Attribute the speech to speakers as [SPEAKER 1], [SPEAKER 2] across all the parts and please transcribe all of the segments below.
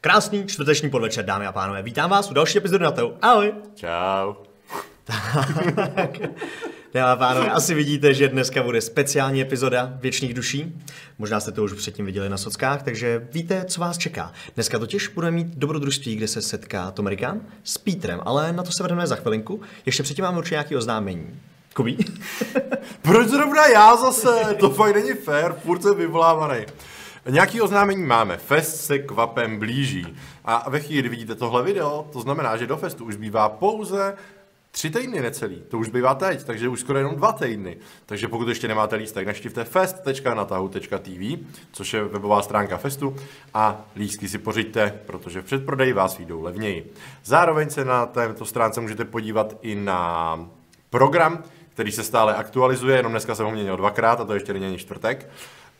[SPEAKER 1] Krásný čtvrteční podvečer, dámy a pánové. Vítám vás u další epizody na TEU. Ahoj.
[SPEAKER 2] Čau.
[SPEAKER 1] Dámy a pánové, asi vidíte, že dneska bude speciální epizoda Věčných duší. Možná jste to už předtím viděli na sockách, takže víte, co vás čeká. Dneska totiž budeme mít dobrodružství, kde se setká Tomerikán s Pítrem, ale na to se vrhneme za chvilinku. Ještě předtím máme určitě nějaké oznámení. Kubí?
[SPEAKER 2] Proč zrovna já zase? To fakt není fér, furt jsem vyvolávaný. Nějaký oznámení máme. Fest se kvapem blíží. A ve chvíli, kdy vidíte tohle video, to znamená, že do festu už bývá pouze tři týdny necelý. To už bývá teď, takže už skoro jenom dva týdny. Takže pokud ještě nemáte lístek, naštivte fest.natahu.tv, což je webová stránka festu, a lístky si pořiďte, protože v předprodeji vás vyjdou levněji. Zároveň se na této stránce můžete podívat i na program, který se stále aktualizuje, jenom dneska jsem ho měnil dvakrát a to ještě není čtvrtek.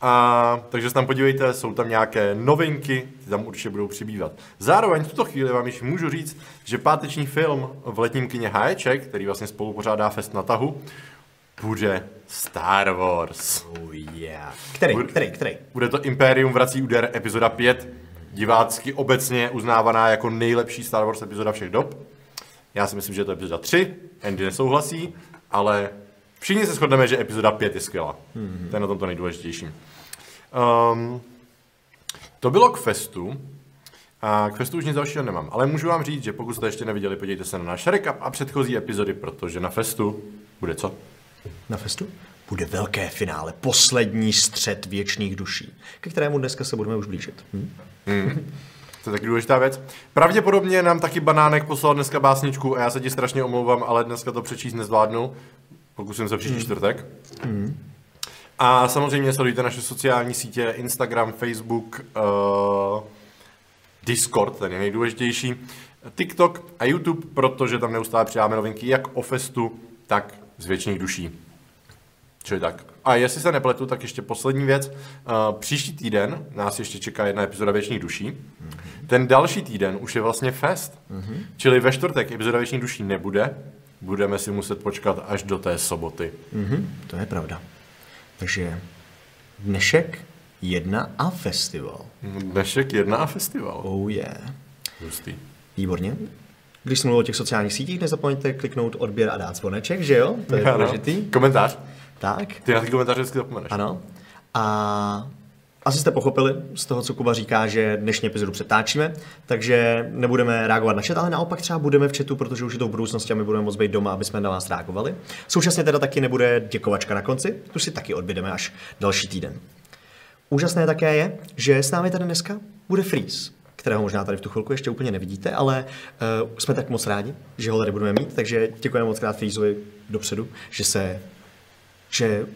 [SPEAKER 2] A, takže se tam podívejte, jsou tam nějaké novinky, ty tam určitě budou přibývat. Zároveň v tuto chvíli vám již můžu říct, že páteční film v letním kině Háječek, který vlastně spolu pořádá fest na tahu, bude Star Wars.
[SPEAKER 1] Oh yeah. Který,
[SPEAKER 2] Bude-
[SPEAKER 1] který, který?
[SPEAKER 2] Bude to Imperium vrací úder epizoda 5, divácky obecně uznávaná jako nejlepší Star Wars epizoda všech dob. Já si myslím, že je to epizoda 3, Andy nesouhlasí, ale všichni se shodneme, že epizoda 5 je skvělá. Mm-hmm. To je na tom to nejdůležitější. Um, to bylo k festu. A k festu už nic dalšího nemám. Ale můžu vám říct, že pokud jste ještě neviděli, podívejte se na náš recap a předchozí epizody, protože na festu bude co?
[SPEAKER 1] Na festu? Bude velké finále, poslední střed věčných duší, ke kterému dneska se budeme už blížit. Hm?
[SPEAKER 2] To je taky důležitá věc. Pravděpodobně nám taky Banánek poslal dneska básničku a já se ti strašně omlouvám, ale dneska to přečíst nezvládnu. Pokusím se příští čtvrtek. A samozřejmě sledujte naše sociální sítě, Instagram, Facebook, uh, Discord, ten je nejdůležitější, TikTok a YouTube, protože tam neustále přidáme novinky jak o festu, tak z věčných duší. Čili tak. A jestli se nepletu, tak ještě poslední věc. Uh, příští týden nás ještě čeká jedna epizoda Věčných duší. Ten další týden už je vlastně fest. Čili ve čtvrtek epizoda Věčných duší nebude. Budeme si muset počkat až do té soboty.
[SPEAKER 1] Mhm, to je pravda. Takže dnešek, jedna a festival.
[SPEAKER 2] Dnešek jedna a festival.
[SPEAKER 1] Oh yeah.
[SPEAKER 2] Hustý.
[SPEAKER 1] Výborně. Když jsme o těch sociálních sítích, nezapomeňte kliknout odběr a dát zvoneček, že jo? To je
[SPEAKER 2] Ano.
[SPEAKER 1] důležitý.
[SPEAKER 2] Komentář.
[SPEAKER 1] Tak,
[SPEAKER 2] Ty na ty komentáře vždycky zapomeneš.
[SPEAKER 1] ano. A asi jste pochopili z toho, co Kuba říká, že dnešní epizodu přetáčíme, takže nebudeme reagovat na chat, ale naopak třeba budeme v chatu, protože už je to v budoucnosti a my budeme moc být doma, aby jsme na vás reagovali. Současně teda taky nebude děkovačka na konci, tu si taky odbydeme až další týden. Úžasné také je, že s námi tady dneska bude Freeze, kterého možná tady v tu chvilku ještě úplně nevidíte, ale uh, jsme tak moc rádi, že ho tady budeme mít, takže děkujeme moc krát Freezovi dopředu, že se že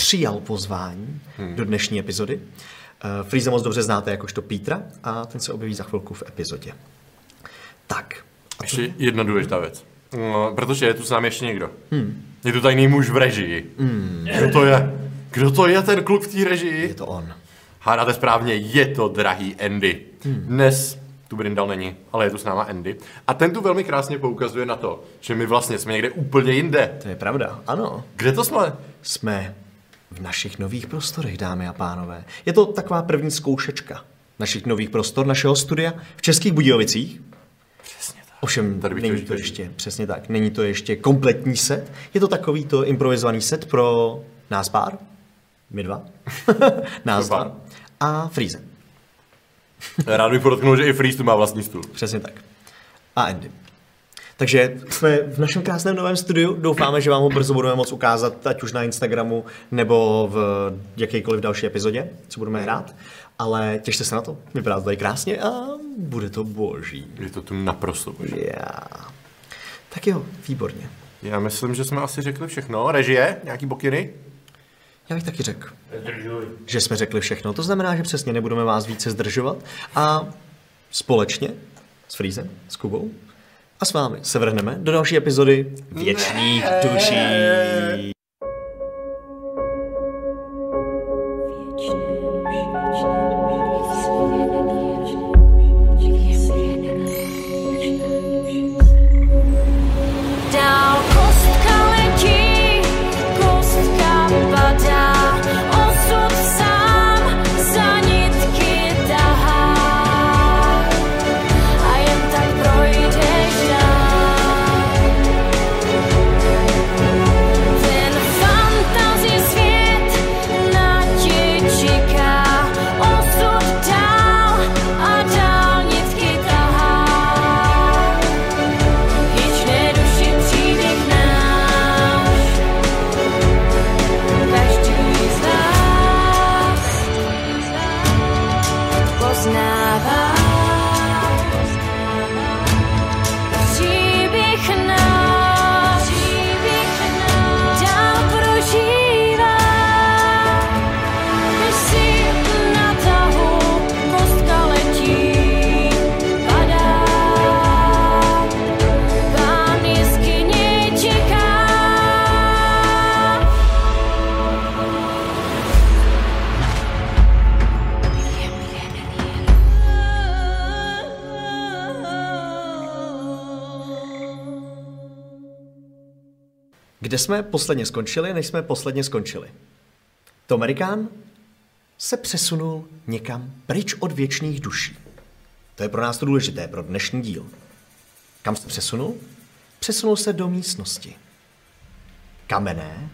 [SPEAKER 1] přijal pozvání hmm. do dnešní epizody. Uh, Freeze moc dobře znáte jakožto Petra a ten se objeví za chvilku v epizodě. Tak,
[SPEAKER 2] Ještě jedna důležitá věc. No, protože je tu s námi ještě někdo. Hmm. Je tu tajný muž v režii. Hmm. Kdo to je? Kdo to je ten kluk v té režii?
[SPEAKER 1] je to on.
[SPEAKER 2] Hádáte správně, je to drahý Andy. Hmm. Dnes tu Brindal není, ale je tu s náma Andy. A ten tu velmi krásně poukazuje na to, že my vlastně jsme někde úplně jinde.
[SPEAKER 1] To je pravda, ano.
[SPEAKER 2] Kde to jsme?
[SPEAKER 1] Jsme v našich nových prostorech, dámy a pánové. Je to taková první zkoušečka našich nových prostor, našeho studia v Českých Budějovicích.
[SPEAKER 2] Přesně tak.
[SPEAKER 1] Ovšem,
[SPEAKER 2] Tady bych
[SPEAKER 1] není to
[SPEAKER 2] říct,
[SPEAKER 1] ještě, přesně tak, není to ještě kompletní set. Je to takový to improvizovaný set pro nás pár, my dva, nás dva a Freeze.
[SPEAKER 2] Rád bych podotknul, že i Freeze tu má vlastní stůl.
[SPEAKER 1] Přesně tak. A Andy. Takže jsme v našem krásném novém studiu. Doufáme, že vám ho brzo budeme moct ukázat, ať už na Instagramu nebo v jakékoliv další epizodě, co budeme hrát. Ale těšte se na to. Vypadá to tady krásně a bude to boží.
[SPEAKER 2] Je to tu naprosto boží.
[SPEAKER 1] Yeah. Tak jo, výborně.
[SPEAKER 2] Já myslím, že jsme asi řekli všechno. Režie? Nějaký pokyny?
[SPEAKER 1] Já bych taky řekl, že jsme řekli všechno. To znamená, že přesně nebudeme vás více zdržovat a společně s Freezem, s Kubou a s vámi se vrhneme do další epizody Věčných duší. Kde jsme posledně skončili, než jsme posledně skončili? Tomerikán se přesunul někam pryč od věčných duší. To je pro nás to důležité, pro dnešní díl. Kam se přesunul? Přesunul se do místnosti. Kamenné,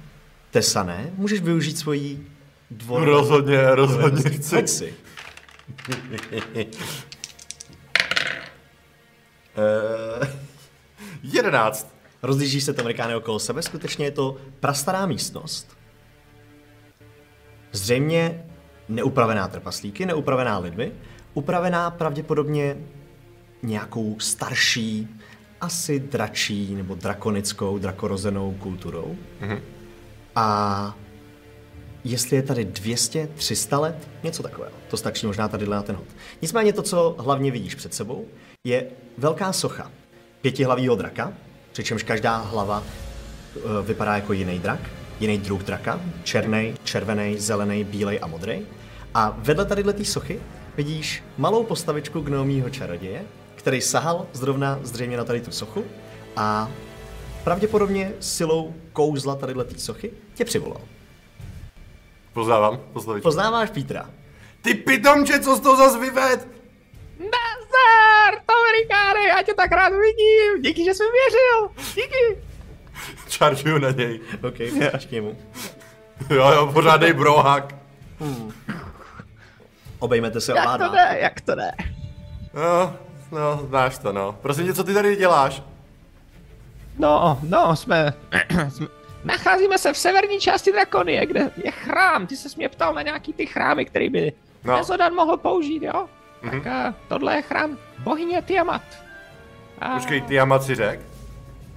[SPEAKER 1] tesané, můžeš využít svoji dvor...
[SPEAKER 2] Rozhodně, rozhodně chci.
[SPEAKER 1] Hoď si.
[SPEAKER 2] Eh, 11.
[SPEAKER 1] Rozlížíš se Tomerikány okolo sebe, skutečně je to prastará místnost. Zřejmě neupravená trpaslíky, neupravená lidmi, upravená pravděpodobně nějakou starší, asi dračí nebo drakonickou, drakorozenou kulturou. Mm-hmm. A jestli je tady 200, 300 let, něco takového. To stačí možná tady na ten hod. Nicméně to, co hlavně vidíš před sebou, je velká socha pětihlavýho draka, přičemž každá hlava eh, vypadá jako jiný drak, jiný druh draka, černý, červený, zelený, bílej a modrý. A vedle tady té sochy vidíš malou postavičku gnomího čaroděje, který sahal zrovna zřejmě na tady tu sochu a pravděpodobně silou kouzla tady té sochy tě přivolal.
[SPEAKER 2] Poznávám, postavičku.
[SPEAKER 1] Poznáváš Petra.
[SPEAKER 2] Ty pitomče, co jsi to zas vyved?
[SPEAKER 3] Nazdar, Tomerikáne, já tě tak rád vidím. Díky, že jsi mi věřil. Díky.
[SPEAKER 2] Čaržuju na něj.
[SPEAKER 1] OK, až k němu.
[SPEAKER 2] Jo, jo, pořádnej brohák.
[SPEAKER 1] Obejmete se
[SPEAKER 3] Jak
[SPEAKER 1] oba
[SPEAKER 3] to jde, jak to jde.
[SPEAKER 2] No, no, znáš to, no. Prosím tě, co ty tady děláš?
[SPEAKER 3] No, no, jsme... jsme nacházíme se v severní části Drakonie, kde je chrám. Ty se mě ptal na nějaký ty chrámy, který by
[SPEAKER 2] No.
[SPEAKER 3] no. Nezodan mohl použít, jo? Mm-hmm. Tak tohle je chrám bohyně Tiamat. A...
[SPEAKER 2] Počkej, ty Amat si řek?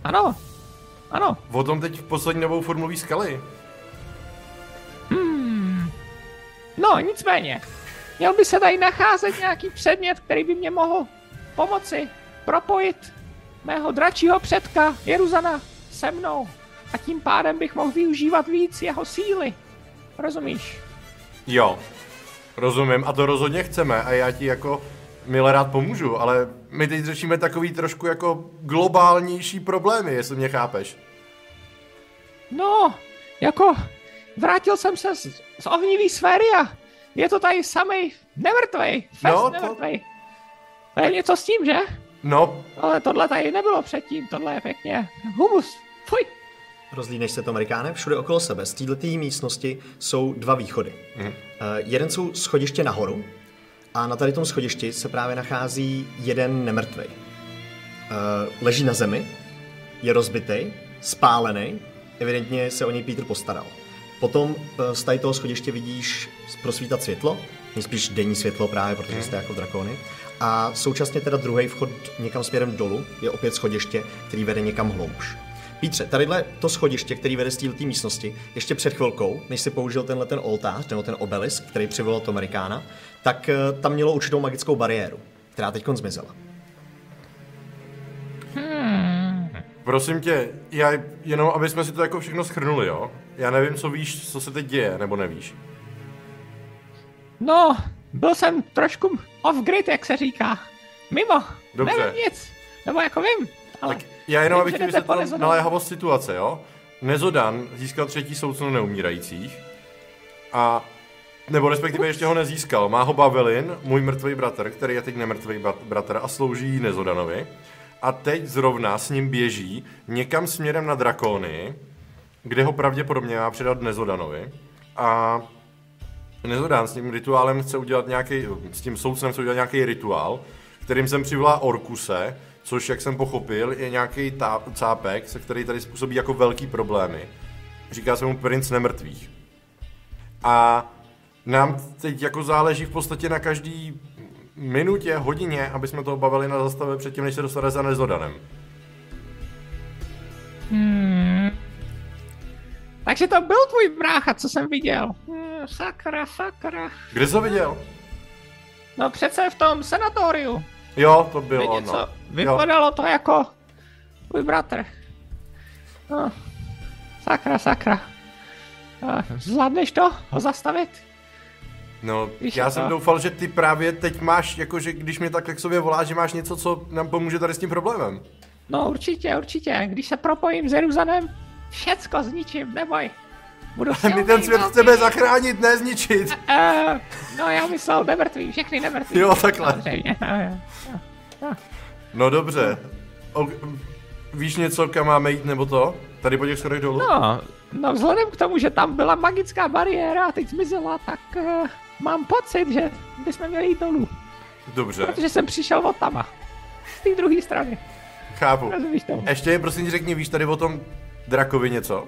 [SPEAKER 3] Ano, ano.
[SPEAKER 2] O tom teď v poslední dobou furt mluví skaly.
[SPEAKER 3] No, nicméně. Měl by se tady nacházet nějaký předmět, který by mě mohl pomoci propojit mého dračího předka Jeruzana se mnou. A tím pádem bych mohl využívat víc jeho síly. Rozumíš?
[SPEAKER 2] Jo, rozumím a to rozhodně chceme a já ti jako milé rád pomůžu, ale my teď řešíme takový trošku jako globálnější problémy, jestli mě chápeš.
[SPEAKER 3] No, jako vrátil jsem se z, z ohnivý sféry a je to tady samej nemrtvej. Fest
[SPEAKER 2] No,
[SPEAKER 3] no,
[SPEAKER 2] to-
[SPEAKER 3] nemrtvej. To je něco s tím, že?
[SPEAKER 2] No,
[SPEAKER 3] Ale tohle tady nebylo předtím, tohle je pěkně humus. Fuj.
[SPEAKER 1] Rozlídneš se to Amerikáne, všude okolo sebe. Z této místnosti jsou dva východy. Mm. Uh, jeden jsou schodiště nahoru a na tady tom schodišti se právě nachází jeden nemrtvej. Uh, leží na zemi, je rozbitý, spálený, evidentně se o něj Peter postaral. Potom uh, z tady toho schodiště vidíš prosvítat světlo, nejspíš denní světlo právě, protože jste jako drakony. A současně teda druhý vchod někam směrem dolů je opět schodiště, který vede někam hloubš. Pítře, tadyhle to schodiště, který vede z této místnosti, ještě před chvilkou, než si použil tenhle ten oltář, nebo ten obelisk, který přivolal to Amerikána, tak eh, tam mělo určitou magickou bariéru, která teď zmizela.
[SPEAKER 2] prosím tě, já jenom, aby jsme si to jako všechno schrnuli, jo? Já nevím, co víš, co se teď děje, nebo nevíš.
[SPEAKER 3] No, byl jsem trošku off-grid, jak se říká. Mimo.
[SPEAKER 2] Dobře.
[SPEAKER 3] Nevím nic. Nebo jako vím, ale...
[SPEAKER 2] Tak já jenom, abych ti vysvětlil naléhavost situace, jo? Nezodan získal třetí soucnu neumírajících a nebo respektive ještě ho nezískal. Má ho Bavelin, můj mrtvý bratr, který je teď nemrtvý brat- bratr a slouží Nezodanovi. A teď zrovna s ním běží někam směrem na Drakony, kde ho pravděpodobně má předat Nezodanovi. A Nezodan s tím rituálem chce udělat nějaký, s tím soudcem chce udělat nějaký rituál, kterým jsem přivolá Orkuse, což, jak jsem pochopil, je nějaký cápek, se který tady způsobí jako velký problémy. Říká se mu princ nemrtvých. A nám teď jako záleží v podstatě na každý minutě, hodině, aby jsme toho bavili na zastavě předtím, než se dostane za Nezodanem.
[SPEAKER 3] Takže to byl tvůj brácha, co jsem viděl. Hmm, sakra, sakra.
[SPEAKER 2] Kde jsi ho viděl?
[SPEAKER 3] No přece v tom sanatoriu.
[SPEAKER 2] Jo, to bylo
[SPEAKER 3] Něco,
[SPEAKER 2] ono. Jo.
[SPEAKER 3] vypadalo to jako tvůj bratr. No, sakra, sakra. A Zvládneš to? Ho zastavit?
[SPEAKER 2] No,
[SPEAKER 3] Víš,
[SPEAKER 2] já
[SPEAKER 3] to-
[SPEAKER 2] jsem doufal, že ty právě teď máš, jakože když mě tak k sobě voláš, že máš něco, co nám pomůže tady s tím problémem.
[SPEAKER 3] No určitě, určitě. Když se propojím s Jeruzanem, všecko zničím, neboj. Budu
[SPEAKER 2] My
[SPEAKER 3] silný,
[SPEAKER 2] ten svět chceme zachránit, ne zničit.
[SPEAKER 3] Eh, no já myslel nemrtvý, všechny nemrtvý.
[SPEAKER 2] Jo, takhle.
[SPEAKER 3] Samozřejmě, no.
[SPEAKER 2] No dobře. O, víš něco, kam máme jít, nebo to? Tady po těch schodech dolů?
[SPEAKER 3] No, no vzhledem k tomu, že tam byla magická bariéra a teď zmizela, tak uh, mám pocit, že bychom měli jít dolů.
[SPEAKER 2] Dobře,
[SPEAKER 3] Protože jsem přišel od tama. Z té druhé strany.
[SPEAKER 2] chápu.
[SPEAKER 3] Rozumíš tomu?
[SPEAKER 2] Ještě prosím řekni, víš tady o tom drakovi něco?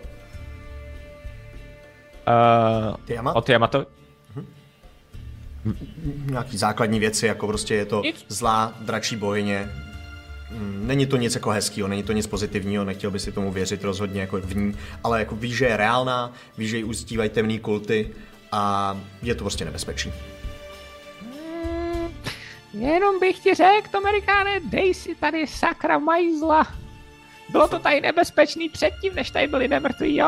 [SPEAKER 3] Uh,
[SPEAKER 1] Tiamat?
[SPEAKER 3] o Tiamatu?
[SPEAKER 1] Nějaký základní věci, jako prostě je to
[SPEAKER 3] Nic.
[SPEAKER 1] zlá dračí bohyně. Mm, Není to nic jako hezkýho, není to nic pozitivního, nechtěl by si tomu věřit rozhodně jako v ní, ale jako víš, že je reálná, víš, že ji uctívají temný kulty a je to prostě nebezpečný.
[SPEAKER 3] Jenom bych ti řekl, Amerikáne, dej si tady sakra majzla. Bylo to tady nebezpečný předtím, než tady byli nemrtví, jo?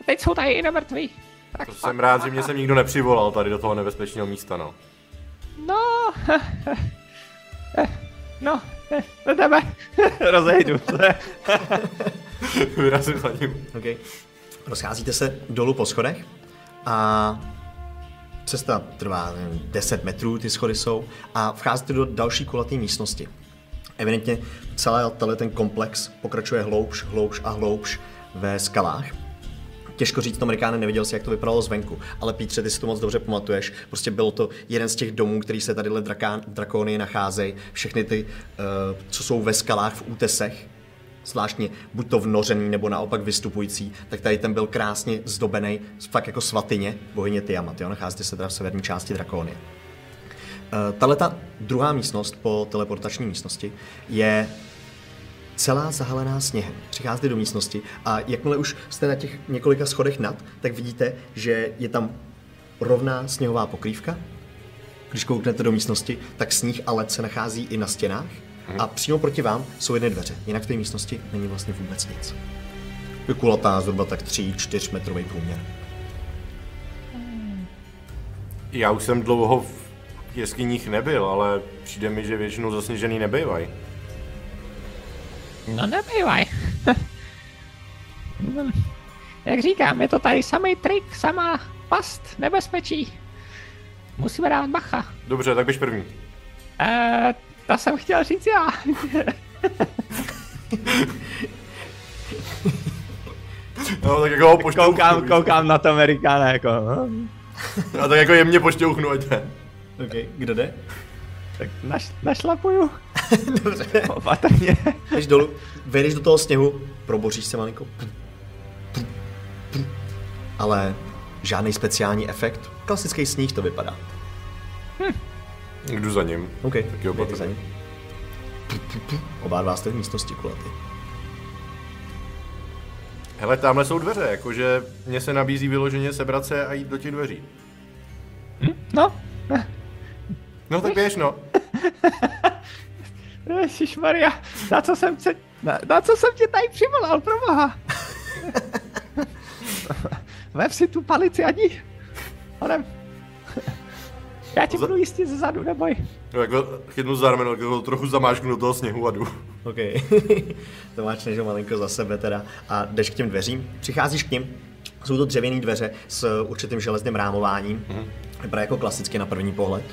[SPEAKER 3] A teď jsou tady i nemrtví. Tak
[SPEAKER 2] To jsem rád, že mě sem nikdo nepřivolal tady do toho nebezpečného místa, no.
[SPEAKER 3] No, no, no jdeme. Rozejdu se.
[SPEAKER 2] Vyrazím za ním.
[SPEAKER 1] Okay. Rozcházíte se dolů po schodech a cesta trvá nevím, 10 metrů, ty schody jsou, a vcházíte do další kulaté místnosti. Evidentně celý tenhle ten komplex pokračuje hloubš, hloubš a hloubš ve skalách. Těžko říct, Amerikáne neviděl si, jak to vypadalo zvenku, ale Pítře, ty si to moc dobře pamatuješ. Prostě byl to jeden z těch domů, který se tadyhle drakán, drakony nacházejí. Všechny ty, uh, co jsou ve skalách v útesech, zvláštně buď to vnořený nebo naopak vystupující, tak tady ten byl krásně zdobený, fakt jako svatyně bohyně Tiamat. Jo? Nacházíte se teda v severní části Drakonie. Tahle ta druhá místnost po teleportační místnosti je celá zahalená sněhem. Přicházíte do místnosti a jakmile už jste na těch několika schodech nad, tak vidíte, že je tam rovná sněhová pokrývka. Když kouknete do místnosti, tak sníh a led se nachází i na stěnách. A přímo proti vám jsou jedny dveře. Jinak v té místnosti není vlastně vůbec nic. Je kulatá, zhruba tak 3-4 metrový průměr.
[SPEAKER 2] Já už jsem dlouho v jeskyních nebyl, ale přijde mi, že většinou zasněžený nebývají.
[SPEAKER 3] No nebývaj. Jak říkám, je to tady samý trik, samá past, nebezpečí. Musíme dát bacha.
[SPEAKER 2] Dobře, tak běž první.
[SPEAKER 3] Eh, to jsem chtěl říct já.
[SPEAKER 2] No, tak jako ho
[SPEAKER 3] koukám, koukám na to Amerikána jako, no,
[SPEAKER 2] A tak jako jemně pošťouchnu, ať jde.
[SPEAKER 1] OK, kdo jde?
[SPEAKER 3] tak naš, našlapuju. Dobře. Opatrně.
[SPEAKER 1] Jdeš dolů, vejdeš do toho sněhu, proboříš se malinko. Ale žádný speciální efekt. Klasický sníh to vypadá.
[SPEAKER 2] Jdu za ním.
[SPEAKER 1] OK,
[SPEAKER 2] jo,
[SPEAKER 1] jdete
[SPEAKER 2] patrně.
[SPEAKER 1] za ním. Oba dva jste v místnosti kulatý.
[SPEAKER 2] Hele, tamhle jsou dveře, jakože mně se nabízí vyloženě sebrat se a jít do těch dveří.
[SPEAKER 3] No,
[SPEAKER 2] No tak běž, no.
[SPEAKER 3] Maria, na co jsem se, na, na co jsem tě tady přivolal, proboha? Vem si tu palici, ani. Onem. Já tě
[SPEAKER 2] Za-
[SPEAKER 3] budu jistě zezadu, neboj.
[SPEAKER 2] no jako chytnu za rameno, tak ho trochu zamáčknu do toho sněhu a jdu.
[SPEAKER 1] OK. to máš než malinko za sebe teda a jdeš k těm dveřím. Přicházíš k ním. Jsou to dřevěné dveře s určitým železným rámováním. Mm-hmm. Vypadá jako klasicky na první pohled.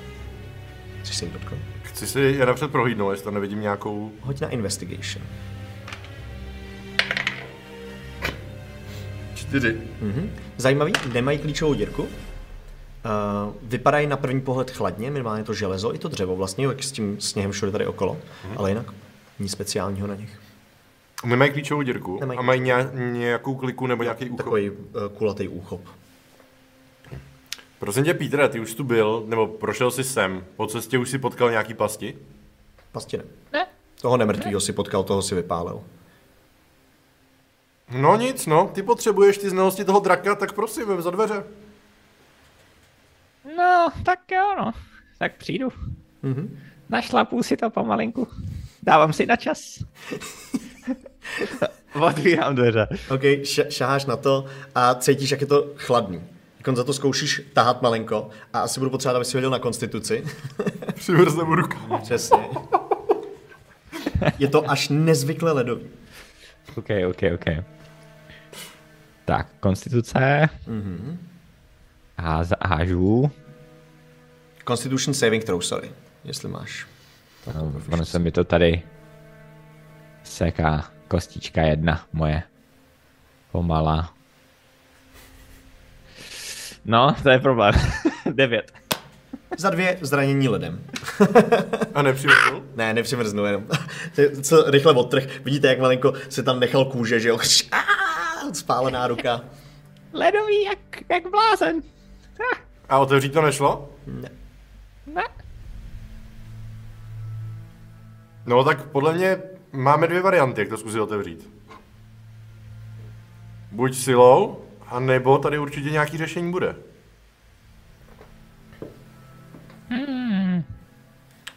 [SPEAKER 1] Chceš se jim dotknout?
[SPEAKER 2] Chci si je napřed prohlídnout, jestli tam nevidím nějakou...
[SPEAKER 1] Hoď na investigation.
[SPEAKER 2] Čtyři.
[SPEAKER 1] Zajímavý, nemají klíčovou dírku. Uh, vypadají na první pohled chladně, minimálně to železo i to dřevo vlastně, jak s tím sněhem všude tady okolo, ale jinak nic speciálního na nich.
[SPEAKER 2] Nemají klíčovou dírku
[SPEAKER 1] Nemají
[SPEAKER 2] a mají nějak, nějakou kliku nebo nějaký úchop.
[SPEAKER 1] Takový uh, kulatý úchop.
[SPEAKER 2] Prosím tě, Pítre, ty už tu byl, nebo prošel jsi sem. Po cestě už si potkal nějaký pasti?
[SPEAKER 1] Pasti ne.
[SPEAKER 3] Ne?
[SPEAKER 1] Toho nemrtvýho si potkal, toho si vypálil.
[SPEAKER 2] No nic, no. Ty potřebuješ ty znalosti toho draka, tak prosím, vem za dveře.
[SPEAKER 3] No, tak jo, no. Tak přijdu. Mm-hmm. Našlapu si to pomalinku. Dávám si na čas. Otvírám dveře.
[SPEAKER 1] OK, š- šaháš na to a cítíš, jak je to chladný. Za to zkoušíš tahat malinko a asi budu potřebovat, aby si hodil na konstituci.
[SPEAKER 2] Přivrzem ruku.
[SPEAKER 1] Přesně. Je to až nezvykle ledový.
[SPEAKER 3] OK, OK, OK. Tak, konstituce. Ház, hážu.
[SPEAKER 1] Constitution saving throw, sorry, jestli máš.
[SPEAKER 3] No, ono se mi to tady seká. Kostička jedna moje. Pomalá. No, to je problém. Devět.
[SPEAKER 1] Za dvě zranění ledem.
[SPEAKER 2] A nepřivrhnul?
[SPEAKER 1] Ne, nepřimrznu jenom. Ty- Co rychle odtrh. Vidíte, jak malinko se tam nechal kůže, že jo? Spálená ruka.
[SPEAKER 3] Ledový jak, jak blázen.
[SPEAKER 2] A otevřít to nešlo?
[SPEAKER 3] ne.
[SPEAKER 2] No tak podle mě máme dvě varianty, jak to zkusit otevřít. Buď silou, a nebo tady určitě nějaký řešení bude.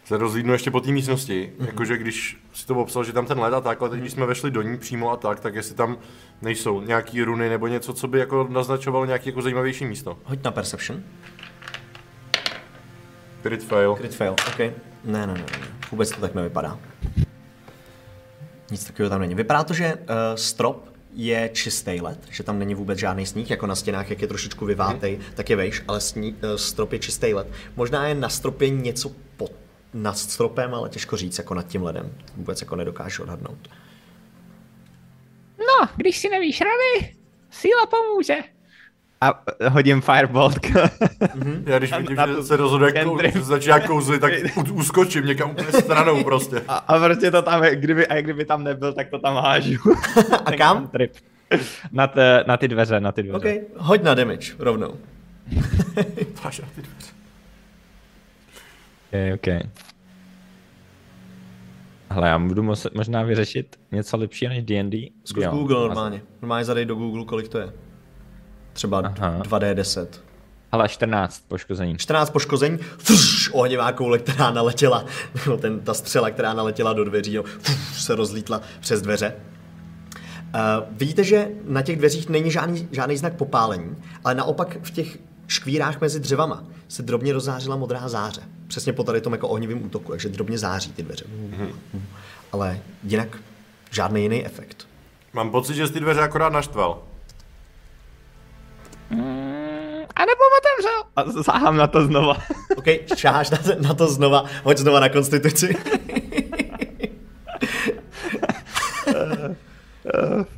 [SPEAKER 2] Se rozlídnu ještě po té místnosti, jakože když si to popsal, že tam ten led a tak, ale teď když jsme vešli do ní přímo a tak, tak jestli tam nejsou nějaký runy nebo něco, co by jako naznačovalo nějaký jako zajímavější místo.
[SPEAKER 1] Hoď na perception.
[SPEAKER 2] Crit fail.
[SPEAKER 1] Crit fail, OK. Ne, ne, ne, ne. Vůbec to tak nevypadá. Nic takového tam není. Vypadá to, že uh, strop je čistý led, že tam není vůbec žádný sníh, jako na stěnách, jak je trošičku vyvátej, tak je vejš, ale sní, uh, strop je čistý led. Možná je na stropě něco pod, nad stropem, ale těžko říct, jako nad tím ledem. Vůbec jako nedokážu odhadnout.
[SPEAKER 3] No, když si nevíš rady, síla pomůže. A eh, hodím firebolt.
[SPEAKER 2] Já když vidím,
[SPEAKER 3] na
[SPEAKER 2] že se rozhoduje, jak kou- začíná kouzlit, tak uskočím někam úplně stranou prostě.
[SPEAKER 3] a, a prostě to tam, kdyby, a kdyby tam nebyl, tak to tam hážu.
[SPEAKER 1] A kam?
[SPEAKER 3] Trip. Na, t, na ty dveře, na ty dveře.
[SPEAKER 1] OK, hoď na damage, rovnou.
[SPEAKER 2] Máš na ty dveře.
[SPEAKER 3] Okay, okay. Hele, já budu muset možná vyřešit něco lepšího než D&D.
[SPEAKER 1] Zkus Google normálně. Normálně zadej do Google, kolik to je. Třeba
[SPEAKER 3] Aha.
[SPEAKER 1] 2D10.
[SPEAKER 3] Hele, 14 poškození.
[SPEAKER 1] 14 poškození, fuš, ohnivá koule, která naletěla, nebo ten, ta střela, která naletěla do dveří, jo, fuš, se rozlítla přes dveře. Uh, vidíte, že na těch dveřích není žádný, žádný znak popálení, ale naopak v těch škvírách mezi dřevama se drobně rozzářila modrá záře. Přesně po tady tom jako ohnivém útoku, takže drobně září ty dveře. Ale jinak žádný jiný efekt.
[SPEAKER 2] Mám pocit, že jsi ty dveře akorát naštval.
[SPEAKER 3] A nebo otevřel. A záhám na to znova.
[SPEAKER 1] OK, šáháš na, na to znova, hoď znova na konstituci.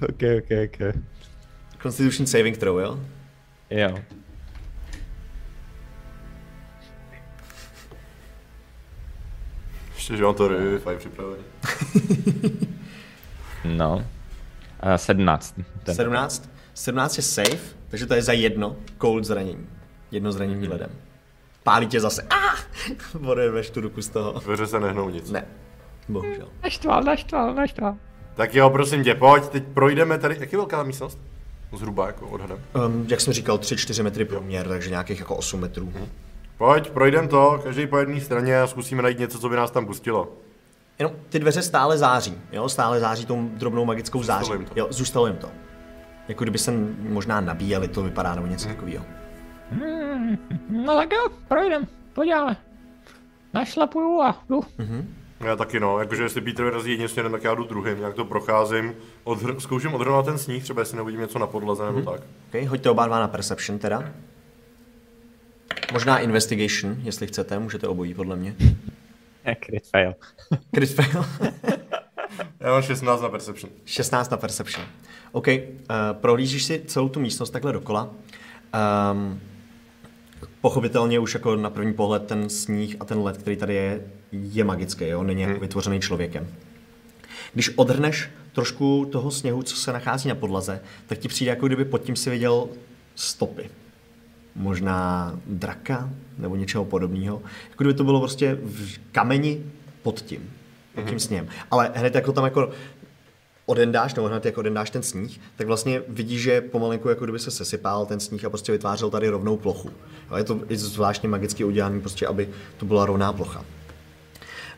[SPEAKER 3] ok, ok, ok.
[SPEAKER 1] Constitution saving throw, jo?
[SPEAKER 3] Jo.
[SPEAKER 2] Ještě, že mám to revivify připravený.
[SPEAKER 3] No. Uh, 17. Ten.
[SPEAKER 1] 17. 17 je safe, takže to je za jedno cold zranění. Jedno zranění ledem. Pálí tě zase. Ah! Oderveš tu ruku z toho.
[SPEAKER 2] Dveře se nehnou nic.
[SPEAKER 1] Ne. Bohužel.
[SPEAKER 3] Naštval, naštval, naštval.
[SPEAKER 2] Tak jo, prosím tě, pojď, teď projdeme tady. Jak je velká místnost? Zhruba jako odhadem.
[SPEAKER 1] Um, jak jsem říkal, 3-4 metry průměr, takže nějakých jako 8 metrů.
[SPEAKER 2] Pojď, projdem to, každý po jedné straně a zkusíme najít něco, co by nás tam pustilo.
[SPEAKER 1] Jenom ty dveře stále září, jo? Stále září tou drobnou magickou září.
[SPEAKER 2] jim to.
[SPEAKER 1] Jo, zůstalo jim to. Jako kdyby se možná nabíjeli, to vypadá, nebo něco takového.
[SPEAKER 3] No tak jo, projdem, podíváme. Našlapuju a jdu.
[SPEAKER 2] Já taky no, jakože jestli Peter vyrazí jedním směrem, tak já jdu druhým, nějak to procházím, odhr- zkouším odhrnout ten sníh, třeba jestli neuvidím něco na podlaze nebo tak.
[SPEAKER 1] Okay, hoďte oba dva na perception teda. Možná investigation, jestli chcete, můžete obojí podle mě.
[SPEAKER 3] Crit fail.
[SPEAKER 1] Crit fail.
[SPEAKER 2] Já mám 16 na Perception.
[SPEAKER 1] 16 na perception. OK, uh, prohlížíš si celou tu místnost takhle dokola. Um, pochopitelně už jako na první pohled ten sníh a ten led, který tady je, je magický, jo? není jako vytvořený člověkem. Když odhrneš trošku toho sněhu, co se nachází na podlaze, tak ti přijde, jako kdyby pod tím si viděl stopy. Možná draka nebo něčeho podobného. Jako kdyby to bylo prostě v kameni pod tím, pod tím sněhem. Ale hned jako tam jako odendáš, nebo hned jak odendáš ten sníh, tak vlastně vidíš, že pomalinku jako kdyby se sesypal ten sníh a prostě vytvářel tady rovnou plochu. Jo, je to i zvláštně magicky udělané, prostě, aby to byla rovná plocha.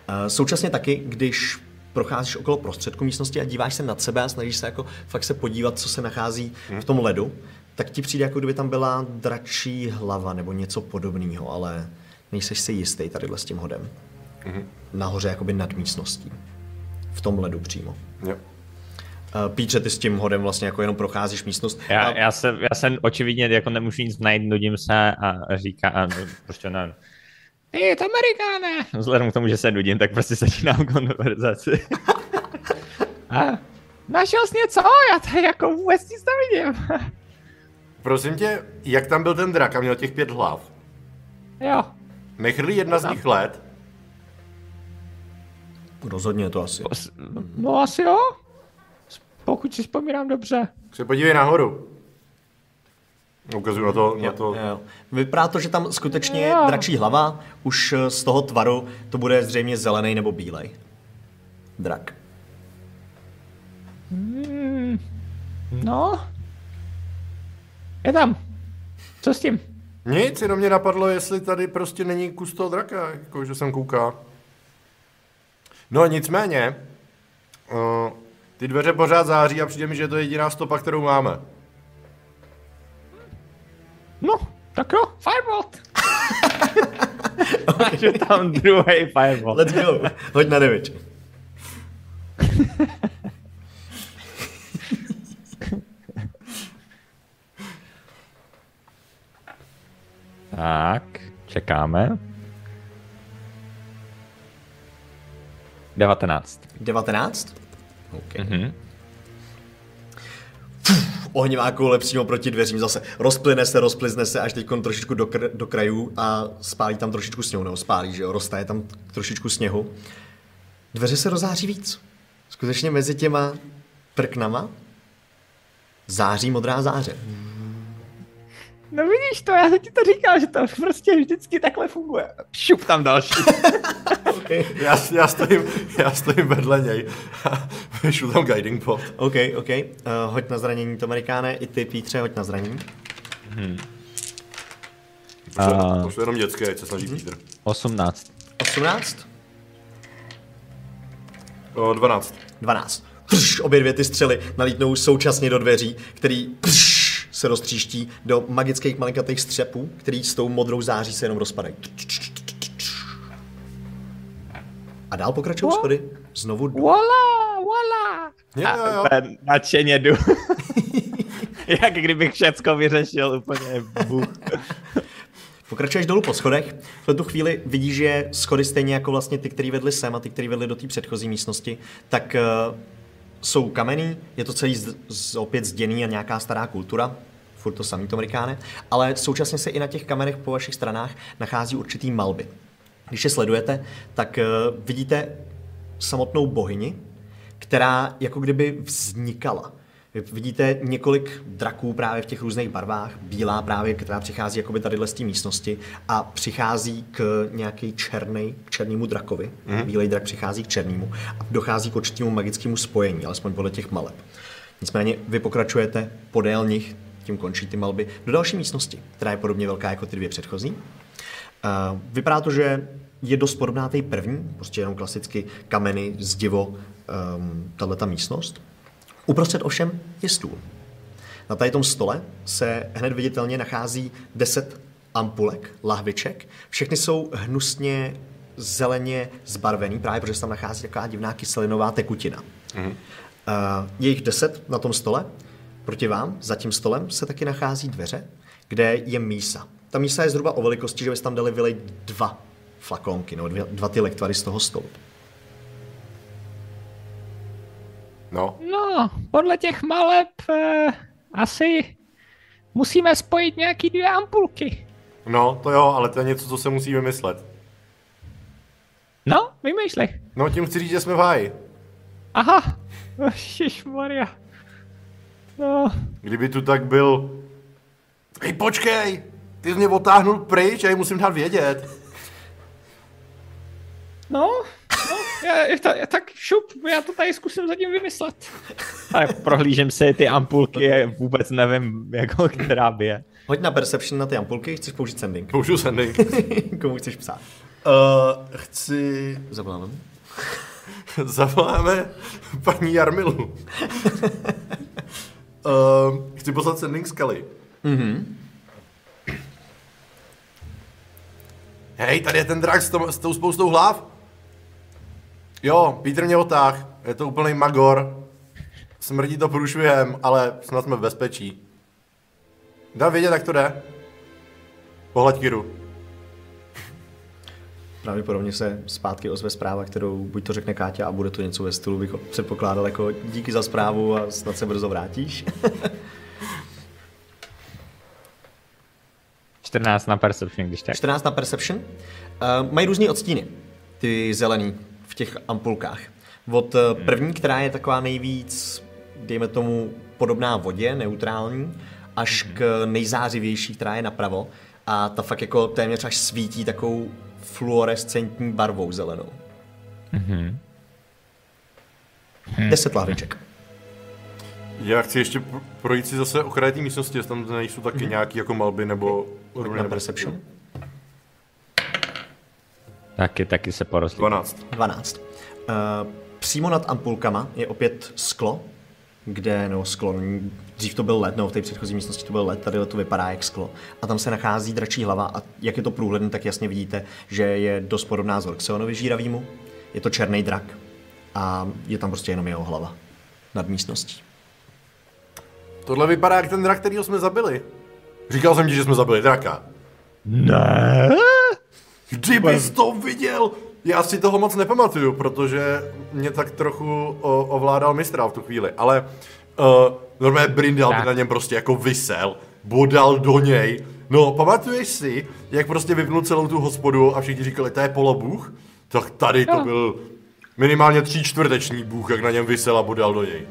[SPEAKER 1] Eh, Současně taky, když procházíš okolo prostředku místnosti a díváš se nad sebe a snažíš se jako fakt se podívat, co se nachází v tom ledu, tak ti přijde, jako kdyby tam byla dračí hlava nebo něco podobného, ale nejseš si jistý tadyhle s tím hodem. Nahoře jakoby nad místností. V tom ledu přímo.
[SPEAKER 2] Jo.
[SPEAKER 1] Uh, Pítře, ty s tím hodem vlastně jako jenom procházíš místnost.
[SPEAKER 4] Já,
[SPEAKER 1] A-
[SPEAKER 4] já, se, já jsem očividně jako nemůžu nic najít, nudím se a říká, a prostě ne. Ty, to Amerikáne! Vzhledem k tomu, že se nudím, tak prostě začínám konverzaci. a našel jsi něco? Já tady jako vůbec nic nevidím.
[SPEAKER 2] Prosím tě, jak tam byl ten drak a měl těch pět hlav?
[SPEAKER 4] jo,
[SPEAKER 2] Nechrlí jedna z nich let?
[SPEAKER 1] Rozhodně je to asi.
[SPEAKER 4] no asi jo. Pokud si vzpomínám dobře.
[SPEAKER 2] Se podívej nahoru. Ukazuju na to, na
[SPEAKER 1] Jo,
[SPEAKER 2] to.
[SPEAKER 1] jo. Vypadá to, že tam skutečně je
[SPEAKER 4] Jo.
[SPEAKER 1] dračí hlava, už eh, z toho tvaru to bude zřejmě zelený nebo bílej. Drak.
[SPEAKER 4] No. Je tam. Co s tím?
[SPEAKER 2] Nic, jenom mě napadlo, jestli tady prostě není kus toho draka, jako že jsem kouká. No nicméně, uh, ty dveře pořád září a přijde mi, že je to jediná stopa, kterou máme.
[SPEAKER 4] No, tak jo, Firebolt. Máš tam druhý Firebolt.
[SPEAKER 1] Let's go. Hoď na damage.
[SPEAKER 4] Tak, čekáme. 19.
[SPEAKER 1] 19? OK.
[SPEAKER 4] Mhm.
[SPEAKER 1] Mm-hmm. Ohnivá koule přímo proti dveřím zase. Rozplyne se, rozplizne se až teď trošičku do, kr- do krajů a spálí tam trošičku sněhu, nebo spálí, že jo, roztaje tam trošičku sněhu. Dveře se rozáří víc. Skutečně mezi těma prknama září modrá záře.
[SPEAKER 4] No vidíš to, já jsem ti to říkal, že to prostě vždycky takhle funguje. Šup tam další.
[SPEAKER 2] Já, já, stojím, já stojím vedle něj a vyšlu tam guiding pot.
[SPEAKER 1] OK, OK. Uh, hoď na zranění, to Amerikáne, i ty, Pítře, hoď na zranění.
[SPEAKER 2] Pošlu,
[SPEAKER 4] A-
[SPEAKER 2] pošlu jenom dětské, ať se snaží Peter.
[SPEAKER 4] 18.
[SPEAKER 1] 18?
[SPEAKER 2] O, 12.
[SPEAKER 1] 12. Prš, obě dvě ty střely nalítnou současně do dveří, který prš, se roztříští do magických malinkatých střepů, který s tou modrou září se jenom rozpadají. A dál pokračují schody. Znovu do...
[SPEAKER 4] Voila, voila.
[SPEAKER 2] Jo, jo, jo.
[SPEAKER 4] A nadšeně jdu. Jak kdybych všecko vyřešil úplně buch.
[SPEAKER 1] Pokračuješ dolů po schodech. V tu chvíli vidíš, že schody stejně jako vlastně ty, které vedly sem a ty, které vedly do té předchozí místnosti, tak uh, jsou kamenný, je to celý z, z, opět zděný a nějaká stará kultura, furt to samý to Amerikáne, ale současně se i na těch kamenech po vašich stranách nachází určitý malby. Když je sledujete, tak uh, vidíte samotnou bohyni, která jako kdyby vznikala. Vy vidíte několik draků právě v těch různých barvách, bílá právě, která přichází jakoby tadyhle z té místnosti a přichází k nějaký černý, k černému drakovi. Mm. Bílej drak přichází k černému a dochází k určitému magickému spojení, alespoň podle těch maleb. Nicméně vy pokračujete podél nich, tím končí ty malby, do další místnosti, která je podobně velká jako ty dvě předchozí. Uh, vypadá to, že je dost podobná té první, prostě jenom klasicky kameny, zdivo, um, tahle ta místnost. Uprostřed ovšem je stůl. Na tady tom stole se hned viditelně nachází 10 ampulek, lahviček. Všechny jsou hnusně zeleně zbarvený, právě protože se tam nachází taková divná kyselinová tekutina. Mm. Uh, je jich 10 na tom stole. Proti vám, za tím stolem, se taky nachází dveře, kde je mísa. Ta mísa je zhruba o velikosti, že byste tam dali vylej dva flakonky, nebo dvě, dva ty lektvary z toho stolu.
[SPEAKER 2] No,
[SPEAKER 3] No, podle těch maleb eh, asi musíme spojit nějaký dvě ampulky.
[SPEAKER 2] no, to jo, ale to je něco, co se musí vymyslet.
[SPEAKER 3] No, vymýšlej.
[SPEAKER 2] No, tím chci říct, že jsme v háji.
[SPEAKER 3] Aha, Maria. No,
[SPEAKER 2] Kdyby tu tak byl... Hej, počkej! Ty jsi mě otáhnul pryč a já musím dát vědět.
[SPEAKER 3] no, já, já, ta- já, tak šup, já to tady zkusím zatím vymyslet.
[SPEAKER 4] A prohlížem si ty ampulky, vůbec nevím, jako, která by je.
[SPEAKER 1] Hoď na Perception na ty ampulky, chceš použít sending.
[SPEAKER 2] Použiju sending.
[SPEAKER 1] Komu chceš psát?
[SPEAKER 2] Uh, chci...
[SPEAKER 1] Zavoláme.
[SPEAKER 2] Zavoláme paní Jarmilu. uh, chci poslat sending Scully. Mhm. Hej, tady je ten drak s, tom, s tou spoustou hlav. Jo, Peter mě otáh. Je to úplný magor. Smrdí to průšvihem, ale snad jsme v bezpečí. Dám vědět, jak to jde. Pohled Kiru.
[SPEAKER 1] Pravděpodobně se zpátky ozve zpráva, kterou buď to řekne Káťa a bude to něco ve stylu, bych předpokládal jako díky za zprávu a snad se brzo vrátíš.
[SPEAKER 4] 14 na Perception, když tak.
[SPEAKER 1] 14 na Perception. Uh, mají různé odstíny, ty zelený v těch ampulkách. Od eh, první, která je taková nejvíc, dejme tomu, podobná vodě, neutrální, až k nejzářivější, která je napravo. A ta fakt jako téměř až svítí takovou fluorescentní barvou zelenou. Mm-hmm. 10 lahviček.
[SPEAKER 2] Já chci ještě pro- projít si zase okraje té místnosti, jestli tam nejsou taky nějaký jako malby nebo runy
[SPEAKER 1] Na
[SPEAKER 2] nebo-
[SPEAKER 1] Perception.
[SPEAKER 4] Taky, taky se porostly.
[SPEAKER 2] 12.
[SPEAKER 1] 12. Uh, přímo nad ampulkama je opět sklo, kde, no sklo, dřív to byl led, no v té předchozí místnosti to byl led, tady to vypadá jak sklo. A tam se nachází dračí hlava a jak je to průhledné, tak jasně vidíte, že je dost podobná Zorxeonovi žíravýmu. Je to černý drak a je tam prostě jenom jeho hlava nad místností.
[SPEAKER 2] Tohle vypadá jak ten drak, který jsme zabili. Říkal jsem ti, že jsme zabili draka.
[SPEAKER 4] Ne.
[SPEAKER 2] Kdybys to viděl! Já si toho moc nepamatuju, protože mě tak trochu o, ovládal mistral v tu chvíli, ale uh, normálně Brindal by na něm prostě jako vysel, bodal do něj. No, pamatuješ si, jak prostě vypnul celou tu hospodu a všichni říkali, to je polobůh? Tak tady to
[SPEAKER 3] No.
[SPEAKER 2] byl minimálně tří čtvrteční bůh, jak na něm vysel a bodal do něj.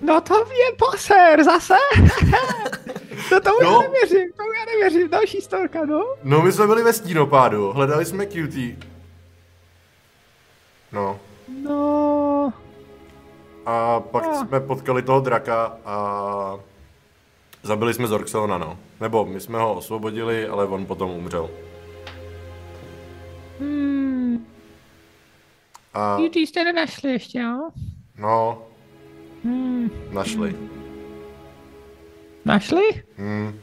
[SPEAKER 3] No to je poser, zase? to tomu
[SPEAKER 2] No.
[SPEAKER 3] já nevěřím, tomu já nevěřím, další storka, no.
[SPEAKER 2] No, my jsme byli ve stínopádu, hledali jsme cutie. No,
[SPEAKER 3] No,
[SPEAKER 2] A pak
[SPEAKER 3] Ah.
[SPEAKER 2] jsme potkali toho draka a zabili jsme Zorxona, no. Nebo my jsme ho osvobodili, ale on potom umřel.
[SPEAKER 3] hmm,
[SPEAKER 2] A
[SPEAKER 3] ty jste nenašli ještě, jo?
[SPEAKER 2] no,
[SPEAKER 3] Hmm,
[SPEAKER 2] našli.
[SPEAKER 3] Našli?
[SPEAKER 2] Hmm.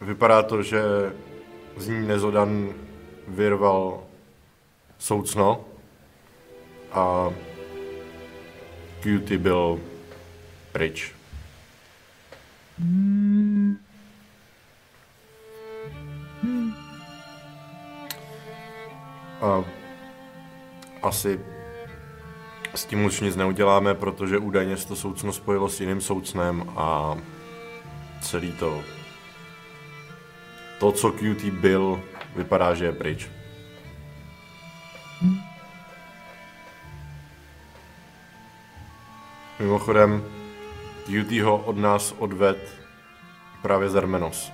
[SPEAKER 2] Vypadá to, že z ní Nezodan vyrval soucno a Cutie byl pryč. A asi s tím už nic neuděláme, protože údajně se to soucno spojilo s jiným soucnem a celý to to, co QT byl, vypadá, že je pryč. Mimochodem, QT ho od nás odved právě Zermenos.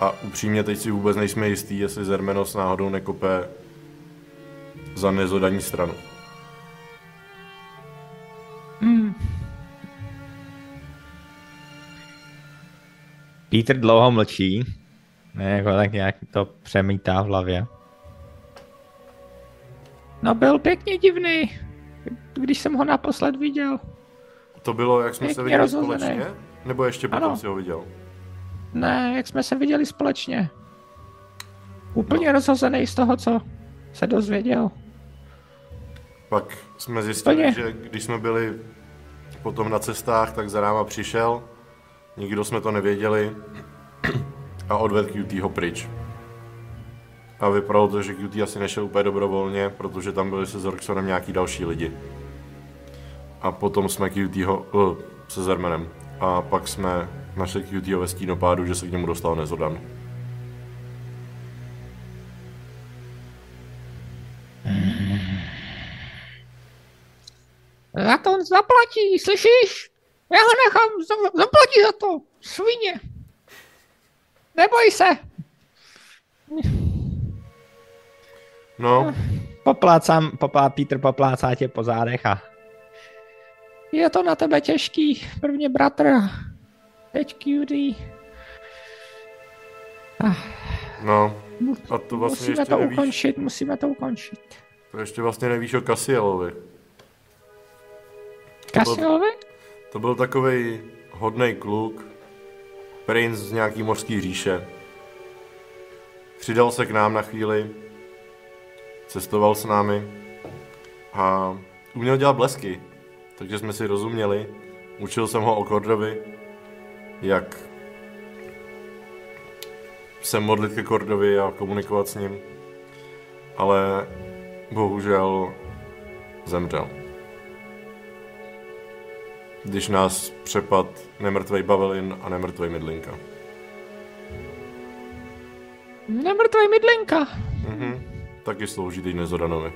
[SPEAKER 2] A upřímně teď si vůbec nejsme jistí, jestli Zermenos náhodou nekope za nezodaní stranu.
[SPEAKER 4] Peter dlouho mlčí. Ne, jako tak nějak to přemítá v hlavě.
[SPEAKER 3] No byl pěkně divný, když jsem ho naposled viděl.
[SPEAKER 2] To bylo, jak jsme se
[SPEAKER 3] Pěkně
[SPEAKER 2] viděli
[SPEAKER 3] rozhozený.
[SPEAKER 2] společně? Nebo ještě potom
[SPEAKER 3] Ano.
[SPEAKER 2] si ho viděl?
[SPEAKER 3] Ne, jak jsme se viděli společně. Úplně no. rozhozený z toho, co se dozvěděl.
[SPEAKER 2] Pak jsme zjistili,
[SPEAKER 3] Úplně.
[SPEAKER 2] že když jsme byli potom na cestách, tak za náma přišel, nikdo jsme to nevěděli a odvedl QT ho pryč. A vypadalo to, že QT asi nešel úplně dobrovolně, protože tam byli se Zorksonem nějaký další lidi. A potom jsme QT ho, uh, se Zermenem. A pak jsme našli QT ve stínopádu, že se k němu dostal Nezodan.
[SPEAKER 3] Za to on zaplatí, slyšíš? Já ho nechám, za- zaplatí za to, svině. Neboj se.
[SPEAKER 2] No,
[SPEAKER 4] Poplácám, popá, Peter poplácá tě po zádech a
[SPEAKER 3] Je to na tebe těžký, prvně bratr, teď QD.
[SPEAKER 2] no. A to vlastně
[SPEAKER 3] Musíme
[SPEAKER 2] ještě
[SPEAKER 3] to
[SPEAKER 2] nevíš,
[SPEAKER 3] ukončit, musíme to ukončit.
[SPEAKER 2] to ještě vlastně nevíš o Casielovi.
[SPEAKER 3] Kasiovi?
[SPEAKER 2] To byl takový hodný kluk, princ z nějaký mořský říše. Přidal se k nám na chvíli, cestoval s námi a uměl dělat blesky, takže jsme si rozuměli. Učil jsem ho o Kordovi, jak se modlit ke Kordovi a komunikovat s ním. Ale bohužel zemřel. Když nás přepad nemrtvej Bavelin a nemrtvej Midlinka.
[SPEAKER 3] Nemrtvej mydlinka.
[SPEAKER 2] Mhm. Taky slouží teď Nezodanovi.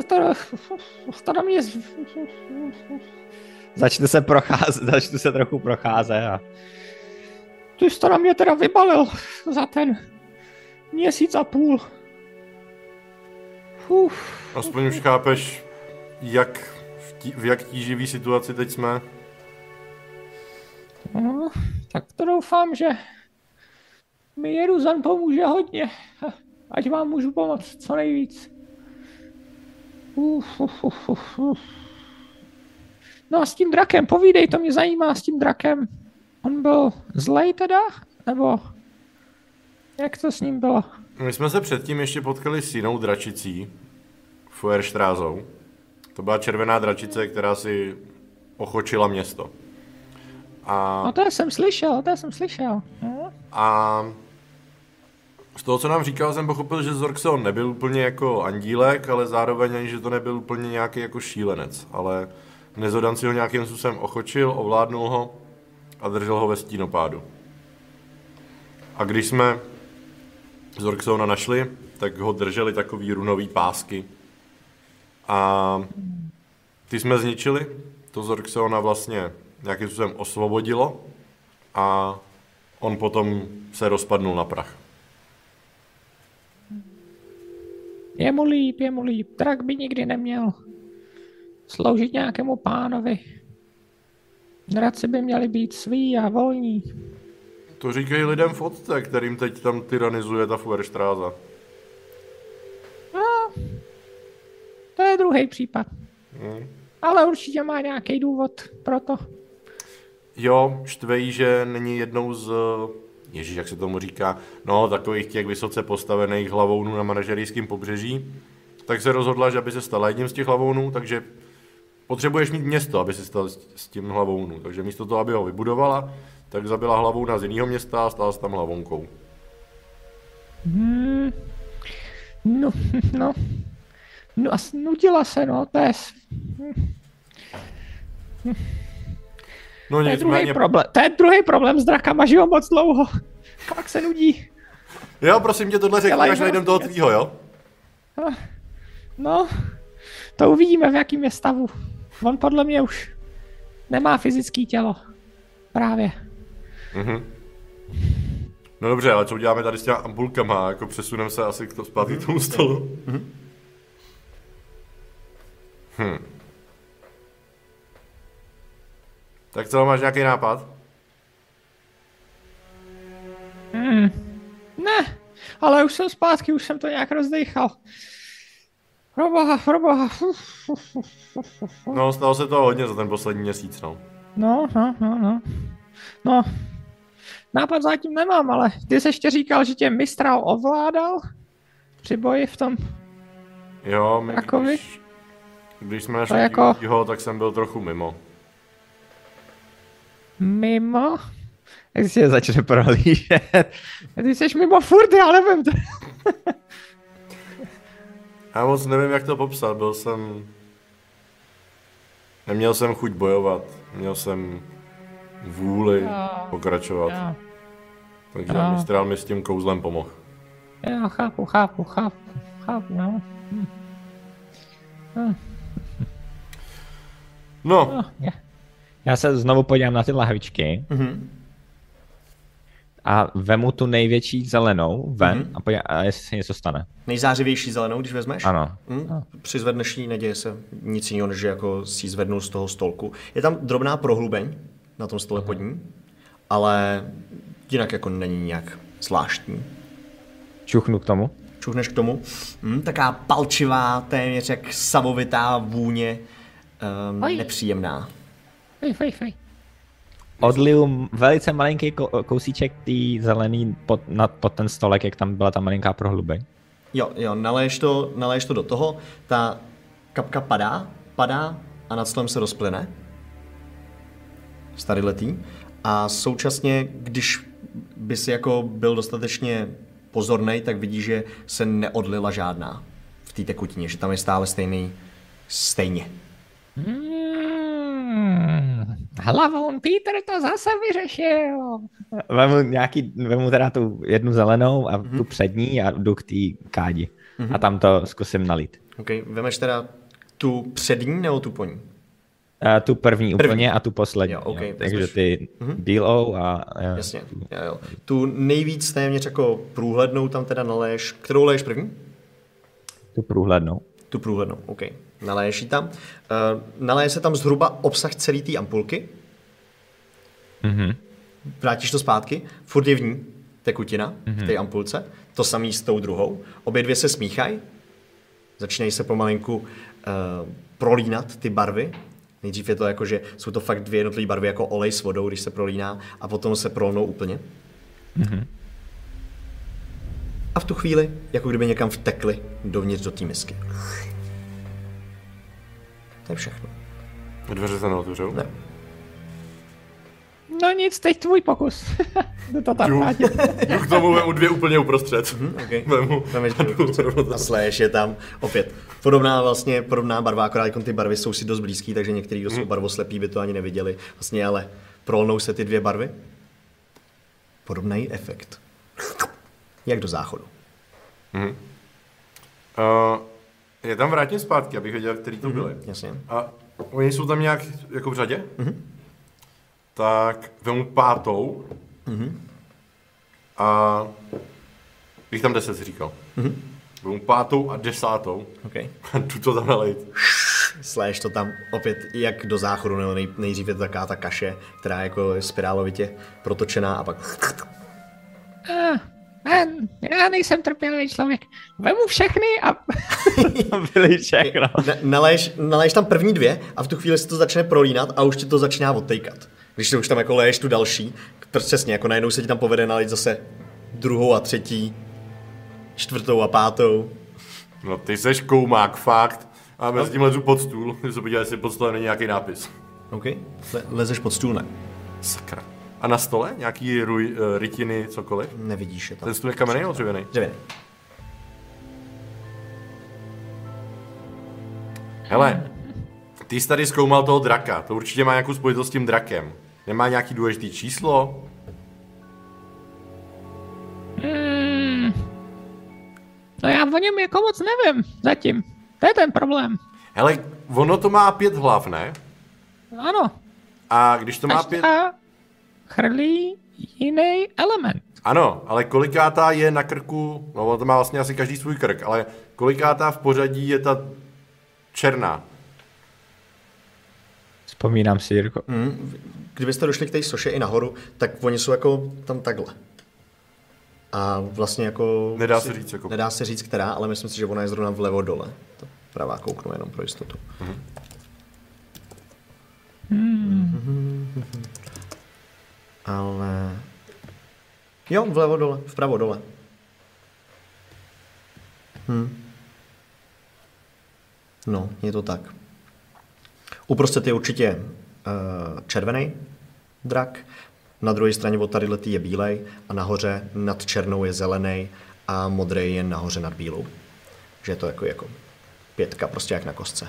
[SPEAKER 3] Stara, stara mě... z-
[SPEAKER 4] Začnu se procházet, začnu se trochu procházet a
[SPEAKER 3] Ty stara mě teda vybalil za ten měsíc a půl. Uf,
[SPEAKER 2] Aspoň už chápeš, jak v, tí, v jak tíživý situaci teď jsme.
[SPEAKER 3] no, tak to doufám, že mi Jeruzan pomůže hodně. Ať vám můžu pomoct co nejvíc. Uf, uf, uf, uf, uf. No a s tím drakem, povídej, to mě zajímá s tím drakem. On byl zlej teda? Nebo jak to s ním bylo?
[SPEAKER 2] My jsme se předtím ještě potkali s jinou dračicí, Fuerstrázou. To byla červená dračice, která si ochočila město. A,
[SPEAKER 3] No to jsem slyšel, to jsem slyšel. No.
[SPEAKER 2] a z toho, co nám říkal, jsem pochopil, že Zorxon nebyl úplně jako andílek, ale zároveň ani, že to nebyl úplně nějaký jako šílenec. Ale Nezodan si ho nějakým způsobem ochočil, ovládnul ho a držel ho ve stínopádu. A když jsme Zorxona našli, tak ho drželi takový runový pásky. A ty jsme zničili, to Zorxona vlastně nějakým způsobem osvobodilo a on potom se rozpadnul na prach.
[SPEAKER 3] Je mu líp, je mu líp. Drak by nikdy neměl sloužit nějakému pánovi. Draci by měli být sví a volní.
[SPEAKER 2] To říkají lidem v fotce, kterým teď tam tyranizuje ta Fuerstráza.
[SPEAKER 3] No, to je druhý případ. Ale určitě má nějaký důvod pro to.
[SPEAKER 2] Jo, štvejí, že není jednou z, ježíš, jak se tomu říká, no, takových těch vysoce postavených hlavounů na manažerijském pobřeží, tak se rozhodla, že aby se stala jedním z těch hlavounů, takže potřebuješ mít město, aby se stal s s tím hlavounů. Takže místo toho, aby ho vybudovala, tak zabila hlavouna z jiného města a stala se tam hlavounkou.
[SPEAKER 3] No, no. No a snudila se, no, to je,
[SPEAKER 2] No
[SPEAKER 3] to je druhý
[SPEAKER 2] nicméně,
[SPEAKER 3] problém. To je druhý problém s drakama, že jo, moc dlouho. Pak se nudí.
[SPEAKER 2] jo, prosím tě, tohle řekni, až najdem toho tvýho, jo?
[SPEAKER 3] No, to uvidíme, v jakým je stavu. On podle mě už nemá fyzický tělo. Právě.
[SPEAKER 2] No dobře, ale co uděláme tady s těma ampulkama, jako přesuneme se asi k to, zpátky k tomu stolu. Hm. Tak co, máš nějaký nápad?
[SPEAKER 3] Ne, ale už jsem zpátky, už jsem to nějak rozdechal. Proboha, proboha.
[SPEAKER 2] No, stalo se to hodně za ten poslední měsíc, no.
[SPEAKER 3] No, no, no, no. No, nápad zatím nemám, ale ty jsi ještě říkal, že tě Mistral ovládal při boji v tom.
[SPEAKER 2] Jo, my, když, když jsme našli
[SPEAKER 3] jako-
[SPEAKER 2] jako... tak jsem byl trochu mimo.
[SPEAKER 3] Mimo?
[SPEAKER 4] jak si je začne prohlížet.
[SPEAKER 3] Ty jsi mimo furt, já nevím. To...
[SPEAKER 2] Já moc nevím, jak to popsat, byl jsem... Neměl jsem chuť bojovat, měl jsem vůli
[SPEAKER 3] Jo.
[SPEAKER 2] pokračovat,
[SPEAKER 3] Jo,
[SPEAKER 2] takže
[SPEAKER 3] Jo.
[SPEAKER 2] Mistral mi s tím kouzlem pomohl.
[SPEAKER 3] jo, chápu, chápu, chápu, chápu, no.
[SPEAKER 2] No,
[SPEAKER 3] no je.
[SPEAKER 4] Já se znovu podívám na ty lahvičky
[SPEAKER 1] Mhm.
[SPEAKER 4] a vemu tu největší zelenou ven
[SPEAKER 1] Mhm.
[SPEAKER 4] a, podívám, a jestli se něco stane.
[SPEAKER 1] Nejzářivější zelenou, když vezmeš?
[SPEAKER 4] Ano.
[SPEAKER 1] Hm? Při zvedneš jí neděje se nic jiného, než že jako si ji zvednou z toho stolku. Je tam drobná prohlubeň na tom stole pod ní, ale jinak jako není nějak zvláštní.
[SPEAKER 4] Čuchnu k tomu.
[SPEAKER 1] Čuchneš k tomu? Hm, taká palčivá, téměř jak savovitá vůně, um,
[SPEAKER 3] Oj.
[SPEAKER 1] nepříjemná.
[SPEAKER 3] Fej, fej, fej.
[SPEAKER 4] Odliju velice malinký ko- kousíček tý zelený pod, nad, pod ten stolek, jak tam byla ta malinká prohlubeň.
[SPEAKER 1] Jo, jo, naléješ to, naléješ to do toho, ta kapka padá, padá a nad stolem se rozplyne. Starý letý. A současně, když by si jako byl dostatečně pozorný, tak vidíš, že se neodlila žádná v té tekutině, že tam je stále stejný, stejně.
[SPEAKER 3] Hmm, Hlavou Peter to zase vyřešil.
[SPEAKER 4] Vemu, nějaký, vemu teda tu jednu zelenou a tu přední a jdu k té kádi. A tam to zkusím nalít.
[SPEAKER 1] OK, vemeš teda tu přední nebo tu po ní?
[SPEAKER 4] A tu první,
[SPEAKER 1] První.
[SPEAKER 4] úplně a tu poslední.
[SPEAKER 1] Jo, ok,
[SPEAKER 4] Takže
[SPEAKER 1] vezmeš-
[SPEAKER 4] ty bílou a... jo,
[SPEAKER 1] Jasně,
[SPEAKER 4] tu-
[SPEAKER 1] jo, jo. Tu nejvíc téměř jako průhlednou tam teda naléješ. Kterou leješ první?
[SPEAKER 4] Tu průhlednou.
[SPEAKER 1] Tu průhlednou, OK. Naléješ ji tam. Uh, naleje se tam zhruba obsah celé té ampulky.
[SPEAKER 4] Mhm.
[SPEAKER 1] Vrátíš to zpátky. Furt je v ní tekutina v té ampulce. To samý s tou druhou. Obě dvě se smíchají. Začínají se pomalinku uh, prolínat ty barvy. Nejdřív je to jako, že jsou to fakt dvě jednotlivé barvy jako olej s vodou, když se prolíná a potom se prolnou úplně. A v tu chvíli, jako kdyby někam vtekli dovnitř do té misky. To je všechno.
[SPEAKER 2] Dveře se neotevřou.
[SPEAKER 1] Ne.
[SPEAKER 3] No nic, teď tvůj pokus. Jdu to tam vrátit.
[SPEAKER 2] jdu k tomu, vemu dvě úplně uprostřed.
[SPEAKER 1] Okay.
[SPEAKER 2] Vemu. A
[SPEAKER 1] je tam opět. Podobná vlastně, podobná barva, akorát jako ty barvy jsou si dost blízký, takže některý, kdo jsou barvoslepí, by to ani neviděli. Vlastně, ale prolnou se ty dvě barvy. Podobný efekt. Jak do záchodu.
[SPEAKER 2] Uh, je tam vrátím zpátky, abych věděl, který to byly.
[SPEAKER 1] Jasně.
[SPEAKER 2] A oni jsou tam nějak jako v řadě? Tak vemu pátou. A bych tam deset si říkal. Vemu pátou a desátou.
[SPEAKER 1] Okay.
[SPEAKER 2] A jdu to tam nalejt.
[SPEAKER 1] Sléš to tam opět jak do záchodu, nebo nej, nejdřív je to taková ta kaše, která jako je spirálovitě protočená a pak
[SPEAKER 3] Ah, man, já nejsem trpělivý člověk. Vemu všechny a...
[SPEAKER 4] Byly všechno.
[SPEAKER 1] Na, naleješ, naleješ tam první dvě a v tu chvíli se to začne prolínat a už ti to začíná odtejkat. Když to už tam jako leješ tu další, přesně, jako najednou se ti tam povede nalít zase druhou a třetí, čtvrtou a pátou.
[SPEAKER 2] No ty seš koumák, fakt. A mezi tím lezu pod stůl, že se podívat, jestli pod stolem není nějaký nápis.
[SPEAKER 1] OK? Le, lezeš pod stůl, ne?
[SPEAKER 2] Sakra. A na stole? Nějaký ruj, uh, rytiny, cokoliv?
[SPEAKER 1] Nevidíš je tam.
[SPEAKER 2] Ten stůl je kamenný nebo dřevěný?
[SPEAKER 1] Dřevěný.
[SPEAKER 2] Hele, ty jsi tady zkoumal toho draka, to určitě má nějakou spojitost s tím drakem. Nemá nějaký důležitý číslo?
[SPEAKER 3] Hmm, no já o něm jako moc nevím zatím. To je ten problém.
[SPEAKER 2] Hele, ono to má pět hlav, ne?
[SPEAKER 3] Ano,
[SPEAKER 2] A když to má pět...
[SPEAKER 3] každá chrlí jiný element.
[SPEAKER 2] Ano, ale kolikátá je na krku, no ono to má vlastně asi každý svůj krk, ale kolikátá v pořadí je ta černá?
[SPEAKER 4] Vzpomínám si, Jirko.
[SPEAKER 1] Hmm. Kdybyste došli k té soše i nahoru, tak oni jsou jako tam takhle. A vlastně jako...
[SPEAKER 2] Nedá se říct, jako-
[SPEAKER 1] Nedá se říct, která, ale myslím si, že ona je zrovna vlevo dole. To pravá kouknu jenom pro jistotu. Mhm. Ale... Jo, vlevo dole, vpravo dole. Hm. No, je to tak. Uprostřed je určitě červený drak, na druhé straně od tady je bílej a nahoře nad černou je zelený a modrý je nahoře nad bílou. Že je to jako, jako pětka, prostě jak na kostce.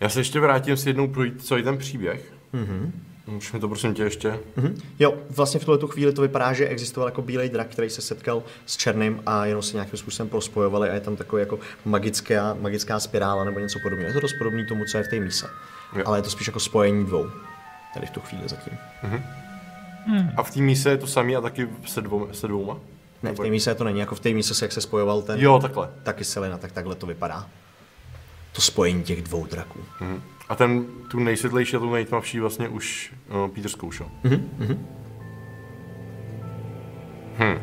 [SPEAKER 2] Já se ještě vrátím si jednou projít celý ten příběh. Mm-hmm. Už mi to prosím tě ještě.
[SPEAKER 1] Mhm. Jo, vlastně v tuhle tu chvíli to vypadá, že existoval jako bílej drak, který se setkal s černým a jenom se nějakým způsobem prospojovali a je tam takový jako magická, magická spirála nebo něco podobného. Je to dost podobný tomu, co je v té míse.
[SPEAKER 2] Jo.
[SPEAKER 1] Ale je to spíš jako spojení dvou. Tady v tu chvíli zatím.
[SPEAKER 2] A v té míse je to samý a taky se, dvou, se dvouma?
[SPEAKER 1] Ne, v té míse to není, jako v té míse se jak se spojoval ten
[SPEAKER 2] Jo, takhle.
[SPEAKER 1] taky selina, tak takhle to vypadá. To spojení těch dvou draků.
[SPEAKER 2] Mhm. A ten, tu nejsvětlejší a tu nejtmavší vlastně už uh, Peter zkoušel. Hm.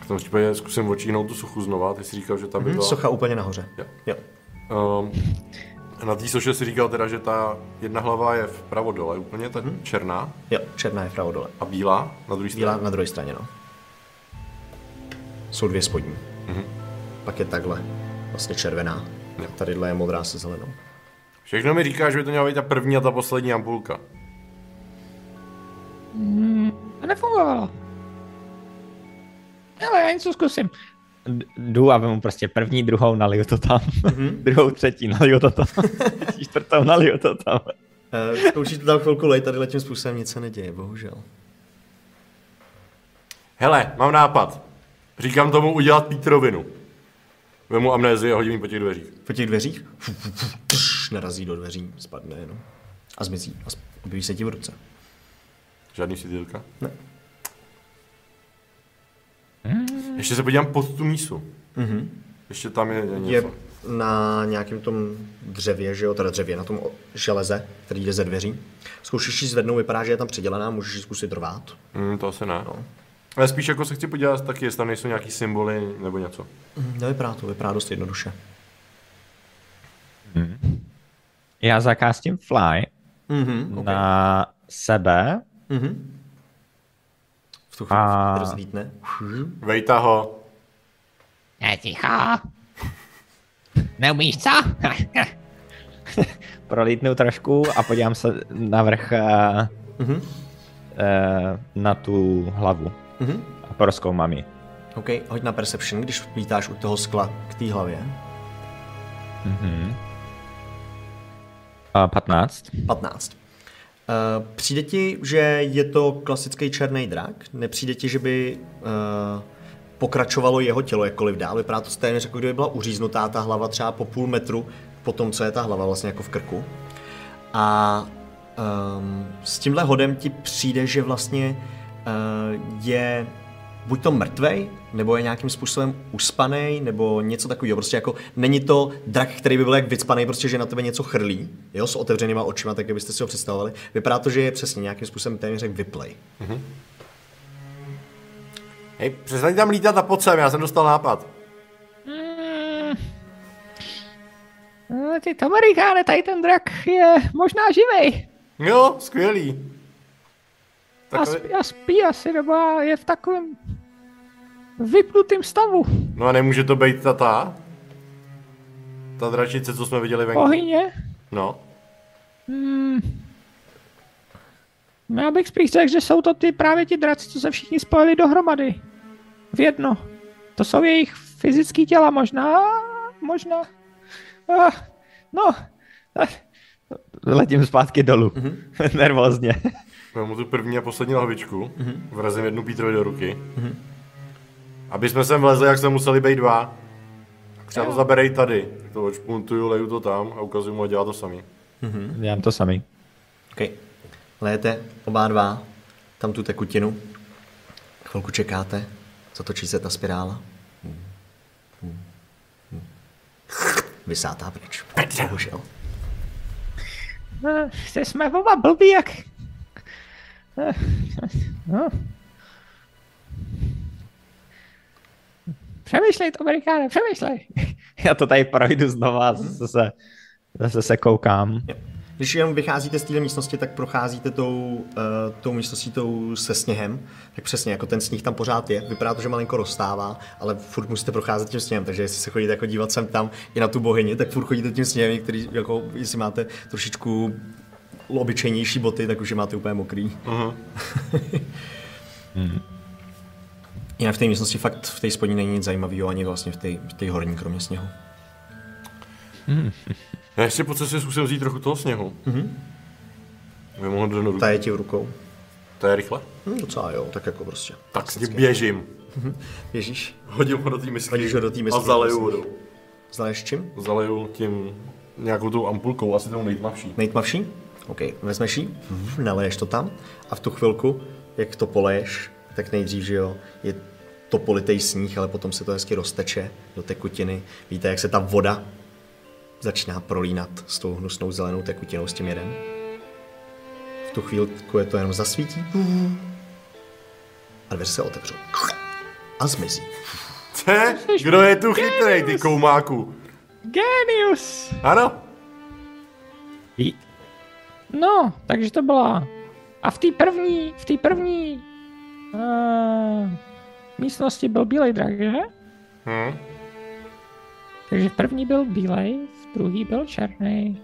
[SPEAKER 2] V tom případě zkusím očíhnout tu sochu znova, ty jsi říkal, že tam by
[SPEAKER 1] Hm,
[SPEAKER 2] byla...
[SPEAKER 1] socha úplně nahoře.
[SPEAKER 2] Jo.
[SPEAKER 1] jo.
[SPEAKER 2] Um, na té soše si říkal teda, že ta jedna hlava je vpravo dole úplně, ta černá
[SPEAKER 1] Jo, černá je vpravo dole.
[SPEAKER 2] a bílá na druhé straně.
[SPEAKER 1] Bílá na druhé straně, no. jsou dvě spodní. Pak je takhle, vlastně červená. A tadyhle je modrá se zelenou.
[SPEAKER 2] Všechno mi říká, že by to měla být ta první a ta poslední ampulka.
[SPEAKER 3] To nefungovalo. Ale já něco zkusím.
[SPEAKER 4] D- jdu a vemu prostě první, druhou, naliju to tam. druhou, třetí, naliju to tam. Třetí, čtvrtou, naliju to tam.
[SPEAKER 1] Uh, zkoušíš to tam chvilku lejt, tadyhle tím způsobem nic se neděje, bohužel.
[SPEAKER 2] Hele, mám nápad. Říkám tomu udělat Pítrovinu. Vemu amnézii a hodím ji po těch dveřích.
[SPEAKER 1] Po těch dveřích narazí do dveří, spadne jenom. A zmizí. A objeví se ti v ruce.
[SPEAKER 2] Žádný světýlka.
[SPEAKER 1] Ne.
[SPEAKER 2] Ještě se podívám pod tu mísu. Ještě tam je
[SPEAKER 1] Je
[SPEAKER 2] něco.
[SPEAKER 1] na nějakém tom dřevě, že jo, teda dřevě, na tom železe, který jde ze dveří. Zkoušíš ji zvednout, vypadá, že je tam předělaná, můžeš ji zkusit rvát.
[SPEAKER 2] Hmm, to asi ne. No. Ale spíš jako se chci podívat taky, jestli tam nejsou nějaký symboly nebo něco.
[SPEAKER 1] Nevypadá to, vypadá dost jednoduše.
[SPEAKER 4] Já zakástím fly
[SPEAKER 1] Mhm,
[SPEAKER 4] okay. na sebe.
[SPEAKER 1] V tu chvíli
[SPEAKER 4] A-
[SPEAKER 1] rozlítne.
[SPEAKER 2] Vejta ho.
[SPEAKER 3] Je ticho. Neumíš co?
[SPEAKER 4] prolítnu trošku a podívám se navrch uh,
[SPEAKER 1] Mhm.
[SPEAKER 4] uh, na tu hlavu.
[SPEAKER 1] Mhm.
[SPEAKER 4] A porozkoumám ji.
[SPEAKER 1] OK, hoď na Perception, když lítáš u toho skla k té hlavě.
[SPEAKER 4] Uh, 15.
[SPEAKER 1] 15. Uh, přijde ti, že je to klasický černý drak? Nepřijde ti, že by uh, pokračovalo jeho tělo jakkoliv dál? Vypadá to téměř jako kdyby byla uříznutá ta hlava třeba po půl metru po tom, co je ta hlava vlastně jako v krku. A um, s tímhle hodem ti přijde, že vlastně uh, je buď to mrtvej, nebo je nějakým způsobem uspaný, nebo něco takového. Prostě jako není to drak, který by byl jak vycpaný, prostě, že na tebe něco chrlí, jo, s otevřenýma očima, tak jak byste si ho představovali. Vypadá to, že je přesně nějakým způsobem téměř jak vyplej.
[SPEAKER 2] Hej, přestaň tam lítat a pojď sem, já jsem dostal nápad.
[SPEAKER 3] No, Ty to Amerikáne, tady ten drak je možná živej.
[SPEAKER 2] Jo, skvělý.
[SPEAKER 3] A
[SPEAKER 2] Takový...
[SPEAKER 3] spí, a spí asi, nebo je v takovém vypnutém stavu.
[SPEAKER 2] No a nemůže to být ta ta? Ta dračice, co jsme viděli venku.
[SPEAKER 3] Bohyně.
[SPEAKER 2] No.
[SPEAKER 3] No, Já bych spíš řekl, že jsou to ty právě ti draci, co se všichni spojili dohromady. V jedno. To jsou jejich fyzické těla možná, možná. Ah, no,
[SPEAKER 4] Letím zpátky dolů. Nervózně.
[SPEAKER 2] Vezmu tu první a poslední lahvičku, vrazím jednu Pítrovi do ruky. Aby jsme sem vlezli, jak jsme museli být dva. Tak třeba to zaberej tady. To odšpuntuju, leju to tam a ukazuju mu a dělá to samý.
[SPEAKER 4] Dělám to samý.
[SPEAKER 1] OK. Lejete oba dva tam tu tekutinu. Chvilku čekáte, zatočí se ta spirála. Vysátá pryč. Bohužel.
[SPEAKER 3] eh, že jsme oba blbí jak... Eh, No. Přemýšlej to, Amerikáne, přemýšlej.
[SPEAKER 4] Já to tady projdu znova a zase se, zase se koukám.
[SPEAKER 1] Když jenom vycházíte z téhle místnosti, tak procházíte tou, uh, tou místností tou se sněhem, tak přesně, jako ten sníh tam pořád je, vypadá to, že malinko rozstává, ale furt musíte procházet tím sněhem, takže jestli se chodíte jako dívat sem tam i na tu bohyni, tak furt chodíte tím sněhem, který, jako, jestli máte trošičku obyčejnější boty, tak už je máte úplně mokrý. Uh-huh. Jinak v té místnosti fakt v té spodní není nic zajímavého, ani vlastně v té, v té horní, kromě sněhu.
[SPEAKER 2] Já ještě po cestě zkusím vzít trochu toho sněhu. Mhm. Do ruky.
[SPEAKER 1] Ta je ti v rukou.
[SPEAKER 2] To je rychle.
[SPEAKER 1] Hm, docela jo, tak jako prostě.
[SPEAKER 2] Tak s tím běžím.
[SPEAKER 1] Běžíš?
[SPEAKER 2] Hodím ho do té misky.
[SPEAKER 1] Hodíš ho do té misky.
[SPEAKER 2] A zaleju vodou.
[SPEAKER 1] Zaleješ čím?
[SPEAKER 2] Zaleju tím nějakou tou ampulkou, asi tou nejtmavší.
[SPEAKER 1] Nejtmavší? OK, vezmeš ji, naleješ to tam a v tu chvilku, jak to poleješ, tak nejdřív, že jo, je to politej sníh, ale potom se to hezky rozteče do tekutiny. Víte, jak se ta voda začíná prolínat s tou hnusnou zelenou tekutinou s tím jedem. V tu chvílku je to jenom zasvítí a dveře se otevřou. A zmizí.
[SPEAKER 2] Ce? Kdo je tu chytrej, ty koumáku?
[SPEAKER 3] Genius!
[SPEAKER 2] Ano?
[SPEAKER 4] Jí-
[SPEAKER 3] No, takže to byla. A v té první, v té první uh, místnosti byl bílej drak, že?
[SPEAKER 2] Hm?
[SPEAKER 3] Takže v první byl bílej, v druhý byl černý.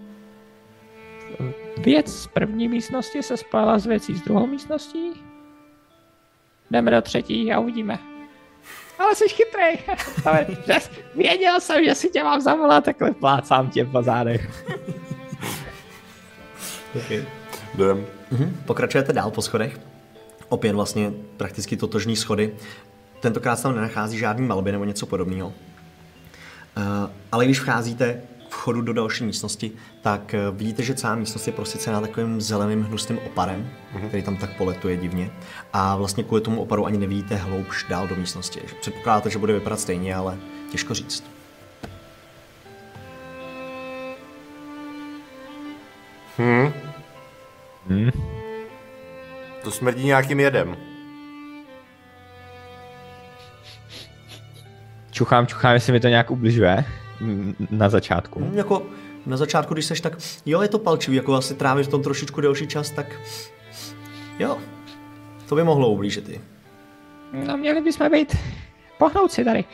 [SPEAKER 3] Věc z první místnosti se spojila s věcí z druhou místností. Jdeme do třetí a uvidíme. Ale jsi chytrý. Věděl jsem, že si tě mám zavolat, takhle plácám tě po zádech.
[SPEAKER 1] Okay.
[SPEAKER 2] Jdem.
[SPEAKER 1] Pokračujete dál po schodech. Opět vlastně prakticky totožní schody. Tentokrát tam nenachází žádný malby nebo něco podobného. Uh, ale když vcházíte k vchodu do další místnosti, tak uh, vidíte, že celá místnost je prosycená takovým zeleným hnusným oparem, který tam tak poletuje divně. A vlastně kvůli tomu oparu ani nevidíte hloubš dál do místnosti. Předpokládáte, že bude vypadat stejně, ale těžko říct.
[SPEAKER 2] To smrdí nějakým jedem.
[SPEAKER 4] Čuchám, čuchám, jestli mi to nějak ubližuje na začátku.
[SPEAKER 1] Hm, Jako na začátku, když seš tak, jo, je to palčivý, jako asi trávíš v tom trošičku delší čas, tak jo, to by mohlo ublížit i.
[SPEAKER 3] No měli bychom být pohnout si tady.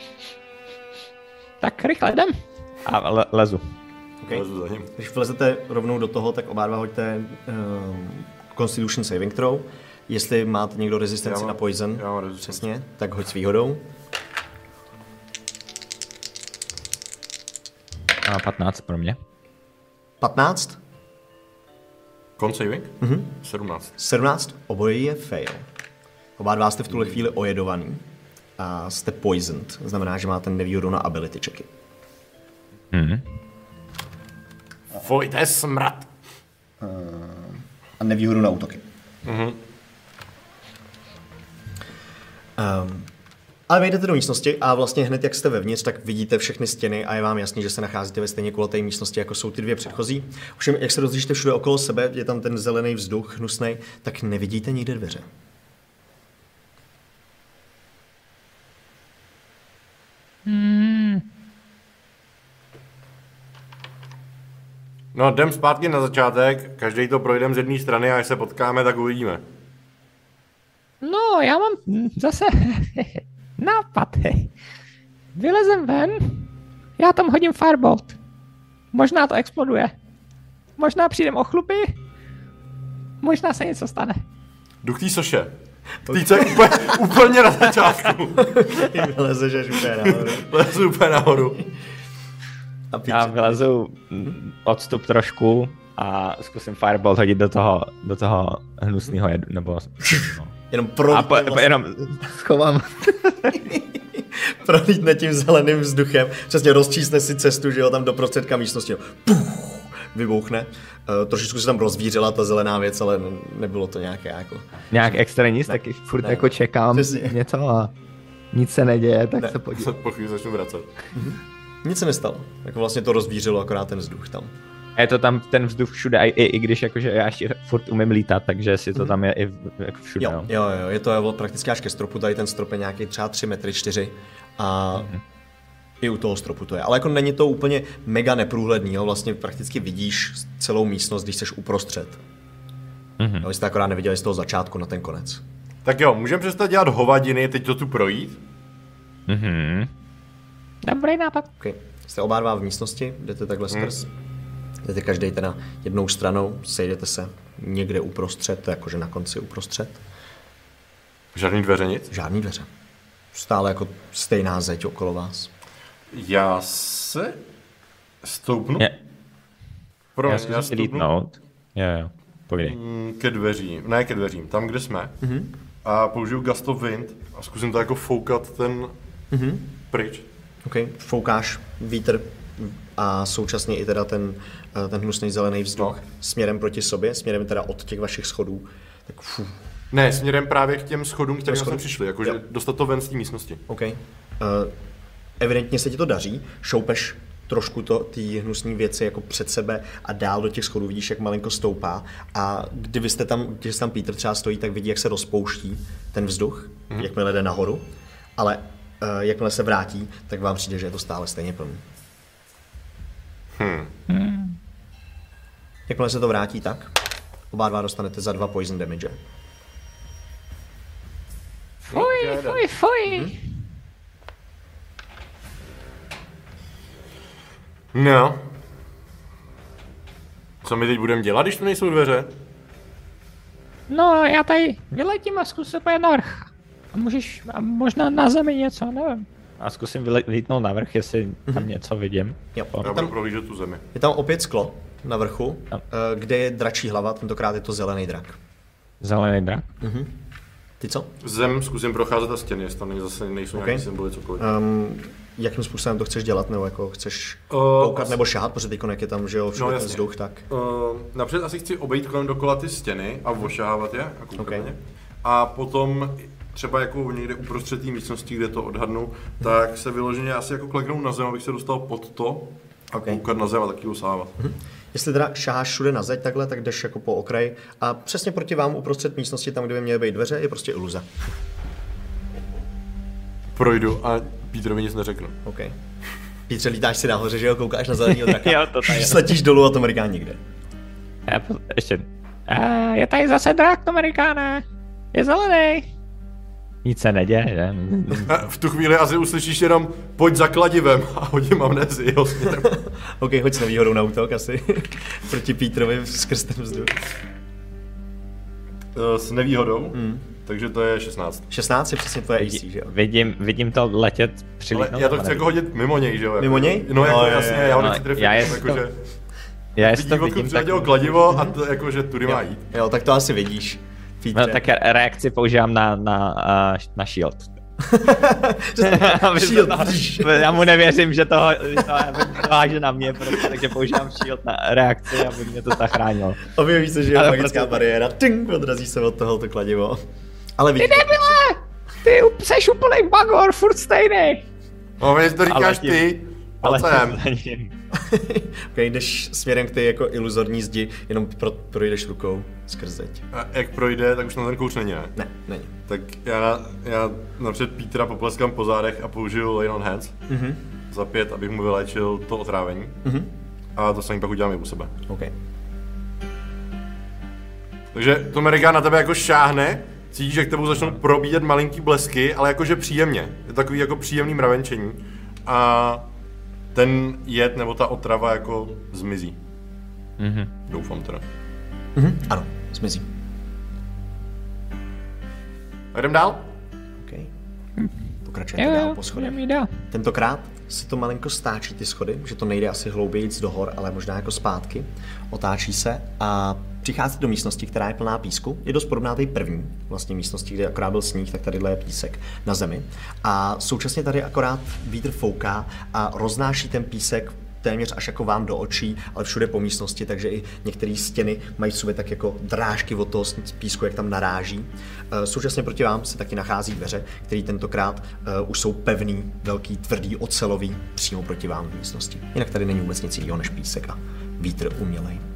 [SPEAKER 3] Tak rychle jdem.
[SPEAKER 4] A le- lezu.
[SPEAKER 1] Okay.
[SPEAKER 2] Lezu za ním.
[SPEAKER 1] Když vlezete rovnou do toho, tak oba dva hoďte um, Constitution Saving Throw. Jestli máte někdo rezistenci
[SPEAKER 2] mám-
[SPEAKER 1] na poison,
[SPEAKER 2] já mám
[SPEAKER 1] přesně, tak hoď s výhodou.
[SPEAKER 4] A 15 pro mě.
[SPEAKER 1] 15,
[SPEAKER 2] Con saving? Mhm. 17.
[SPEAKER 1] 17, oboje je fail. Oba dva jste v tuhle chvíli ojedovaný a jste poisoned, znamená, že máte nevýhodu na ability checky.
[SPEAKER 2] Fuj, to je smrad.
[SPEAKER 1] a nevýhodu na útoky. Um, ale vejdete do místnosti a vlastně hned, jak jste vevnitř, tak vidíte všechny stěny a je vám jasný, že se nacházíte ve stejně kulaté místnosti, jako jsou ty dvě předchozí. Ovšem, jak se rozlížíte všude okolo sebe, je tam ten zelený vzduch, hnusný, tak nevidíte nikde dveře.
[SPEAKER 2] No, jdem zpátky na začátek, každý to projdeme z jedné strany a až se potkáme, tak uvidíme.
[SPEAKER 3] No, já mám zase nápad. hej. Vylezem ven, já tam hodím firebolt. Možná to exploduje. Možná přijdem o chlupy, možná se něco stane.
[SPEAKER 2] Jdu k té soše. Ty co úplně, úplně na začátku.
[SPEAKER 1] Vylezeš až úplně nahoru.
[SPEAKER 2] Lezu úplně nahoru.
[SPEAKER 1] A
[SPEAKER 4] Já vylezu mm, odstup trošku a zkusím Firebolt hodit do toho, do toho hnusného jedu, nebo... No.
[SPEAKER 1] jenom
[SPEAKER 4] A
[SPEAKER 1] prolítne,
[SPEAKER 4] po, po,
[SPEAKER 1] vlastně,
[SPEAKER 4] jenom schovám.
[SPEAKER 1] prolítne tím zeleným vzduchem, přesně rozčísne si cestu, že jo, tam do prostředka místnosti. Puh, vybouchne. Uh, trošičku se tam rozvířila ta zelená věc, ale ne- nebylo to nějaké jako...
[SPEAKER 4] Nějak extra nic, taky furt
[SPEAKER 1] ne.
[SPEAKER 4] jako čekám
[SPEAKER 1] Přesně.
[SPEAKER 4] něco a nic se neděje, tak
[SPEAKER 1] Ne.
[SPEAKER 4] se podívám.
[SPEAKER 2] Se po chvíli začnu vracet.
[SPEAKER 1] Nic se nestalo. Jako vlastně to rozvířilo akorát ten vzduch tam.
[SPEAKER 4] A je to tam ten vzduch všude, i, i, i když jakože já ještě furt umím lítat, takže si to tam je i v- jako všude.
[SPEAKER 1] Jo,
[SPEAKER 4] no.
[SPEAKER 1] jo, jo, je to je prakticky až ke stropu, tady ten strop je nějaký třeba 3 metry 4 a i u toho stropu to je. Ale jako není to úplně mega neprůhledný, jo, vlastně prakticky vidíš celou místnost, když jsi uprostřed. Mm-hmm. Jo, jste akorát neviděli z toho začátku na ten konec.
[SPEAKER 2] Tak jo, můžeme přestat dělat hovadiny, teď to tu projít?
[SPEAKER 4] Mhm.
[SPEAKER 3] Dobrý nápad.
[SPEAKER 1] Okay. Jste oba dva v místnosti, jdete takhle skrz. Jdete každý teda jednou stranou, sejdete se někde uprostřed, jakože na konci uprostřed.
[SPEAKER 2] Žádný dveře nic?
[SPEAKER 1] Žádný dveře. Stále jako stejná zeď okolo vás.
[SPEAKER 2] Já se stoupnu.
[SPEAKER 4] Je,
[SPEAKER 2] Pro,
[SPEAKER 4] já si lítnout. Jo, jo, povídej.
[SPEAKER 2] Mm, ke dveřím, ne ke dveřím, tam, kde jsme. Mm-hmm. A použiju Gust of Wind a zkusím to jako foukat ten mm-hmm. pryč.
[SPEAKER 1] OK, foukáš vítr a současně i teda ten, eh, ten hnusný zelený vzduch
[SPEAKER 2] No.
[SPEAKER 1] směrem proti sobě, směrem teda od těch vašich schodů. Tak fů,
[SPEAKER 2] Ne, směrem právě k těm schodům, kterým jsme přišli, jakože
[SPEAKER 1] Jo.
[SPEAKER 2] dostat to ven z té místnosti.
[SPEAKER 1] OK. Uh, evidentně se ti to daří, šoupeš trošku to, ty hnusné věci jako před sebe a dál do těch schodů vidíš, jak malinko stoupá a kdyby jste tam, když tam Peter třeba stojí, tak vidí, jak se rozpouští ten vzduch, mm-hmm. jakmile jde nahoru, ale jakmile se vrátí, tak vám přijde, že je to stále stejně plný.
[SPEAKER 2] Hmm.
[SPEAKER 1] Jakmile se to vrátí, tak oba dva dostanete za dva poison damage.
[SPEAKER 3] Fuj, fuj, fuj, fuj.
[SPEAKER 2] No. Co my teď budeme dělat, když tu nejsou dveře?
[SPEAKER 3] No, já tady vyletím a zkus se pojet navrch. A můžeš, a možná na zemi něco, nevím.
[SPEAKER 4] A zkusím vylítnout navrch, jestli tam něco vidím.
[SPEAKER 1] Jo.
[SPEAKER 2] Já budu
[SPEAKER 1] tam,
[SPEAKER 2] prohlížet tu zemi.
[SPEAKER 1] je tam opět sklo na vrchu,
[SPEAKER 4] Tam.
[SPEAKER 1] eh, kde je dračí hlava, tentokrát je to zelený drak.
[SPEAKER 4] Zelený drak.
[SPEAKER 1] Ty co?
[SPEAKER 2] Zem zkusím procházet a stěny, jestli tam zase nejsou
[SPEAKER 1] Ok.
[SPEAKER 2] nějaké symboly, cokoliv.
[SPEAKER 1] Um, jakým způsobem to chceš dělat, nebo jako chceš
[SPEAKER 2] Uh,
[SPEAKER 1] koukat nebo šahat, protože teď jak je tam, že jo, všude
[SPEAKER 2] No,
[SPEAKER 1] ten vzduch, tak.
[SPEAKER 2] Uh, napřed asi chci obejít kolem dokola ty stěny a ošahávat je a koukat
[SPEAKER 1] Ok.
[SPEAKER 2] na ně. A potom třeba jako někde uprostřed té místnosti, kde to odhadnu, tak se vyloženě asi jako kleknout na zem, abych se dostal pod to a
[SPEAKER 1] Ok.
[SPEAKER 2] koukat na zem a taky osávat.
[SPEAKER 1] Jestli teda šaháš všude na zeď takhle, tak jdeš jako po okraji a přesně proti vám uprostřed místnosti, tam, kde by měly být dveře, je prostě iluze.
[SPEAKER 2] Projdu a Petrovi nic neřeknu.
[SPEAKER 1] OK. Pítře, lítáš si nahoře, že jo, koukáš na zeleného draka.
[SPEAKER 4] Jo, to tady.
[SPEAKER 1] Sletíš dolů a to Amerikán nikde.
[SPEAKER 4] Já ještě
[SPEAKER 3] A je tady zase drak, Amerikáne. Je zelený.
[SPEAKER 4] Nic se neděje, že?
[SPEAKER 2] A v tu chvíli asi uslyšíš jenom pojď za kladivem a hodím amnézii jeho směrem.
[SPEAKER 1] OK, hoď s nevýhodou na útok asi. Proti Pítrovi skrz ten vzduch.
[SPEAKER 2] Eh, S nevýhodou, takže to je 16.
[SPEAKER 1] 16 je přesně tvoje AC, že jo?
[SPEAKER 4] Vidím, vidím to letět,
[SPEAKER 2] Ale
[SPEAKER 4] přilítnout.
[SPEAKER 2] já to
[SPEAKER 4] ale
[SPEAKER 2] chci jako hodit mimo něj, že jo? Jako,
[SPEAKER 1] Mimo něj?
[SPEAKER 2] No, jako
[SPEAKER 1] No, je,
[SPEAKER 2] jasně,
[SPEAKER 1] je,
[SPEAKER 2] já ho
[SPEAKER 4] no,
[SPEAKER 2] nechci trefit,
[SPEAKER 4] já
[SPEAKER 2] jako,
[SPEAKER 4] to-
[SPEAKER 2] že
[SPEAKER 4] Já jestli
[SPEAKER 2] vidí,
[SPEAKER 4] to vidím, tak,
[SPEAKER 2] kladivo a to, jako, že tudy má jít.
[SPEAKER 1] Jo, tak to asi vidíš. Pítře.
[SPEAKER 4] no, tak reakci používám na, na, na shield.
[SPEAKER 1] Shield,
[SPEAKER 4] to- já mu nevěřím, že to, že to, to háže na mě, prostě, takže používám shield na reakci, aby mě to zachránilo.
[SPEAKER 1] Objeví se, že je
[SPEAKER 4] Ale
[SPEAKER 1] magická
[SPEAKER 4] prostě-
[SPEAKER 1] bariéra, ting, odrazí se od tohoto kladivo. Ale
[SPEAKER 3] Debile! Ty up- seš úplný bagor, furt stejný.
[SPEAKER 2] No, to říkáš
[SPEAKER 4] tím-
[SPEAKER 2] ty,
[SPEAKER 4] Ale
[SPEAKER 2] ale
[SPEAKER 1] ok, jdeš směrem k té jako iluzorní zdi, jenom pro, projdeš rukou skrz zeď.
[SPEAKER 2] A jak projde, tak už na ten kouř není, ne?
[SPEAKER 1] Ne, není.
[SPEAKER 2] Tak já, já napřed Petra popleskám po zádech a použiju Lay on Hands
[SPEAKER 1] Mhm,
[SPEAKER 2] za pět, abych mu vylečil to otrávení.
[SPEAKER 1] mhm,
[SPEAKER 2] A to samý pak udělám i u sebe.
[SPEAKER 1] ok.
[SPEAKER 2] Takže to Amerika na tebe jako šáhne, cítíš, že k tebou začnou probíjet malinký blesky, ale jakože příjemně. Je takový jako příjemný mravenčení. A ten jed nebo ta otrava jako zmizí.
[SPEAKER 4] Mhm.
[SPEAKER 2] Doufám teda.
[SPEAKER 1] Mhm, ano, zmizí.
[SPEAKER 2] A jdem dál?
[SPEAKER 1] Ok. Pokračujete
[SPEAKER 3] Jo,
[SPEAKER 1] dál po schodech.
[SPEAKER 3] dál.
[SPEAKER 1] Tentokrát se to malinko stáčí ty schody, že to nejde asi hloubějíc do hor, ale možná jako zpátky. Otáčí se a přichází do místnosti, která je plná písku. Je dost podobná té první vlastně místnosti, kde akorát byl sníh, tak tadyhle je písek na zemi. A současně tady akorát vítr fouká a roznáší ten písek téměř až jako vám do očí, ale všude po místnosti, takže i některé stěny mají v sobě tak jako drážky od toho písku, jak tam naráží. Eh, Současně proti vám se taky nachází dveře, které tentokrát uh, už jsou pevný, velký, tvrdý, ocelový, přímo proti vám v místnosti. Jinak tady není vůbec nic jiného než písek a vítr umělej.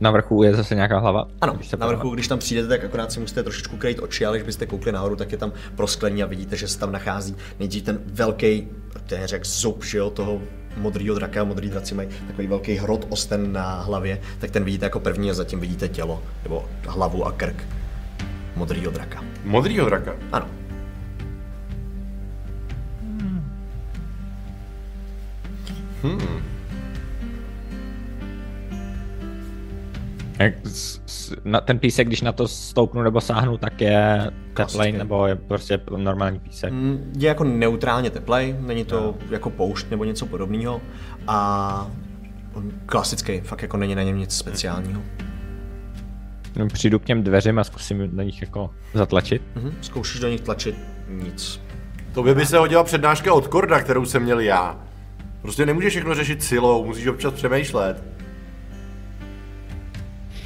[SPEAKER 4] Na vrchu je zase nějaká hlava.
[SPEAKER 1] Ano,
[SPEAKER 4] když
[SPEAKER 1] na vrchu, když tam přijdete, tak akorát si musíte trošičku krejt oči, ale když byste koukli nahoru, tak je tam prosklení a vidíte, že se tam nachází nejdřív ten velký, téměř jak zub, že jo, toho modrýho draka, modrý draci mají takový velký hrot osten na hlavě, tak ten vidíte jako první a zatím vidíte tělo, nebo hlavu a krk modrýho draka.
[SPEAKER 2] Modrýho draka.
[SPEAKER 1] Ano.
[SPEAKER 4] Jak na ten písek, když na to stoupnu nebo sáhnu, tak je teplej, nebo je prostě normální písek.
[SPEAKER 1] Mm, Je jako neutrálně teplej, není to jako poušť nebo něco podobného a on klasický, fakt jako není na něm nic speciálního.
[SPEAKER 4] No, Přijdu k těm dveřím a zkusím na nich jako zatlačit.
[SPEAKER 1] Mhm. Zkoušíš do nich tlačit nic.
[SPEAKER 2] To by se hodila přednáška od Korda, kterou jsem měl já. Prostě nemůžeš všechno řešit silou, musíš občas přemýšlet.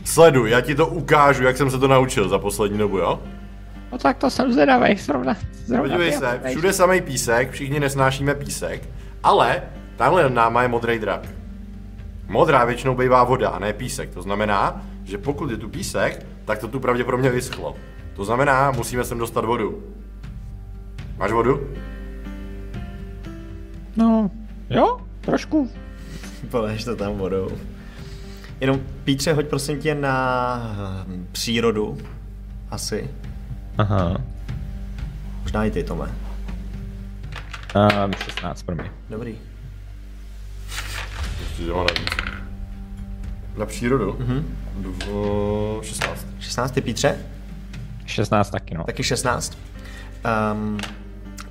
[SPEAKER 2] Sleduj, já ti to ukážu, jak jsem se to naučil za poslední dobu, jo?
[SPEAKER 3] No tak to jsem zvědavej, zrovna. zrovna
[SPEAKER 2] Podívej se, všude samý písek, všichni nesnášíme písek, ale tamhle nad náma je modrý drak. Modrá většinou bývá voda a ne písek, to znamená, že pokud je tu písek, tak to tu pravděpodobně vyschlo. To znamená, musíme sem dostat vodu. Máš vodu?
[SPEAKER 3] No, jo, trošku.
[SPEAKER 1] Poleš to tam vodou. Jenom Pítře, hoď prosím tě na hm, přírodu. Asi.
[SPEAKER 4] Aha.
[SPEAKER 1] Možná i ty, Tome.
[SPEAKER 4] Um, 16 pro mě.
[SPEAKER 1] Dobrý.
[SPEAKER 2] Ještě, navíc. Na přírodu? Mhm. 16.
[SPEAKER 1] 16 ty Pítře?
[SPEAKER 4] 16 taky, no.
[SPEAKER 1] Taky 16. Um,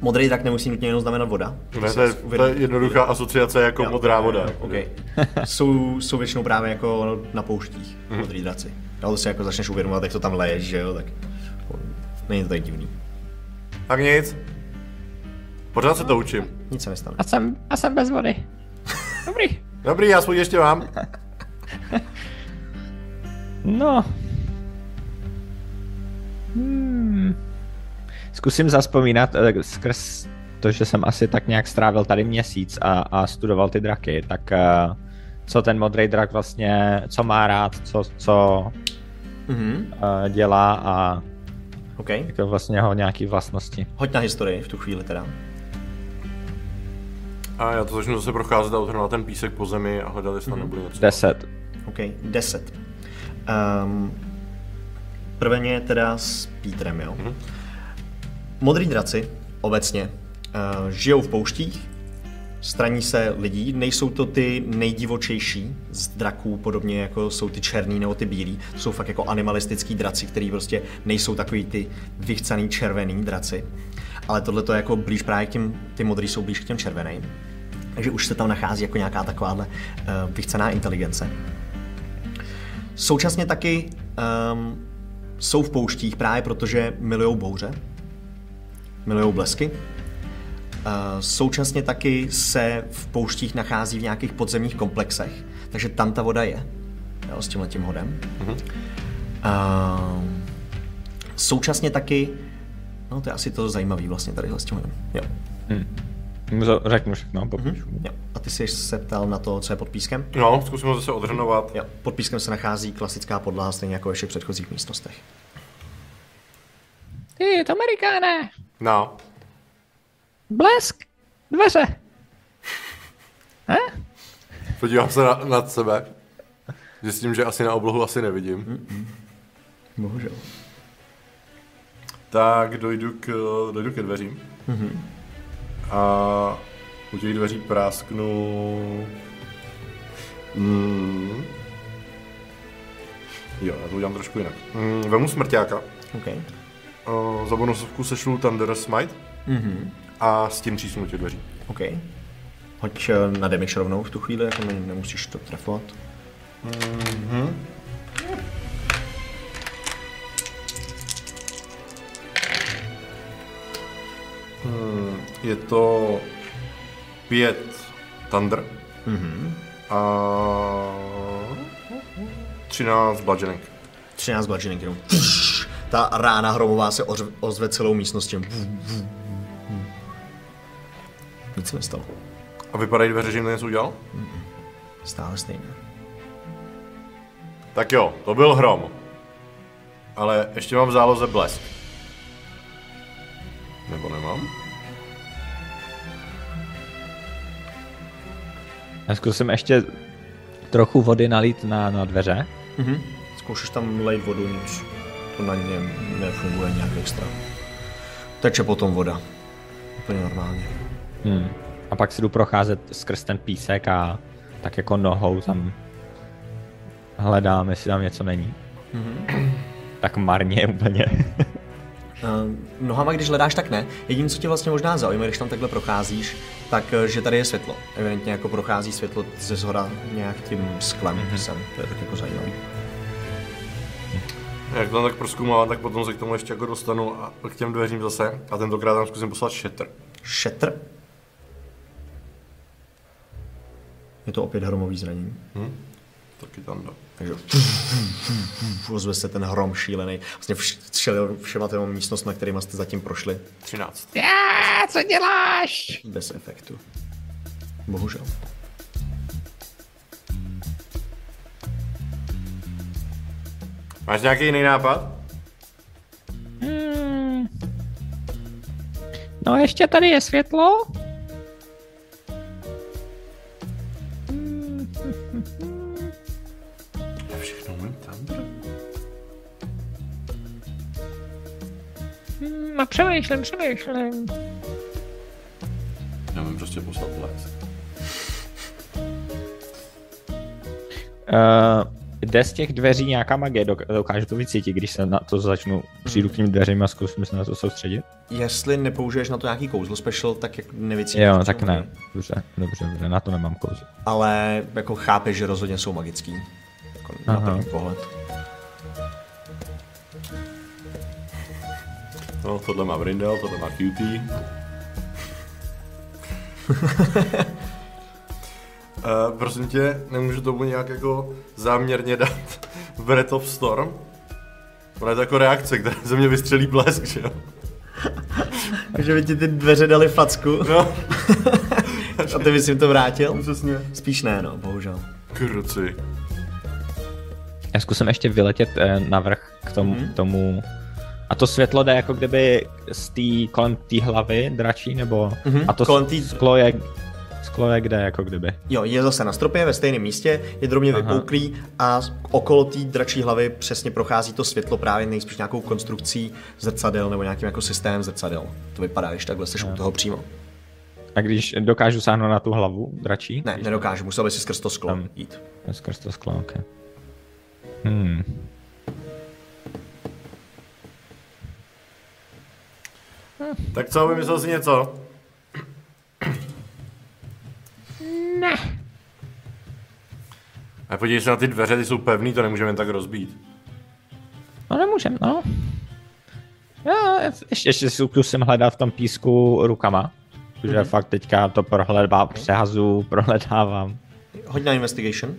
[SPEAKER 1] modrý drak nemusí nutně jenom znamenat voda.
[SPEAKER 2] Ne, to je, to je jednoduchá asociace jako
[SPEAKER 1] Jo.
[SPEAKER 2] modrá voda.
[SPEAKER 1] OK. jsou, jsou většinou právě jako na pouštích, mm. modrý draci. Ale to si jako začneš uvědomovat, jak to tam leješ, že jo, tak není to tak divný.
[SPEAKER 2] Tak nic. Pořád se to učím.
[SPEAKER 1] Nic se nestane.
[SPEAKER 3] A jsem, a jsem bez vody. Dobrý.
[SPEAKER 2] Dobrý, já svůj ještě mám.
[SPEAKER 4] No. Hmm. Zkusím zaspomínat eh, skrz to, že jsem asi tak nějak strávil tady měsíc a, a studoval ty draky, tak eh, co ten modrý drak vlastně, co má rád, co, co
[SPEAKER 1] Mhm.
[SPEAKER 4] eh, dělá a
[SPEAKER 1] OK.
[SPEAKER 4] jako vlastně jeho nějaký vlastnosti.
[SPEAKER 1] Hoď na historii v tu chvíli teda.
[SPEAKER 2] A já to začnu zase procházet a odhrnovat ten písek po zemi a hledat, jestli tam nebude něco.
[SPEAKER 4] 10.
[SPEAKER 1] OK, 10. Um, prvně teda s Pítrem, jo. Mm-hmm. Modrý draci obecně uh, žijou v pouštích, straní se lidí, nejsou to ty nejdivočejší z draků, podobně jako jsou ty černý nebo ty bílí. To jsou fakt jako animalistický draci, který prostě nejsou takový ty vychcaný červený draci. Ale tohle to je jako blíž právě k těm, ty modrý jsou blíž k těm červeným. Takže už se tam nachází jako nějaká takováhle uh, vychcená inteligence. Současně taky um, jsou v pouštích právě protože milujou bouře, milujou blesky. Uh, současně taky se v pouštích nachází v nějakých podzemních komplexech, takže tam ta voda je, jo, s tímhle tím hodem. Uh, současně taky, no to je asi to zajímavé vlastně tady s tím hodem. Jo.
[SPEAKER 4] To Řeknu všechno, popíšu.
[SPEAKER 1] jo. A ty jsi se ptal na to, co je pod pískem?
[SPEAKER 2] No, zkusím ho zase odhrnovat.
[SPEAKER 1] Jo. Pod pískem se nachází klasická podlaha, stejně jako ve všech předchozích místnostech.
[SPEAKER 3] Ty, to Amerikáne.
[SPEAKER 2] No.
[SPEAKER 3] Blesk. Dveře.
[SPEAKER 2] Podívám se na, nad sebe. Zjistím, že asi na oblohu asi nevidím.
[SPEAKER 1] Bohužel.
[SPEAKER 2] Tak dojdu k, dojdu ke dveřím. A u těch dveří prásknu... Mm. Jo, já to udělám trošku jinak. Mm, vemu smrťáka.
[SPEAKER 1] OK.
[SPEAKER 2] Uh, za bonusovku sešlu Thunder Smite. Mm-hmm. A s tím třísnu těch dveří.
[SPEAKER 1] OK. Hoď eh, na damage rovnou v tu chvíli, jako ne, nemusíš to trefovat.
[SPEAKER 2] Je to pět Thunder. Mm-hmm. A 13 bludgeoning.
[SPEAKER 1] 13 bludgeoning jenom. Ta rána hromová se ozve celou místností. Nic se nestalo.
[SPEAKER 2] A vypadají dveře, že jim to něco udělal?
[SPEAKER 1] Stále stejné.
[SPEAKER 2] Tak jo, to byl hrom. Ale ještě mám v záloze blesk. Nebo nemám?
[SPEAKER 4] Já zkusím ještě trochu vody nalít na, na dveře.
[SPEAKER 1] Mhm. Zkoušíš tam lejt vodu, nic. To na něm nefunguje nějak extra. Teče potom voda. Úplně normálně.
[SPEAKER 4] Hmm. A pak si jdu procházet skrz ten písek a tak jako nohou tam hledám, jestli tam něco není. Tak marně úplně.
[SPEAKER 1] Uh, nohama, když hledáš, tak ne. Jediné, co tě vlastně možná zaujme, když tam takhle procházíš, tak eh, že tady je světlo. Evidentně jako prochází světlo ze zhora nějak tím sklem mm-hmm. sem. To je tak jako zajímavé.
[SPEAKER 2] Jak to tak proskoumávám, tak potom se k tomu ještě jako dostanu a k těm dveřím zase. A tentokrát tam zkusím poslat shatter.
[SPEAKER 1] Shatter. Je to opět hromový zranění.
[SPEAKER 2] Taky tam do.
[SPEAKER 1] Takže ozve se ten hrom šílený. Vlastně všel, všema těma místnostmi, kterými jste zatím prošli,
[SPEAKER 2] 13.
[SPEAKER 3] Já, co děláš?
[SPEAKER 1] bez efektu. Bohužel.
[SPEAKER 2] Máš nějaký jiný nápad?
[SPEAKER 3] Hmm. No ještě tady je světlo.
[SPEAKER 2] Já všechno umím tam.
[SPEAKER 3] a přemýšlím, přemýšlím.
[SPEAKER 2] Já mám prostě poslat les.
[SPEAKER 4] Uh, jde z těch dveří nějaká magie, dok- dokážu to vycítit, když se na to začnu, přijdu k tím dveřím a zkusím se na to soustředit?
[SPEAKER 1] Jestli nepoužiješ na to nějaký kouzlo special, tak jak nevycítíš.
[SPEAKER 4] Jo, tak ne. Dobře, dobře, dobře, na to nemám kouzlo.
[SPEAKER 1] Ale jako chápeš, že rozhodně jsou magický. Jako na
[SPEAKER 4] Aha.
[SPEAKER 1] první pohled.
[SPEAKER 2] No, tohle má Brindel, tohle má QT. Uh, prosím tě, nemůžu tomu nějak jako záměrně dát Breath of Storm? Ona je to jako reakce, která ze mě vystřelí blesk, že jo?
[SPEAKER 1] Takže by ti ty dveře dali facku
[SPEAKER 2] No,
[SPEAKER 1] a ty bys jim to vrátil?
[SPEAKER 2] přesně.
[SPEAKER 1] Spíš ne, no, bohužel.
[SPEAKER 2] Kruci.
[SPEAKER 4] Já zkusím ještě vyletět eh, navrch k tomu,
[SPEAKER 1] Mhm.
[SPEAKER 4] mm-hmm. tomu a to světlo jde jako kdyby z té kolem té hlavy dračí, nebo
[SPEAKER 1] Mhm,
[SPEAKER 4] a to
[SPEAKER 1] kolem tý-
[SPEAKER 4] sklo je sklo je kde jako kdyby.
[SPEAKER 1] Jo, je zase na stropě, ve stejném místě, je drobně
[SPEAKER 4] Aha.
[SPEAKER 1] vypouklý a okolo té dračí hlavy přesně prochází to světlo právě nejspíš nějakou konstrukcí zrcadel nebo nějakým jako systémem zrcadel. To vypadá, když takhle jsi u toho přímo.
[SPEAKER 4] A když dokážu sáhnout na tu hlavu dračí?
[SPEAKER 1] Ne, nedokážu, musel by si skrz to sklo
[SPEAKER 4] Tam.
[SPEAKER 1] jít.
[SPEAKER 4] Skrz to sklo, okay. Hmm.
[SPEAKER 2] Tak co, vymyslel jsi něco?
[SPEAKER 3] Ne.
[SPEAKER 2] A podívej se na ty dveře, ty jsou pevný, to nemůžeme jen tak rozbít.
[SPEAKER 4] No nemůžem, no. Já ještě, ještě si zkusím hledat v tom písku rukama. Protože
[SPEAKER 1] Mhm.
[SPEAKER 4] mm-hmm. fakt teďka to prohledá, přehazu, prohledávám.
[SPEAKER 1] Hoď na investigation.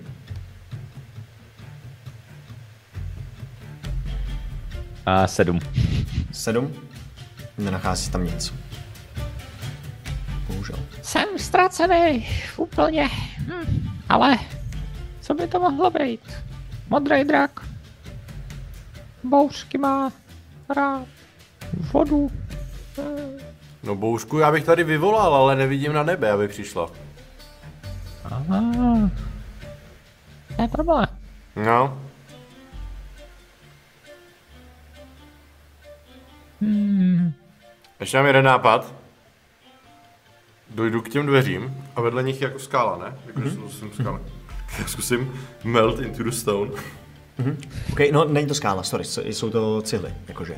[SPEAKER 4] A sedm.
[SPEAKER 1] Sedm. Nenachází tam nic. Bohužel.
[SPEAKER 3] Jsem ztracený, úplně. Hm. Ale, co by to mohlo být? Modrý drak. Bouřky má rád. Vodu.
[SPEAKER 2] No boušku já bych tady vyvolal, ale nevidím na nebe, aby přišla.
[SPEAKER 3] Aha. To je problém.
[SPEAKER 2] No,
[SPEAKER 3] Hmm.
[SPEAKER 2] ještě mám jeden nápad. Dojdu k těm dveřím a vedle nich je jako skála, ne? Jako, mm-hmm. zkusím skála. Tak zkusím melt into the stone.
[SPEAKER 1] OK, no není to skála, sorry, jsou to cihly, jakože.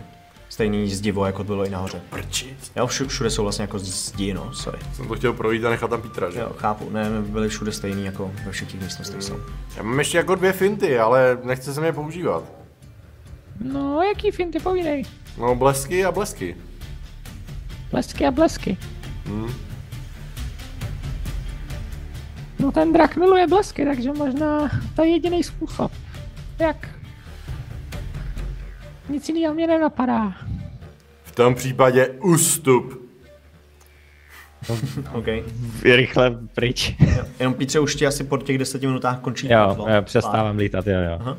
[SPEAKER 1] Stejný zdivo, jako to bylo i nahoře.
[SPEAKER 2] Prčit.
[SPEAKER 1] Jo, všu, všude jsou vlastně jako zdi, no, sorry.
[SPEAKER 2] Jsem to chtěl projít a nechat tam Petra, že?
[SPEAKER 1] Jo, chápu, ne, byly všude stejný, jako ve všech těch místnostech jsou.
[SPEAKER 2] Já mám ještě jako dvě finty, ale nechce se mě používat.
[SPEAKER 3] No, jaký finty povídej?
[SPEAKER 2] No blesky a blesky.
[SPEAKER 3] Blesky a blesky.
[SPEAKER 2] Hmm.
[SPEAKER 3] No ten drak miluje blesky, takže možná to je jediný způsob. Jak? Nic jiného mě nenapadá.
[SPEAKER 2] V tom případě ústup.
[SPEAKER 1] OK.
[SPEAKER 4] Rychle pryč.
[SPEAKER 1] Jo, Jenom Pítře už ti asi po těch deseti minutách končí
[SPEAKER 4] jo, jo, přestávám lítat, jo, jo.
[SPEAKER 1] Aha.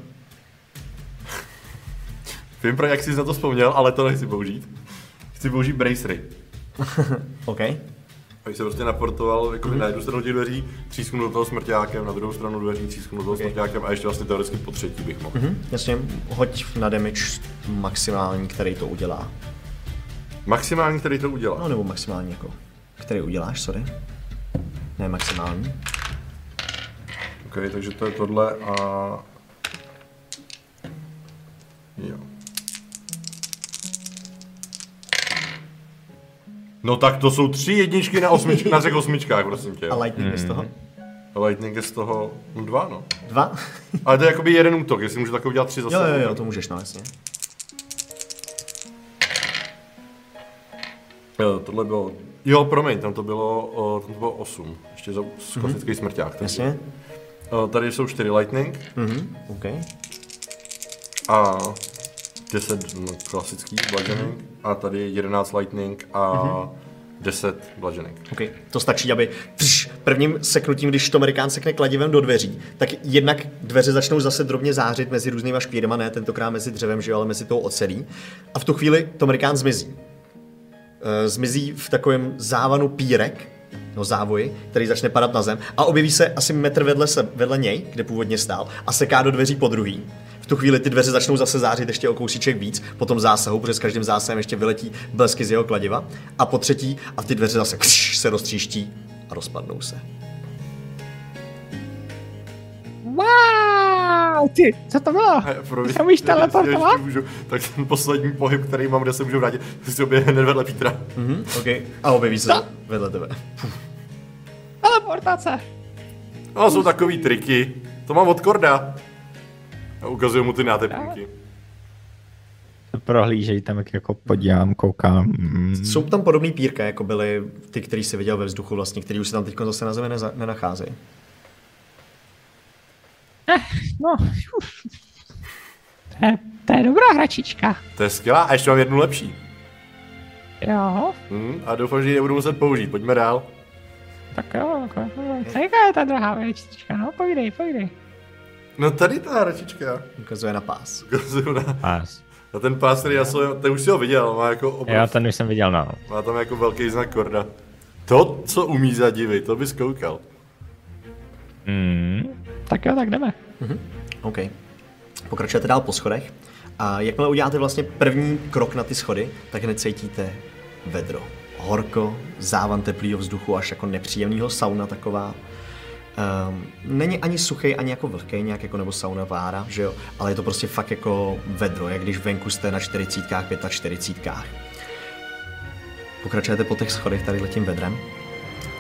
[SPEAKER 2] Vím, pro jak jsi na to vzpomněl, ale to nechci použít. Chci použít bracery.
[SPEAKER 1] OK.
[SPEAKER 2] Abych se prostě naportoval jako mm-hmm. na jednu stranu těch dveří, třísknu do toho smrťákem, na druhou stranu dveří, třísknu do toho
[SPEAKER 1] Ok.
[SPEAKER 2] okay. smrťákem a ještě vlastně teoreticky po třetí bych mohl. Mm-hmm.
[SPEAKER 1] Hm, jasně, hoď na damage maximální, který to udělá.
[SPEAKER 2] Maximální, který to udělá.
[SPEAKER 1] No nebo maximální jako, který uděláš, sorry. Ne maximální.
[SPEAKER 2] OK, takže to je tohle a... Jo. No tak to jsou tři jedničky na, osmič, na třech osmičkách, prosím tě.
[SPEAKER 1] A lightning je z toho?
[SPEAKER 2] Lightning je z toho no, dva, no.
[SPEAKER 1] Dva?
[SPEAKER 2] Ale to je jakoby jeden útok, jestli můžu takhle udělat tři zase.
[SPEAKER 1] jo, jo, jo, to můžeš, no jasně.
[SPEAKER 2] Jo, tohle bylo... Jo, promiň, tam to bylo, o, tam to bylo 8. Ještě za klasický mm-hmm. smrťák. takže.
[SPEAKER 1] Jasně?
[SPEAKER 2] O, tady jsou 4 lightning
[SPEAKER 1] Mhm, OK.
[SPEAKER 2] a 10 no, klasický bludgeoning a tady 11 lightning a mm-hmm. 10 bludgeoning.
[SPEAKER 1] OK, to stačí, aby pš, prvním seknutím, když to Amerikán sekne kladivem do dveří, tak jednak dveře začnou zase drobně zářit mezi různýma škvírama, ne tentokrát mezi dřevem, že jo, ale mezi tou ocelí. A v tu chvíli to Amerikán zmizí. E, zmizí v takovém závanu pírek no závoji, který začne padat na zem a objeví se asi metr vedle, se, vedle něj, kde původně stál a seká do dveří po druhý. V tu chvíli ty dveře začnou zase zářit ještě o kousíček víc, po tom zásahu, protože s každým zásahem ještě vyletí blesky z jeho kladiva. A po třetí, a ty dveře zase křš, se roztříští a rozpadnou se.
[SPEAKER 3] Wow, ty, co to bylo?
[SPEAKER 2] Pro
[SPEAKER 3] teleportovat?
[SPEAKER 2] ještě můžu, tak ten poslední pohyb, který mám, kde se můžu vrátit, si si obě hned vedle Petra.
[SPEAKER 1] Mhm, OK. A objeví se vedle tebe.
[SPEAKER 3] Teleportace.
[SPEAKER 2] No, jsou takový triky. To mám od Korda. A ukazuju mu ty nátepníky.
[SPEAKER 4] Prohlížej tam, jak jako podívám, koukám. Mm.
[SPEAKER 1] Jsou tam podobný pírka, jako byly ty, který se viděl ve vzduchu vlastně, který už se tam teď zase na zemi neza- nenacházejí.
[SPEAKER 3] No, uf. to je, to je dobrá hračička.
[SPEAKER 2] To je skvělá. A ještě mám jednu lepší.
[SPEAKER 3] Jo,
[SPEAKER 2] Hm, a doufám, že ji nebudu muset použít. Pojďme dál.
[SPEAKER 3] tak jo, jako, co jaká je ta druhá hračička, no, povídej, povídej.
[SPEAKER 2] No tady ta hračička.
[SPEAKER 1] Ukazuje na pás.
[SPEAKER 2] Ukazuju na,
[SPEAKER 4] Pás.
[SPEAKER 2] na ten pás, který já jsem, ten už si ho viděl, má jako obrov,
[SPEAKER 4] ten už jsem viděl, no.
[SPEAKER 2] má tam jako velký znak Korda. To, co umí zadivit, to bys koukal.
[SPEAKER 4] Mm.
[SPEAKER 3] Tak jo, tak jdeme.
[SPEAKER 1] OK. Pokračujete dál po schodech a jakmile uděláte vlastně první krok na ty schody, tak hned cítíte vedro. Horko, závan teplého vzduchu, až jako nepříjemného sauna taková. Um, není ani suchý, ani jako vlhký, nějak jako nebo sauna vára, že jo, ale je to prostě fakt jako vedro, jak když venku jste na 40, 45. Pokračujete po těch schodech tady letím vedrem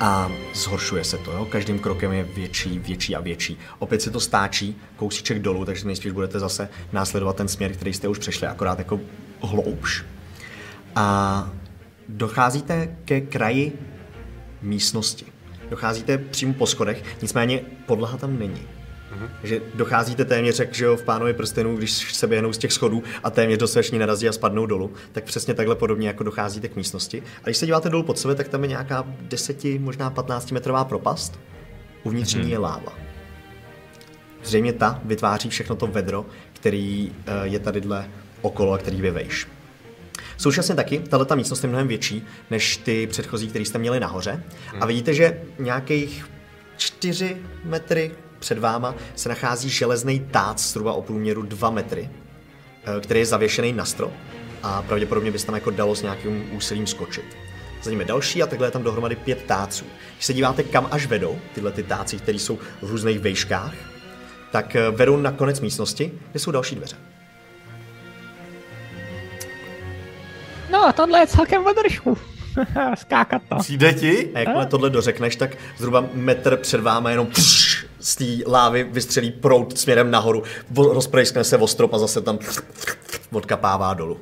[SPEAKER 1] a zhoršuje se to, jo? každým krokem je větší, větší a větší. Opět se to stáčí kousíček dolů, takže nejspíš budete zase následovat ten směr, který jste už přešli, akorát jako hloubš. A docházíte ke kraji místnosti. Docházíte přímo po schodech, nicméně podlaha tam není. Takže docházíte téměř, jak že jo, v pánovi prstenů, když se běhnou z těch schodů a téměř do své narazí a spadnou dolů, tak přesně takhle podobně jako docházíte k místnosti. A když se díváte dolů pod sebe, tak tam je nějaká 10, možná 15 metrová propast. Uvnitř ní je láva. Zřejmě ta vytváří všechno to vedro, který eh, je tadyhle okolo a který vy vejš. Současně taky, tato místnost je mnohem větší než ty předchozí, které jste měli nahoře. A vidíte, že nějakých 4 metry před váma se nachází železný tác zhruba o průměru 2 metry, eh, který je zavěšený na strop a pravděpodobně by se tam jako dalo s nějakým úsilím skočit. Za je další a takhle je tam dohromady pět táců. Když se díváte, kam až vedou tyhle ty táci, které jsou v různých vejškách, tak eh, vedou na konec místnosti, kde jsou další dveře.
[SPEAKER 3] No, tohle je celkem držku. Skákat to.
[SPEAKER 2] Přijde ti?
[SPEAKER 1] A jakmile tohle dořekneš, tak zhruba metr před váma jenom pš, z té lávy vystřelí prout směrem nahoru, rozprejskne se o strop a zase tam odkapává dolů.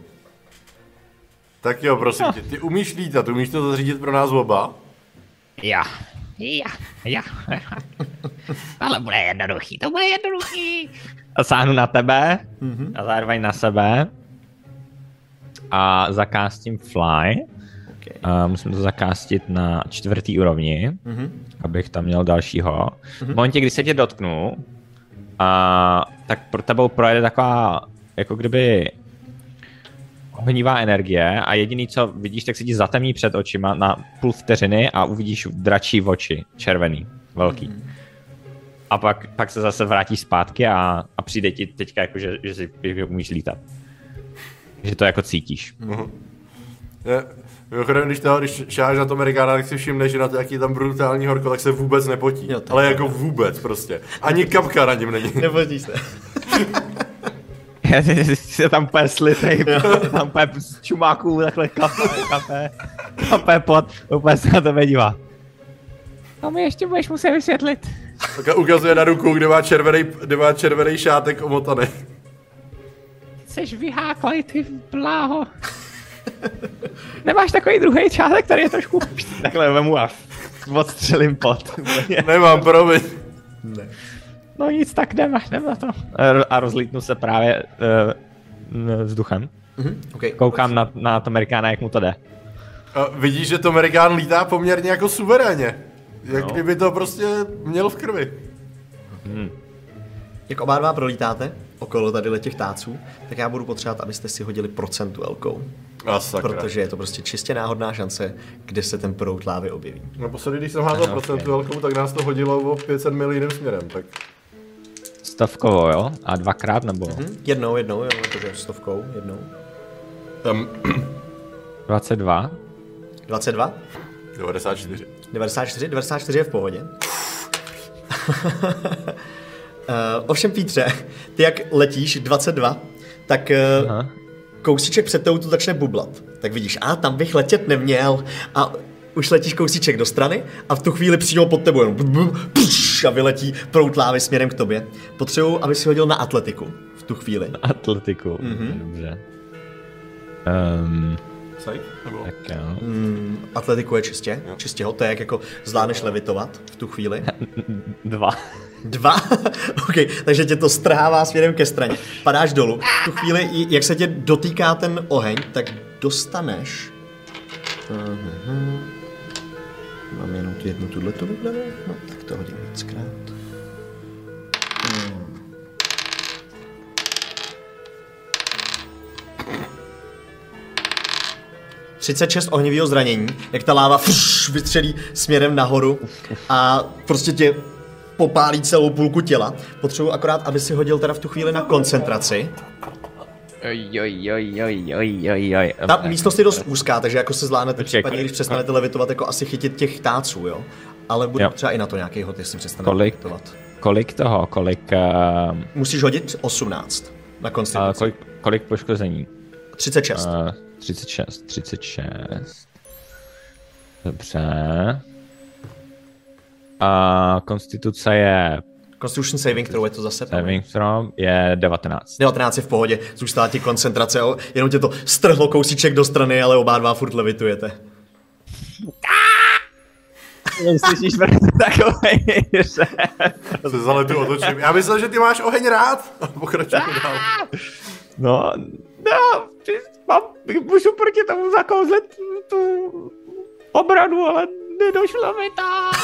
[SPEAKER 2] Tak jo, prosím tě, ty umíš lítat, umíš to zařídit pro nás oba?
[SPEAKER 3] Já. Já. Já. Ale bude jednoduchý, to bude jednoduchý.
[SPEAKER 4] A sáhnu na tebe mm-hmm. a zároveň na sebe a zakástím fly.
[SPEAKER 1] Okay.
[SPEAKER 4] A musím to zakástit na čtvrtý úrovni, mm-hmm. abych tam měl dalšího. Mm-hmm. V momentě, kdy se tě dotknu, a, tak pro tebou projede taková, jako kdyby ohnivá energie a jediný, co vidíš, tak se ti zatemní před očima na půl vteřiny a uvidíš dračí oči, červený, velký. Mm. A pak, pak se zase vrátí zpátky a, a přijde ti teďka, jako, že, že si že umíš lítat. Že to jako cítíš.
[SPEAKER 2] Je, Mimochodem, když, toho, když šáš na to Amerikána, tak si všimne, že na to, jaký je tam brutální horko, tak se vůbec nepotí.
[SPEAKER 1] Jo,
[SPEAKER 2] Ale jako vůbec prostě. Ani kapka na něm není.
[SPEAKER 1] Nepotí se.
[SPEAKER 4] se tam úplně slitej, tam úplně z čumáků, takhle kafe, kafe, kafe pod, úplně se na tebe dívá.
[SPEAKER 3] To mi ještě budeš muset vysvětlit.
[SPEAKER 2] Tak ukazuje na ruku, kde má červený, kde má červený šátek omotaný.
[SPEAKER 3] Jsi vyháklej, ty bláho. Nemáš takový druhý čátek, který je trošku...
[SPEAKER 4] Takhle vemu a odstřelím pod. úplně.
[SPEAKER 2] Nemám, promiň.
[SPEAKER 1] Ne.
[SPEAKER 3] No nic, tak jdeme, jdeme na to.
[SPEAKER 4] A rozlítnu se právě uh, vzduchem.
[SPEAKER 1] Mhm, okay.
[SPEAKER 4] Koukám na, na to Amerikána, jak mu to jde.
[SPEAKER 2] A vidíš, že to Amerikán lítá poměrně jako suverénně. Jak
[SPEAKER 4] No.
[SPEAKER 2] kdyby to prostě měl v krvi.
[SPEAKER 1] jak oba dva prolítáte okolo tady těch táců, tak já budu potřebovat, abyste si hodili procentuelkou.
[SPEAKER 2] A sakra.
[SPEAKER 1] Protože je to prostě čistě náhodná šance, kde se ten prout lávy objeví.
[SPEAKER 2] Naposledy, když jsem házal procentuálkou, tak nás to hodilo o 500 mil jiným směrem, tak
[SPEAKER 4] Stovkovou, jo? A dvakrát nebo?
[SPEAKER 1] Hm? Jednou, jednou, jo, takže stovkou, jednou.
[SPEAKER 2] tam
[SPEAKER 4] 22?
[SPEAKER 1] 22?
[SPEAKER 2] 94.
[SPEAKER 1] 94? 94 je v pohodě. Uh, ovšem Pítře, ty jak letíš 22, tak uh,
[SPEAKER 4] Aha.
[SPEAKER 1] Kousíček před tou tu začne bublat. Tak vidíš, a tam bych letět neměl. A už letíš kousíček do strany a v tu chvíli přímo pod tebou jenom a vyletí prout lávy směrem k tobě. Potřebuji, aby si hodil na atletiku v tu chvíli.
[SPEAKER 4] Atletiku. Mm-hmm. Dobře. Um?
[SPEAKER 2] Nebo?
[SPEAKER 4] tak jo.
[SPEAKER 1] Mm, atletiku je čistě, čistě ho, to je jak jako zvládneš levitovat v tu chvíli.
[SPEAKER 4] Dva.
[SPEAKER 1] Dva? OK, takže tě to strhává směrem ke straně. Padáš dolů. V tu chvíli, jak se tě dotýká ten oheň, tak dostaneš... Mhm. Mám jenom tu jednu tuhle tu vybranou? No, tak to hodím víckrát. Hmm. ...36 ohnivého zranění, jak ta láva vystřelí směrem nahoru a prostě tě popálí celou půlku těla. Potřebuji akorát, aby si hodil teda v tu chvíli na koncentraci.
[SPEAKER 4] Oj, oj, oj, oj, oj, oj, oj.
[SPEAKER 1] Ta místnost je dost úzká, takže jako se zvládnete případně, když přestanete levitovat, jako asi chytit těch táců, jo? Ale bude
[SPEAKER 4] Jo.
[SPEAKER 1] třeba i na to nějaký hod, jestli přestanete
[SPEAKER 4] Kolik?
[SPEAKER 1] levitovat.
[SPEAKER 4] Kolik toho, kolik, uh,
[SPEAKER 1] Musíš hodit 18 na
[SPEAKER 4] uh,
[SPEAKER 1] konstituci.
[SPEAKER 4] kolik, kolik poškození?
[SPEAKER 1] 36.
[SPEAKER 4] Uh, 36, 36. Dobře. A konstituce je
[SPEAKER 1] Constitution saving throw je to zase.
[SPEAKER 4] saving throw je 19.
[SPEAKER 1] 19 je v pohodě, zůstala ti koncentrace, jenom tě to strhlo kousíček do strany, ale oba dva furt levitujete.
[SPEAKER 4] Slyšíš takový
[SPEAKER 2] Se za letu otočím. Já myslel, že ty máš oheň rád. Pokračuj dál.
[SPEAKER 4] No, no, mám, můžu proti tomu zakouzlet tu obranu, ale nedošlo mi to.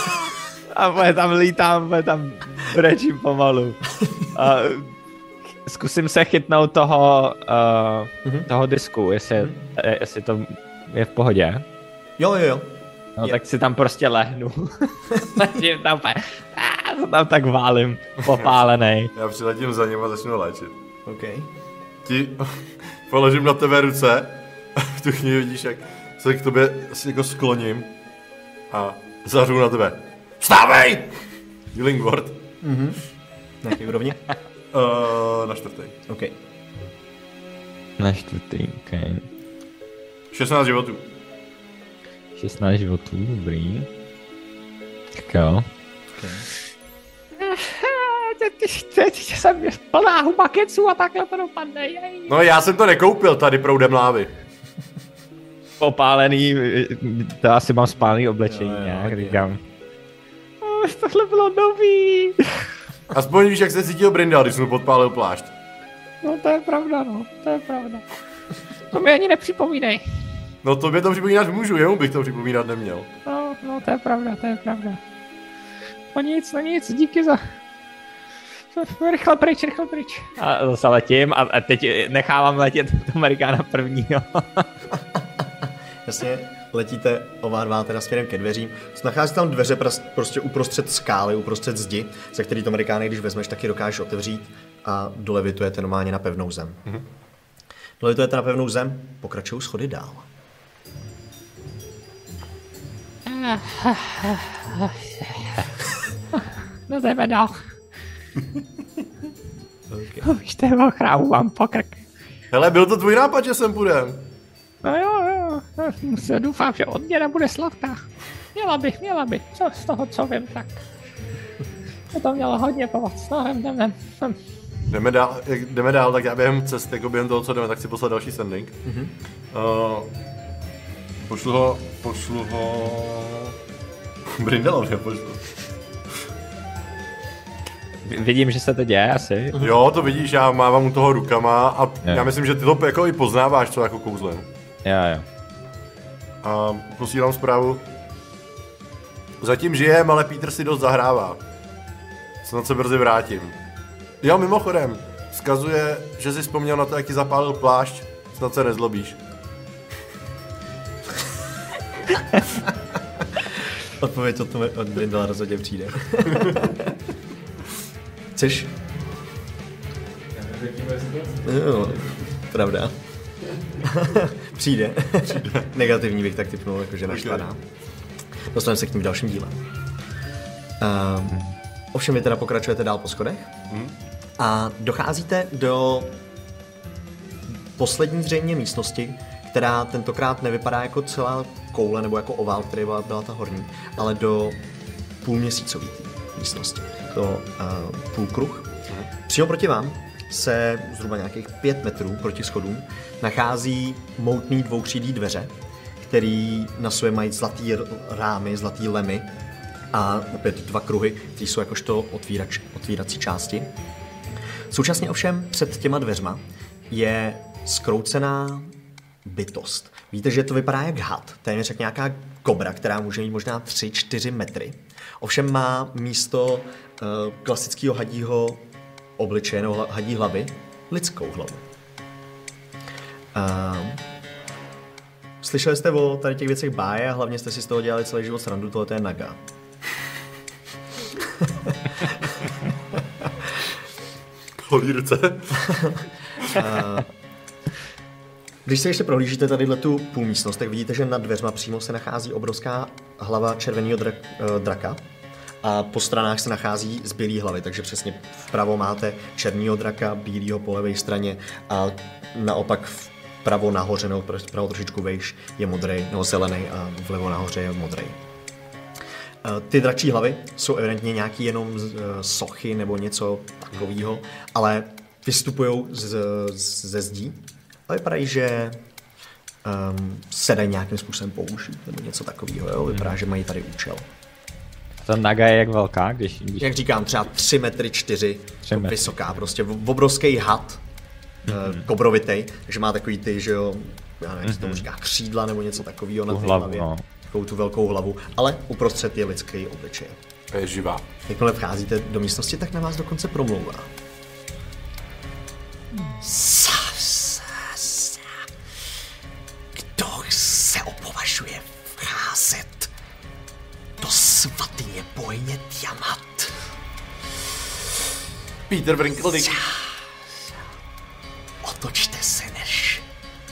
[SPEAKER 4] A bude tam lítám, bude tam brečím pomalu. A zkusím se chytnout toho, uh, toho disku, jestli, eh, jestli to je v pohodě.
[SPEAKER 1] Jo, jo, jo.
[SPEAKER 4] No
[SPEAKER 1] Je.
[SPEAKER 4] tak si tam prostě lehnu. Takže tam, ah, to tam tak válím, popálený.
[SPEAKER 2] Já přiletím za ním a začnu léčit.
[SPEAKER 1] OK.
[SPEAKER 2] Ti položím na tebe ruce a v tu chvíli vidíš, jak se k tobě asi jako skloním a zařu na tebe. Vstávej! Healing word.
[SPEAKER 1] Na jaký úrovni?
[SPEAKER 2] Uh, na čtvrtý.
[SPEAKER 1] OK.
[SPEAKER 4] Na čtvrtý, okay.
[SPEAKER 2] 16 životů.
[SPEAKER 4] 16 životů, dobrý. Tak jo.
[SPEAKER 3] Teď, teď jsem plná huba keců a takhle to dopadne. Jej.
[SPEAKER 2] No já jsem to nekoupil tady proudem lávy.
[SPEAKER 4] Popálený, to asi mám spálný oblečení,
[SPEAKER 1] Jo, jo,
[SPEAKER 4] nějak říkám.
[SPEAKER 3] Tohle bylo nový.
[SPEAKER 2] Aspoň víš, jak se cítil Brindal, když jsem mu podpálil plášť.
[SPEAKER 3] No to je pravda, no, to je pravda. To mi ani nepřipomínej.
[SPEAKER 2] No to to připomínat můžu, jemu bych to připomínat neměl.
[SPEAKER 3] No, no, to je pravda, to je pravda. No nic, no nic, díky za... Rychle pryč, rychle pryč.
[SPEAKER 4] A zase letím a, a teď nechávám letět Amerikána prvního.
[SPEAKER 1] Jasně, letíte oba dva teda směrem ke dveřím. Nachází tam dveře pras- prostě uprostřed skály, uprostřed zdi, ze který to Amerikány, když vezmeš, taky dokážeš otevřít a dolevitujete normálně na pevnou zem. Mm-hmm. Dolevitujete na pevnou zem, pokračují schody dál.
[SPEAKER 3] No jdeme dál. Už to je chrávu mám pokrk.
[SPEAKER 2] Hele, byl to tvůj nápad, že sem půjdem.
[SPEAKER 3] No jo, jo, se doufám, že od mě nebude sladká. Měla by, měla by, co z toho, co vím, tak. To to mělo hodně pomoct, no, jdem, jdem, jdem.
[SPEAKER 2] Jdeme dál, jak jdeme dál, tak já během cesty, jako během toho, co jdeme, tak si poslat další sending. Mm-hmm. Uh, pošlu ho, pošlu ho... Brindelovi ho pošlu.
[SPEAKER 4] Vidím, že se to děje asi.
[SPEAKER 2] Jo, to vidíš, já mávám u toho rukama a
[SPEAKER 4] Jo.
[SPEAKER 2] já myslím, že ty to jako i poznáváš, co jako kouzlem.
[SPEAKER 4] Jo, jo.
[SPEAKER 2] A posílám zprávu. Zatím žijem, ale Peter si dost zahrává. Snad se brzy vrátím. Jo, mimochodem, vzkazuje, že si vzpomněl na to, jak ti zapálil plášť. Snad se nezlobíš.
[SPEAKER 1] Odpověď od, od Brindala rozhodně přijde. Chceš? Jo, pravda. přijde. přijde. Negativní bych tak typnul, jakože naštvaná. Dostaneme se k tím v dalším díle. Um, ovšem vy teda pokračujete dál po schodech a docházíte do poslední zřejmě místnosti, která tentokrát nevypadá jako celá koule nebo jako ovál, který byla, byla ta horní, ale do půlměsícové místnosti. To uh, půlkruh. Přímo proti vám se zhruba nějakých pět metrů proti schodům nachází moutný dvoukřídlý dveře, který na sobě mají zlatý rámy, zlatý lemy a opět dva kruhy, které jsou jakožto otvírač, otvírací části. Současně ovšem před těma dveřma je skroucená bytost. Víte, že to vypadá jak had, téměř jak nějaká kobra, která může mít možná 3-4 metry. Ovšem má místo uh, klasického hadího hla- hadí hlavy lidskou hlavu. Uh, slyšeli jste o tady těch věcech báje a hlavně jste si z toho dělali celý život srandu, tohle to je naga.
[SPEAKER 2] Holí ruce.
[SPEAKER 1] Když se ještě prohlížíte tady tu půlmístnost, tak vidíte, že nad dveřma přímo se nachází obrovská hlava červeného dra- eh, draka a po stranách se nachází zbylý hlavy, takže přesně vpravo máte černýho draka, bílýho po levé straně a naopak vpravo nahoře nebo vpravo trošičku vejš je modrý nebo zelený a vlevo nahoře je modrý. Eh, Ty dračí hlavy jsou evidentně nějaký jenom eh, sochy nebo něco takového, ale vystupují ze zdí a vypadají, že um, se dají nějakým způsobem použít nebo něco takového. Vypadá, že mají tady účel.
[SPEAKER 4] Ta naga je jak velká, když, když
[SPEAKER 1] Jak říkám, třeba 3 metry 4
[SPEAKER 4] Tři metry.
[SPEAKER 1] vysoká, prostě v- obrovský had, mm-hmm. kobrovitej, takže má takový ty, že jo, já nevím, jak se tomu říká, křídla nebo něco takového na té hlavě.
[SPEAKER 4] no.
[SPEAKER 1] Takovou tu velkou hlavu, ale uprostřed je lidský obličej.
[SPEAKER 2] A je živá.
[SPEAKER 1] Jakmile vcházíte do místnosti, tak na vás dokonce promlouvá. Zas, zas. Kdo se opovažuje bojně Tiamat?
[SPEAKER 2] Peter Brinkledick.
[SPEAKER 1] Otočte se, než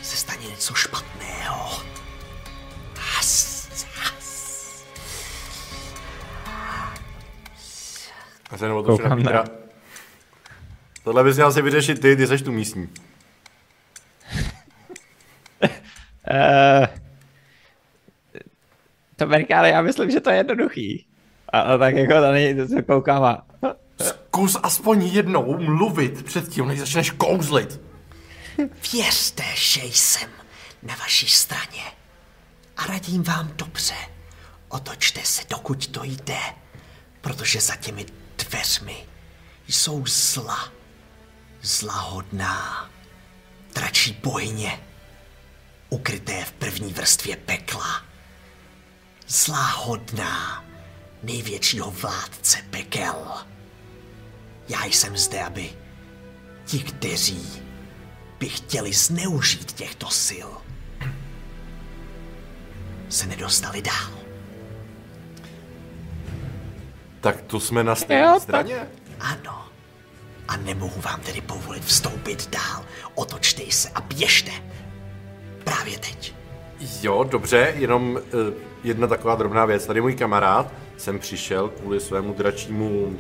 [SPEAKER 1] se stane něco špatného. Has, has.
[SPEAKER 2] A se na Petra. Tohle bys měl si vyřešit ty, ty seš tu místní.
[SPEAKER 4] Uh, to Amerikáne, já myslím, že to je jednoduchý. A, a tak jako to není, to se koukám a...
[SPEAKER 2] Zkus aspoň jednou mluvit předtím, než začneš kouzlit.
[SPEAKER 1] Věřte, že jsem na vaší straně a radím vám dobře. Otočte se, dokud to jde, protože za těmi dveřmi jsou zla. Zlahodná. Dračí bohyně, ukryté v první vrstvě pekla. Zláhodná, největšího vládce pekel. Já jsem zde, aby ti, kteří by chtěli zneužít těchto sil, se nedostali dál.
[SPEAKER 2] Tak to jsme na stejné straně?
[SPEAKER 1] Ano. A nemohu vám tedy povolit vstoupit dál. Otočte se a běžte. Právě teď.
[SPEAKER 2] Jo, dobře, jenom uh, jedna taková drobná věc. Tady můj kamarád sem přišel kvůli svému dračímu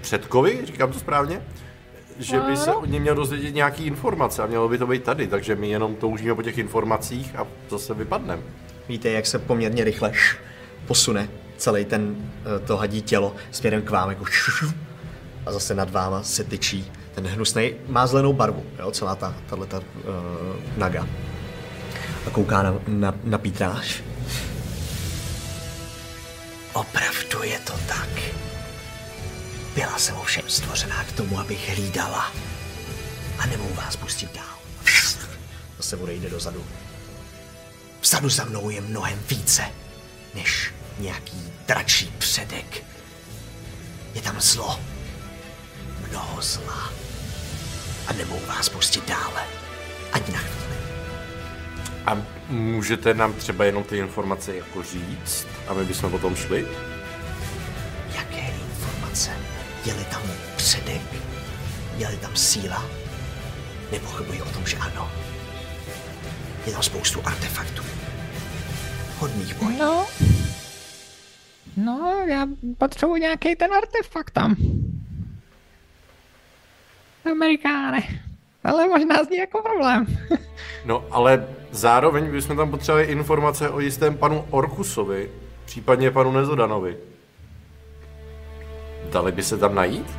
[SPEAKER 2] předkovi, říkám to správně, že by se od něj měl dozvědět nějaký informace a mělo by to být tady, takže my jenom toužíme po těch informacích a zase vypadneme.
[SPEAKER 1] Víte, jak se poměrně rychle posune celý ten, eh, to hadí tělo směrem k vám, jako a zase nad váma se tyčí ten hnusný, má zelenou barvu, jo, celá ta, tato uh, naga. A kouká na, na, na Pítráš. Opravdu je to tak. Byla jsem ovšem stvořená k tomu, abych hlídala. A nemohu vás pustit dál. Zase bude jde dozadu. Vzadu za mnou je mnohem více, než nějaký dračí předek. Je tam zlo. mnoho zla. A nemohu vás pustit dále. Ani na chvíli.
[SPEAKER 2] A můžete nám třeba jenom ty informace jako říct? A my bychom potom šli?
[SPEAKER 1] Jaké informace? Je-li tam předek? Je-li tam síla? Nepochybuji o tom, že ano. Je tam spoustu artefaktů. Hodných bojů.
[SPEAKER 3] No. No, já potřebuji nějaký ten artefakt tam. Amerikáne. Ale možná zní jako problém.
[SPEAKER 2] No, ale zároveň bychom tam potřebovali informace o jistém panu Orkusovi, případně panu Nezodanovi. Dali by se tam najít?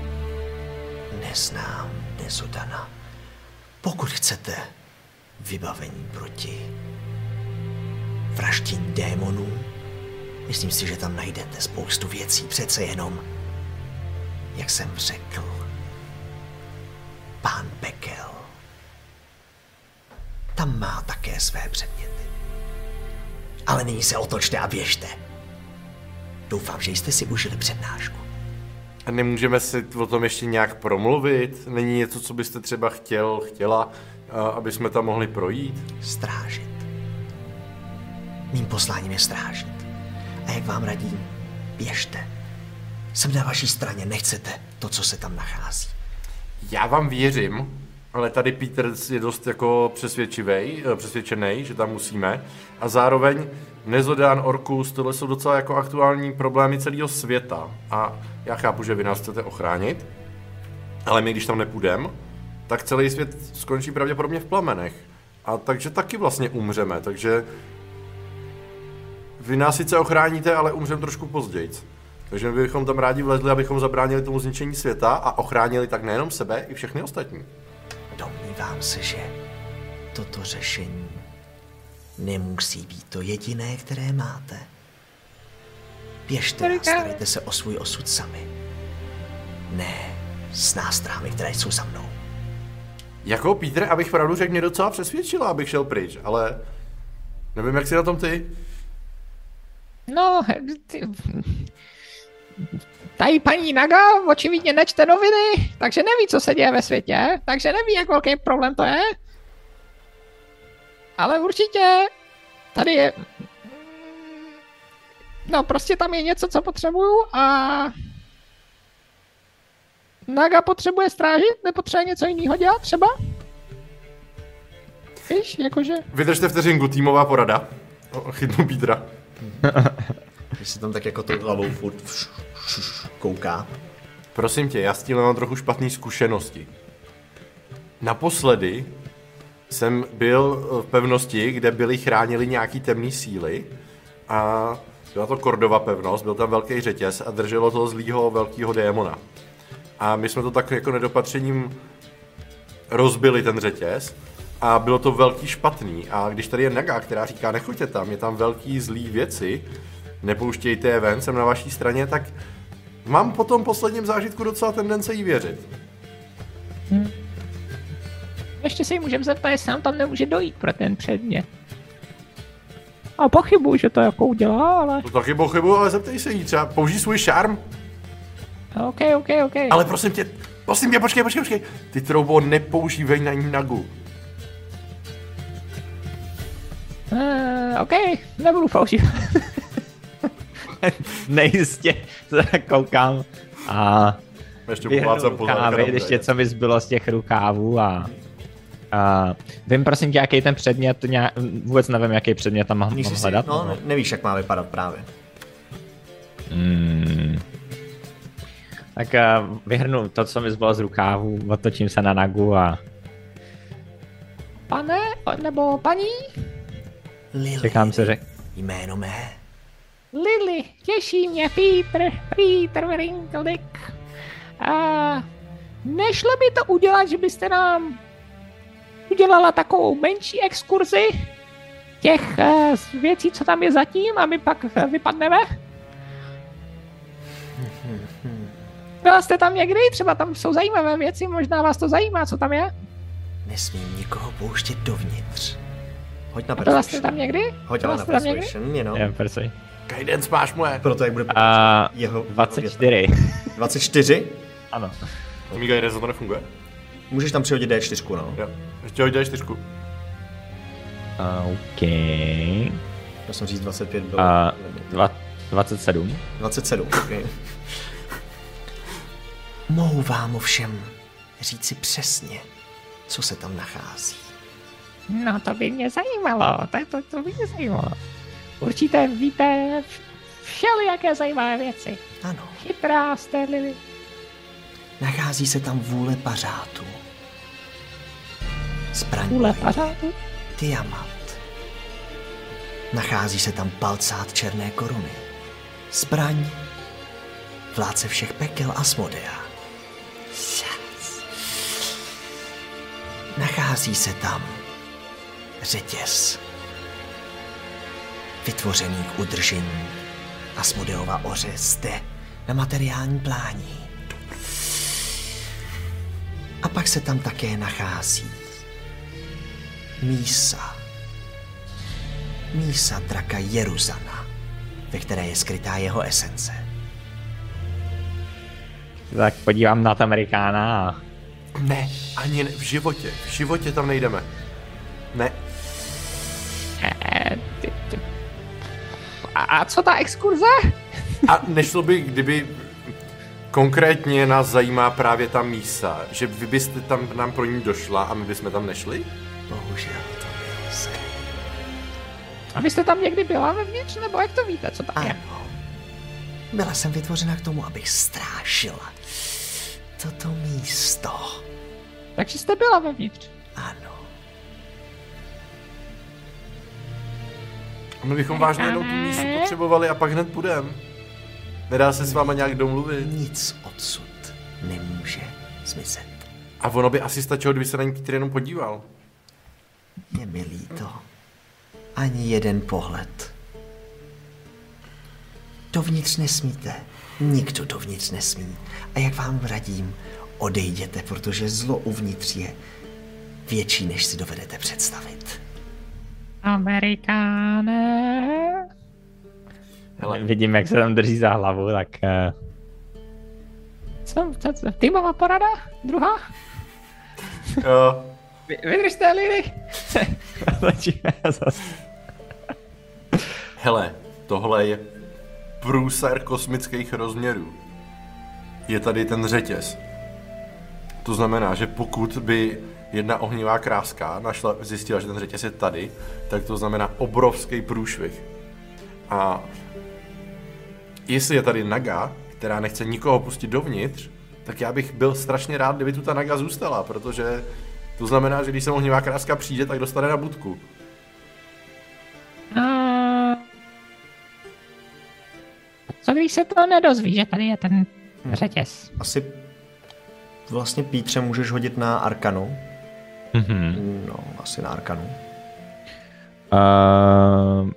[SPEAKER 1] Neznám Nezodana. Pokud chcete vybavení proti vraždění démonů, myslím si, že tam najdete spoustu věcí. Přece jenom, jak jsem řekl, pán Pekel tam má také své předměty. Ale nyní se otočte a běžte. Doufám, že jste si užili přednášku.
[SPEAKER 2] A nemůžeme si o tom ještě nějak promluvit? Není něco, co byste třeba chtěl, chtěla, aby jsme tam mohli projít?
[SPEAKER 1] strážit. Mým posláním je strážit. A jak vám radím, běžte. Jsem na vaší straně, nechcete to, co se tam nachází.
[SPEAKER 2] Já vám věřím, ale tady Peter je dost jako přesvědčivý, přesvědčený, že tam musíme. A zároveň Nezodán, Orkus, tohle jsou docela jako aktuální problémy celého světa. A já chápu, že vy nás chcete ochránit, ale my, když tam nepůjdeme, tak celý svět skončí pravděpodobně v plamenech. A takže taky vlastně umřeme, takže vy nás sice ochráníte, ale umřeme trošku později. Takže my bychom tam rádi vlezli, abychom zabránili tomu zničení světa a ochránili tak nejenom sebe, i všechny ostatní.
[SPEAKER 1] Domnívám se, že toto řešení nemusí být to jediné, které máte. Běžte a starejte se o svůj osud sami. Ne s nástrahami, které jsou za mnou.
[SPEAKER 2] Jako Peter, abych pravdu řekl, mě docela přesvědčila, abych šel pryč, ale nevím, jak jsi na tom ty.
[SPEAKER 3] No, ty... Tady paní Naga očividně nečte noviny, takže neví, co se děje ve světě, takže neví, jak velký problém to je. Ale určitě tady je... No, prostě tam je něco, co potřebuju a... Naga potřebuje strážit, nepotřebuje něco jiného dělat třeba? Víš, jakože...
[SPEAKER 2] Vydržte vteřinku, týmová porada. O, Chytnu Petra.
[SPEAKER 1] Když se tam tak jako tou hlavou furt kouká.
[SPEAKER 2] Prosím tě, já s tím mám trochu špatné zkušenosti. Naposledy jsem byl v pevnosti, kde byli chránili nějaký temné síly a byla to Kordova pevnost, byl tam velký řetěz a drželo to zlýho velkého démona. A my jsme to tak jako nedopatřením rozbili ten řetěz a bylo to velký špatný. A když tady je Naga, která říká, nechoďte tam, je tam velký zlý věci, nepouštějte je ven, jsem na vaší straně, tak mám po tom posledním zážitku docela tendence jí věřit.
[SPEAKER 3] Ještě se jí můžeme zeptat, jestli nám tam nemůže dojít pro ten předmět. A pochybuju, že to jako udělá, ale...
[SPEAKER 2] To taky pochybuju, ale zeptej se jí třeba, použij svůj šarm.
[SPEAKER 3] OK, OK, OK.
[SPEAKER 2] Ale prosím tě, prosím tě, počkej, počkej, počkej. Ty troubo nepoužívej na ní nagu.
[SPEAKER 3] Uh, OK, nebudu používat.
[SPEAKER 4] Nejistě se koukám a
[SPEAKER 2] Ještě
[SPEAKER 4] vyhrnu rukávy, co mi zbylo z těch rukávů a, a vím prosím tě, jaký ten předmět, nějak, vůbec nevím, jaký předmět tam mám, mám hledat.
[SPEAKER 1] no, ne, nevíš, jak má vypadat právě.
[SPEAKER 4] Hmm. Tak uh, vyhrnu to, co mi zbylo z rukávů, otočím se na Nagu a
[SPEAKER 3] Pane, nebo paní?
[SPEAKER 1] Lily,
[SPEAKER 4] čekám se, že...
[SPEAKER 1] jméno mé.
[SPEAKER 3] Lily, těší mě, Peter, Peter Wrinkledyck. A nešlo by to udělat, že byste nám udělala takovou menší exkurzi těch uh, věcí, co tam je zatím a my pak uh, vypadneme? Byla jste tam někdy? Třeba tam jsou zajímavé věci, možná vás to zajímá, co tam je?
[SPEAKER 1] Nesmím nikoho pouštět dovnitř. Hoď na
[SPEAKER 3] Byla jste tam někdy?
[SPEAKER 1] Hoď
[SPEAKER 3] Byla
[SPEAKER 1] na
[SPEAKER 3] jste tam někdy?
[SPEAKER 1] persuasion, you know.
[SPEAKER 4] Je, persuj.
[SPEAKER 2] Guidance máš moje.
[SPEAKER 1] Proto jak bude
[SPEAKER 4] A
[SPEAKER 1] jeho...
[SPEAKER 4] 24.
[SPEAKER 1] 24?
[SPEAKER 4] ano.
[SPEAKER 2] Amiga 1 to nefunguje?
[SPEAKER 1] Můžeš tam přihodit D4, no.
[SPEAKER 2] Jo. Ještě hoď D4.
[SPEAKER 4] OK.
[SPEAKER 1] Já jsem říct 25 bylo.
[SPEAKER 4] Dva, 27.
[SPEAKER 1] 27, okay. Mohu vám ovšem říci přesně, co se tam nachází.
[SPEAKER 3] No to by mě zajímalo, to, to, to by mě zajímalo. Určitě víte všelijaké zajímavé věci.
[SPEAKER 1] Ano,
[SPEAKER 3] Chytrá jste, Lily.
[SPEAKER 1] nachází se tam vůle pařátu. Zbraň
[SPEAKER 3] Vůle pařátu?
[SPEAKER 1] diamant. Nachází se tam palcát černé koruny. Zbraň, vládce všech pekel Asmodea. Yes. Nachází se tam řetěz, vytvořený k udržení Asmodeova oře zde na materiální plání. A pak se tam také nachází Mísa. Mísa draka Jeruzana, ve které je skrytá jeho esence.
[SPEAKER 4] Tak podívám na Amerikána a
[SPEAKER 2] Ne, ani ne, v životě. V životě tam nejdeme. Ne.
[SPEAKER 3] A, a co ta exkurze?
[SPEAKER 2] A nešlo by, kdyby konkrétně nás zajímá právě ta mísa, že vy byste tam nám pro ní došla a my bychom tam nešli?
[SPEAKER 1] Bohužel to byl sen.
[SPEAKER 3] A vy jste tam někdy byla vevnitř, nebo jak to víte, co tam je?
[SPEAKER 1] Ano. Byla jsem vytvořena k tomu, abych strážila toto místo.
[SPEAKER 3] Takže jste byla vevnitř.
[SPEAKER 1] Ano.
[SPEAKER 2] My bychom vážně jenom tu mísu potřebovali a pak hned půjdem. Nedá se s váma nějak domluvit.
[SPEAKER 1] Nic odsud nemůže zmizet.
[SPEAKER 2] A ono by asi stačilo, kdyby se na ní Peter jenom podíval.
[SPEAKER 1] Je mi líto. Ani jeden pohled. Dovnitř nesmíte. Nikdo dovnitř nesmí. A jak vám radím, odejděte, protože zlo uvnitř je větší, než si dovedete představit.
[SPEAKER 3] Amerikáne.
[SPEAKER 2] Hele.
[SPEAKER 4] vidím, jak se tam drží za hlavu, tak uh,
[SPEAKER 3] Co, co, co, týmová porada? Druhá?
[SPEAKER 2] Jo.
[SPEAKER 3] Vy, vydržte, Lily.
[SPEAKER 4] začíme zase.
[SPEAKER 2] Hele, tohle je průser kosmických rozměrů. Je tady ten řetěz. To znamená, že pokud by jedna ohnivá kráska našla, zjistila, že ten řetěz je tady, tak to znamená obrovský průšvih. A jestli je tady Naga, která nechce nikoho pustit dovnitř, tak já bych byl strašně rád, kdyby tu ta Naga zůstala, protože to znamená, že když se ohnivá kráska přijde, tak dostane na budku.
[SPEAKER 3] A... Co když se to nedozví, že tady je ten řetěz?
[SPEAKER 1] Asi vlastně Pítře můžeš hodit na Arkanu.
[SPEAKER 4] Mhm.
[SPEAKER 1] No, asi na Arkanu.
[SPEAKER 4] Uh,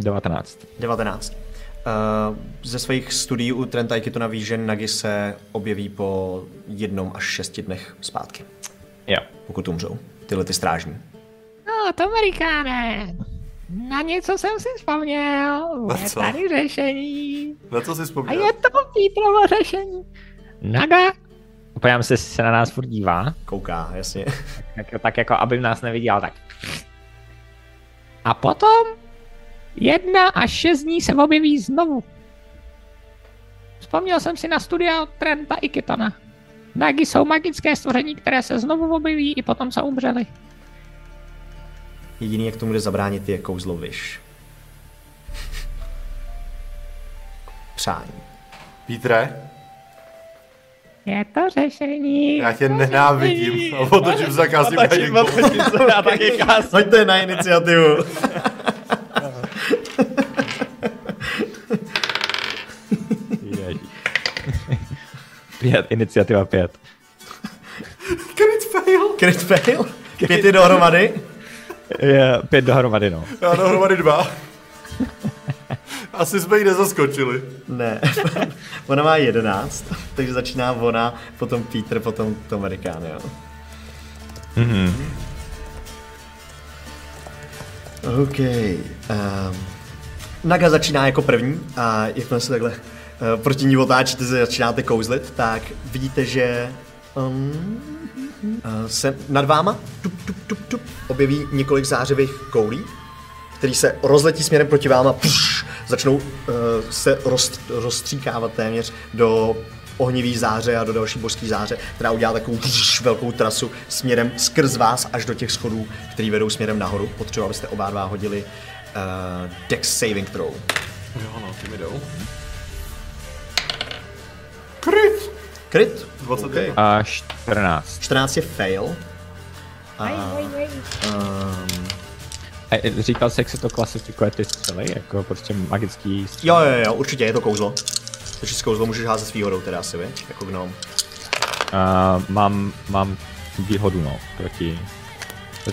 [SPEAKER 4] 19.
[SPEAKER 1] 19. Uh, ze svých studií u Trenta Ikitona víš, že Nagi se objeví po jednom až šesti dnech zpátky,
[SPEAKER 4] Jo.
[SPEAKER 1] pokud umřou. Tyhle ty strážní.
[SPEAKER 3] No, to Amerikáne. Na něco jsem si vzpomněl.
[SPEAKER 2] Na
[SPEAKER 3] Je
[SPEAKER 2] co?
[SPEAKER 3] tady řešení.
[SPEAKER 2] Na co jsi
[SPEAKER 3] A
[SPEAKER 2] vzpomněl?
[SPEAKER 3] je to Pítrovo řešení. Naga.
[SPEAKER 4] Podívám se, se na nás furt dívá.
[SPEAKER 1] Kouká, jasně.
[SPEAKER 4] Tak, tak jako, aby nás neviděl, tak.
[SPEAKER 3] A potom jedna až šest dní se objeví znovu. Vzpomněl jsem si na studia od Trenta i Kitona. Nagi jsou magické stvoření, které se znovu objeví i potom, co umřeli.
[SPEAKER 1] Jediný, jak tomu jde zabránit, je kouzlo vyš. Přání.
[SPEAKER 2] Pítre,
[SPEAKER 3] Je to řešení.
[SPEAKER 2] já tě nenávidím. A otočím se a kázím na někoho.
[SPEAKER 4] Já taky kás.
[SPEAKER 1] Hoďte na iniciativu.
[SPEAKER 4] Pět, iniciativa pět.
[SPEAKER 2] Crit fail.
[SPEAKER 1] Crit fail. Pět dohromady.
[SPEAKER 4] Je, pět dohromady, no.
[SPEAKER 2] Já dohromady dva. Asi jsme ji nezaskočili.
[SPEAKER 1] Ne. ona má jedenáct, takže začíná ona, potom Peter, potom to Amerikán, jo.
[SPEAKER 4] Mhm.
[SPEAKER 1] OK. Um, Naga začíná jako první a jakmile se takhle uh, proti ní otáčíte, začínáte kouzlit, tak vidíte, že Um, uh, se nad váma tup, tup, tup, tup, objeví několik zářivých koulí, který se rozletí směrem proti vám a pš, začnou uh, se roz, rozstříkávat téměř do ohnivý záře a do další božský záře, která udělá takovou pš, velkou trasu směrem skrz vás až do těch schodů, které vedou směrem nahoru. Potřebuji, abyste oba dva hodili uh, Dex Saving Throw.
[SPEAKER 2] Jo, no, ty mi jdou.
[SPEAKER 1] Crit?
[SPEAKER 2] 21.
[SPEAKER 4] A 14.
[SPEAKER 1] 14 je fail. A, um,
[SPEAKER 4] A říkal jsi, jak se to klasifikuje ty střely, jako prostě magický střely.
[SPEAKER 1] jo, jo, jo, určitě je to kouzlo. Takže s kouzlo můžeš házet s výhodou teda asi, viď? Jako gnom.
[SPEAKER 4] Uh, mám, mám výhodu, no, proti...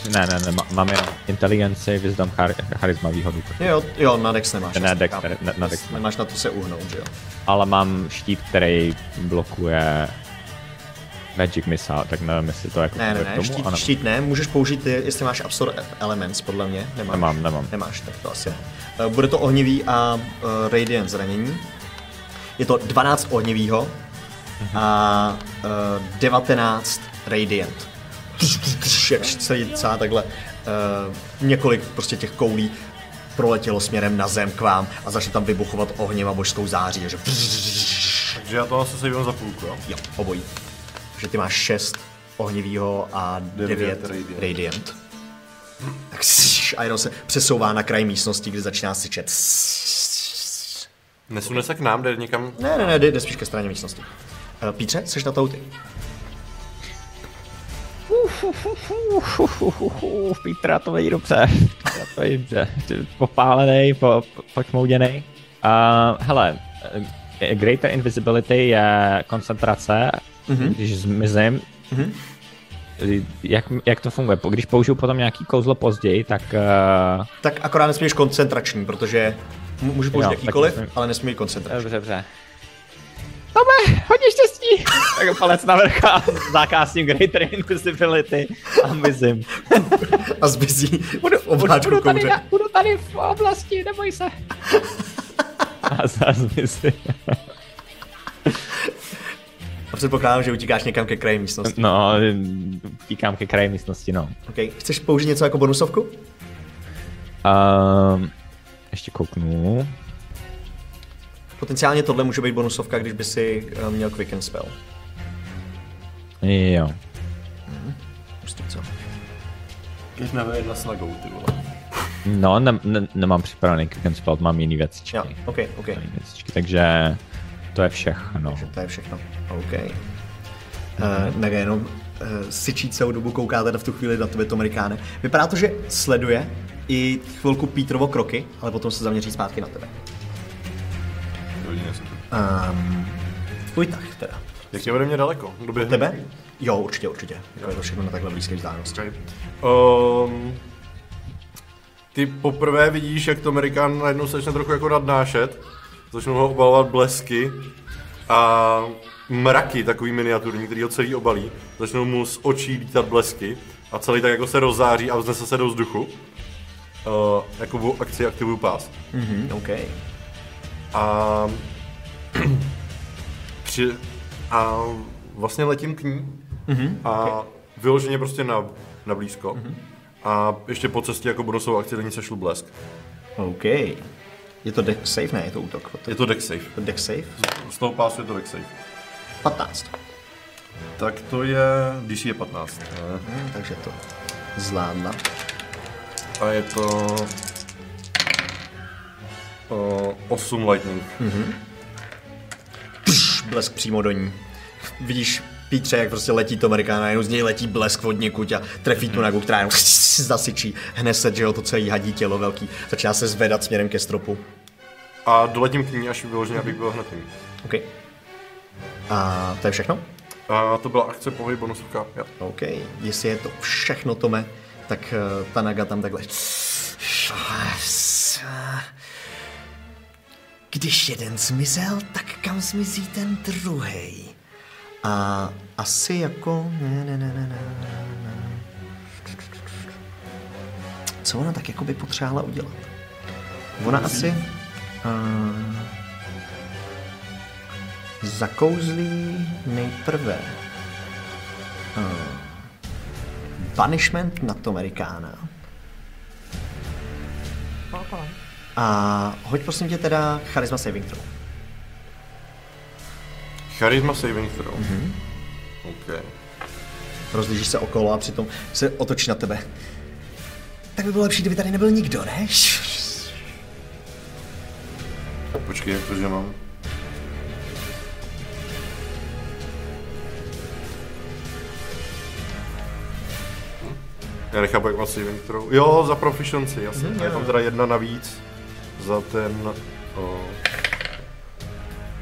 [SPEAKER 4] ne, ne, ne, má- mám jenom inteligenci, wisdom, char, charisma výhodu. Proti,
[SPEAKER 1] Jo, jo, na Dex nemáš.
[SPEAKER 4] Ne, Dex, ne- na Dex ne.
[SPEAKER 1] Nemáš na to se uhnout, že jo?
[SPEAKER 4] ale mám štít, který blokuje Magic Missile, tak nevím, jestli to jako
[SPEAKER 1] Ne, ne, ne,
[SPEAKER 4] k tomu,
[SPEAKER 1] štít,
[SPEAKER 4] anebo-
[SPEAKER 1] štít ne, můžeš použít, jestli máš Absor Elements, podle mě, nemáš.
[SPEAKER 4] Nemám, nemám.
[SPEAKER 1] Nemáš, tak to asi ne. Eh, Bude to ohnivý a uh, Radiant zranění. Je to 12 ohnivýho a uh, 19 Radiant. Jak celý, celá takhle uh, několik prostě těch koulí proletělo směrem na zem k vám a začne tam vybuchovat ohněm a božskou září. Takže
[SPEAKER 2] Takže já to asi se za půlku, jo?
[SPEAKER 1] jo, obojí. Takže ty máš 6 ohnivýho a 9
[SPEAKER 2] Devět
[SPEAKER 1] radiant.
[SPEAKER 2] radiant.
[SPEAKER 1] Tak jenom se přesouvá na kraj místnosti, kde začíná syčet.
[SPEAKER 2] Nesune se k nám, jde někam...
[SPEAKER 1] Ne, ne, ne, jde, spíš ke straně místnosti. Uh, Pítře, jsi na touty?
[SPEAKER 4] Petra, to vidí dobře. Petra, to vidí dobře. Popálený, po, po, počmouděný. Uh, hele, eh, Greater Invisibility je koncentrace, mm-hmm. když zmizím. Mm-hmm. Jak, jak to funguje? Po- Když použiju potom nějaký kouzlo později, tak uh,
[SPEAKER 1] Tak akorát nesmíš koncentrační, protože můžu použít
[SPEAKER 4] Jo,
[SPEAKER 1] jakýkoliv,
[SPEAKER 4] tak nesmím.
[SPEAKER 1] ale nesmí koncentrační.
[SPEAKER 4] Dobře, dobře. Tome, hodně štěstí! tak palec na vrch a zakásním Greater Invisibility a mizím.
[SPEAKER 1] A zmizí
[SPEAKER 3] Budu, budu, tady, na, budu tady v oblasti, neboj se.
[SPEAKER 4] A, zmizím.
[SPEAKER 1] A předpokládám, že utíkáš někam ke kraji místnosti.
[SPEAKER 4] No, tíkám ke kraji místnosti, no.
[SPEAKER 1] Okay. Chceš použít něco jako bonusovku?
[SPEAKER 4] Um, ještě kouknu.
[SPEAKER 1] Potenciálně tohle může být bonusovka, když by si uh, měl quicken spell.
[SPEAKER 4] Jo.
[SPEAKER 1] Prostě co?
[SPEAKER 2] Když nevím, jedna s nagou, ty vole.
[SPEAKER 4] No, ne, ne, nemám připravený quick spell, mám jiný věcičky.
[SPEAKER 1] Jo, OK, OK.
[SPEAKER 4] Jiný věcičky, takže to je všechno.
[SPEAKER 1] Takže to je všechno. OK. Uh, tak jenom uh, syčí celou dobu kouká teda v tu chvíli na tebe to Amerikáne. Vypadá to, že sleduje i chvilku Petrovo kroky, ale potom se zaměří zpátky na tebe. Um, tvůj tah teda.
[SPEAKER 2] Jak je ode mě daleko? Doběhne.
[SPEAKER 1] Tebe? Jo, určitě, určitě. Jako je to všechno na takhle blízké vzdálenosti.
[SPEAKER 2] Um, ty poprvé vidíš, jak to Amerikán najednou se začne trochu jako nadnášet. Začnou ho obalovat blesky a mraky, takový miniaturní, který ho celý obalí. Začnou mu z očí lítat blesky a celý tak jako se rozzáří a vznese se do vzduchu. Uh, jako akci aktivuju pás.
[SPEAKER 1] Mhm, OK.
[SPEAKER 2] A, při, a vlastně letím k ní mm-hmm, a okay. vyloženě prostě na, na blízko. Mm-hmm. A ještě po cestě jako bonusovou akci do ní sešlu blesk.
[SPEAKER 1] OK. Je to deck safe? Ne, je to útok.
[SPEAKER 2] Je to deck safe.
[SPEAKER 1] to deck safe?
[SPEAKER 2] Z toho pásu je to deck safe.
[SPEAKER 1] 15.
[SPEAKER 2] Tak to je, DC je 15. Ne?
[SPEAKER 1] Hmm, takže to zvládla.
[SPEAKER 2] A je to uh, 8 lightning.
[SPEAKER 1] Pš, blesk přímo do ní. Vidíš Pítře, jak prostě letí to Amerikána, jenom z něj letí blesk od někud a trefí tu nagu, která jenom zasyčí. Hne se, že jo, to celý hadí tělo velký. Začíná se zvedat směrem ke stropu.
[SPEAKER 2] A doletím k ní, až vyloženě, abych byl hned k ní.
[SPEAKER 1] A to je všechno?
[SPEAKER 2] A to byla akce pohyb bonusovka. Jo.
[SPEAKER 1] OK. Jestli je to všechno, Tome, tak uh, ta naga tam takhle... Když jeden zmizel, tak kam zmizí ten druhý? A asi jako... Ne, ne, ne, ne, ne, ne. Co ona tak jako by potřebovala udělat? Ona asi... Uh, zakouzlí nejprve Banishment na to Amerikána. A hoď prosím tě teda charisma saving throw.
[SPEAKER 2] Charisma saving throw. Mm-hmm. OK.
[SPEAKER 1] Rozlížíš se okolo a přitom se otočí na tebe. Tak by bylo lepší, kdyby tady nebyl nikdo, ne?
[SPEAKER 2] Počkej, jak to, že mám? Já nechápu, jak má saving throw. Jo, za proficiency, jasně. Mm, je tam teda jedna navíc za ten... O...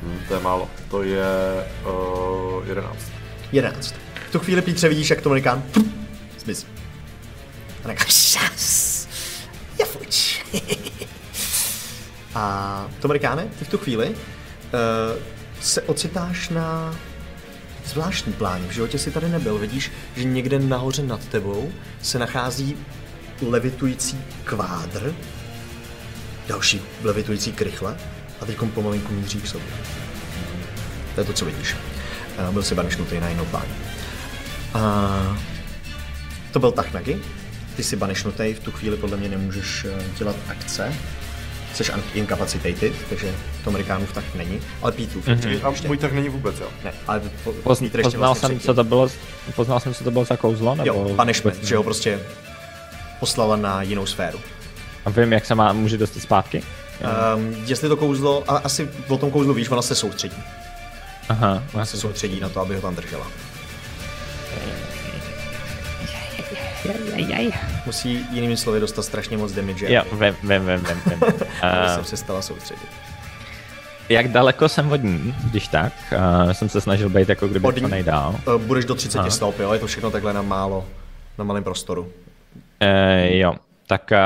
[SPEAKER 2] Hm, to je málo. To je o, 11.
[SPEAKER 1] 11. V tu chvíli Pítře vidíš, jak to Amerikán zmizí. A tak šas. Je fuč. A to Amerikáne, ty v tu chvíli uh, se ocitáš na zvláštní pláně. V životě si tady nebyl. Vidíš, že někde nahoře nad tebou se nachází levitující kvádr, další levitující krychle a teď pomalinku míří k sobě. To je to, co vidíš. Uh, byl si banišnutý na jinou pláň. A to byl Tachnagi. Ty jsi banišnutý, v tu chvíli podle mě nemůžeš eh, dělat akce. Jsi incapacitated, takže to Amerikánův tak není, ale Pítrův. Mm-hmm.
[SPEAKER 2] A můj tak není vůbec, jo.
[SPEAKER 1] Ne, ale po,
[SPEAKER 4] Poz,
[SPEAKER 1] Pítr ještě
[SPEAKER 4] poznal,
[SPEAKER 1] vlastně
[SPEAKER 4] jsem, co to bylo, poznal jsem, co to bylo za kouzlo? Nebo
[SPEAKER 1] Jo, punishment, že ho prostě poslala na jinou sféru.
[SPEAKER 4] A vím, jak se má, může dostat zpátky?
[SPEAKER 1] Um, jestli to kouzlo, a asi o tom kouzlu víš, ona se soustředí.
[SPEAKER 4] Aha,
[SPEAKER 1] Ona se soustředí na to, aby ho tam držela. Musí jinými slovy dostat strašně moc damage,
[SPEAKER 4] jo, vím, vím, vím, vím. vím.
[SPEAKER 1] aby se
[SPEAKER 4] Uh,
[SPEAKER 1] přestala soustředit.
[SPEAKER 4] jak daleko jsem od ní, když tak? Uh, jsem se snažil být jako kdyby
[SPEAKER 1] Od
[SPEAKER 4] co
[SPEAKER 1] ní?
[SPEAKER 4] nejdál.
[SPEAKER 1] Uh, budeš do 30
[SPEAKER 4] Aha.
[SPEAKER 1] stop, jo? Je to všechno takhle na málo, na malém prostoru.
[SPEAKER 4] Uh, jo, tak uh,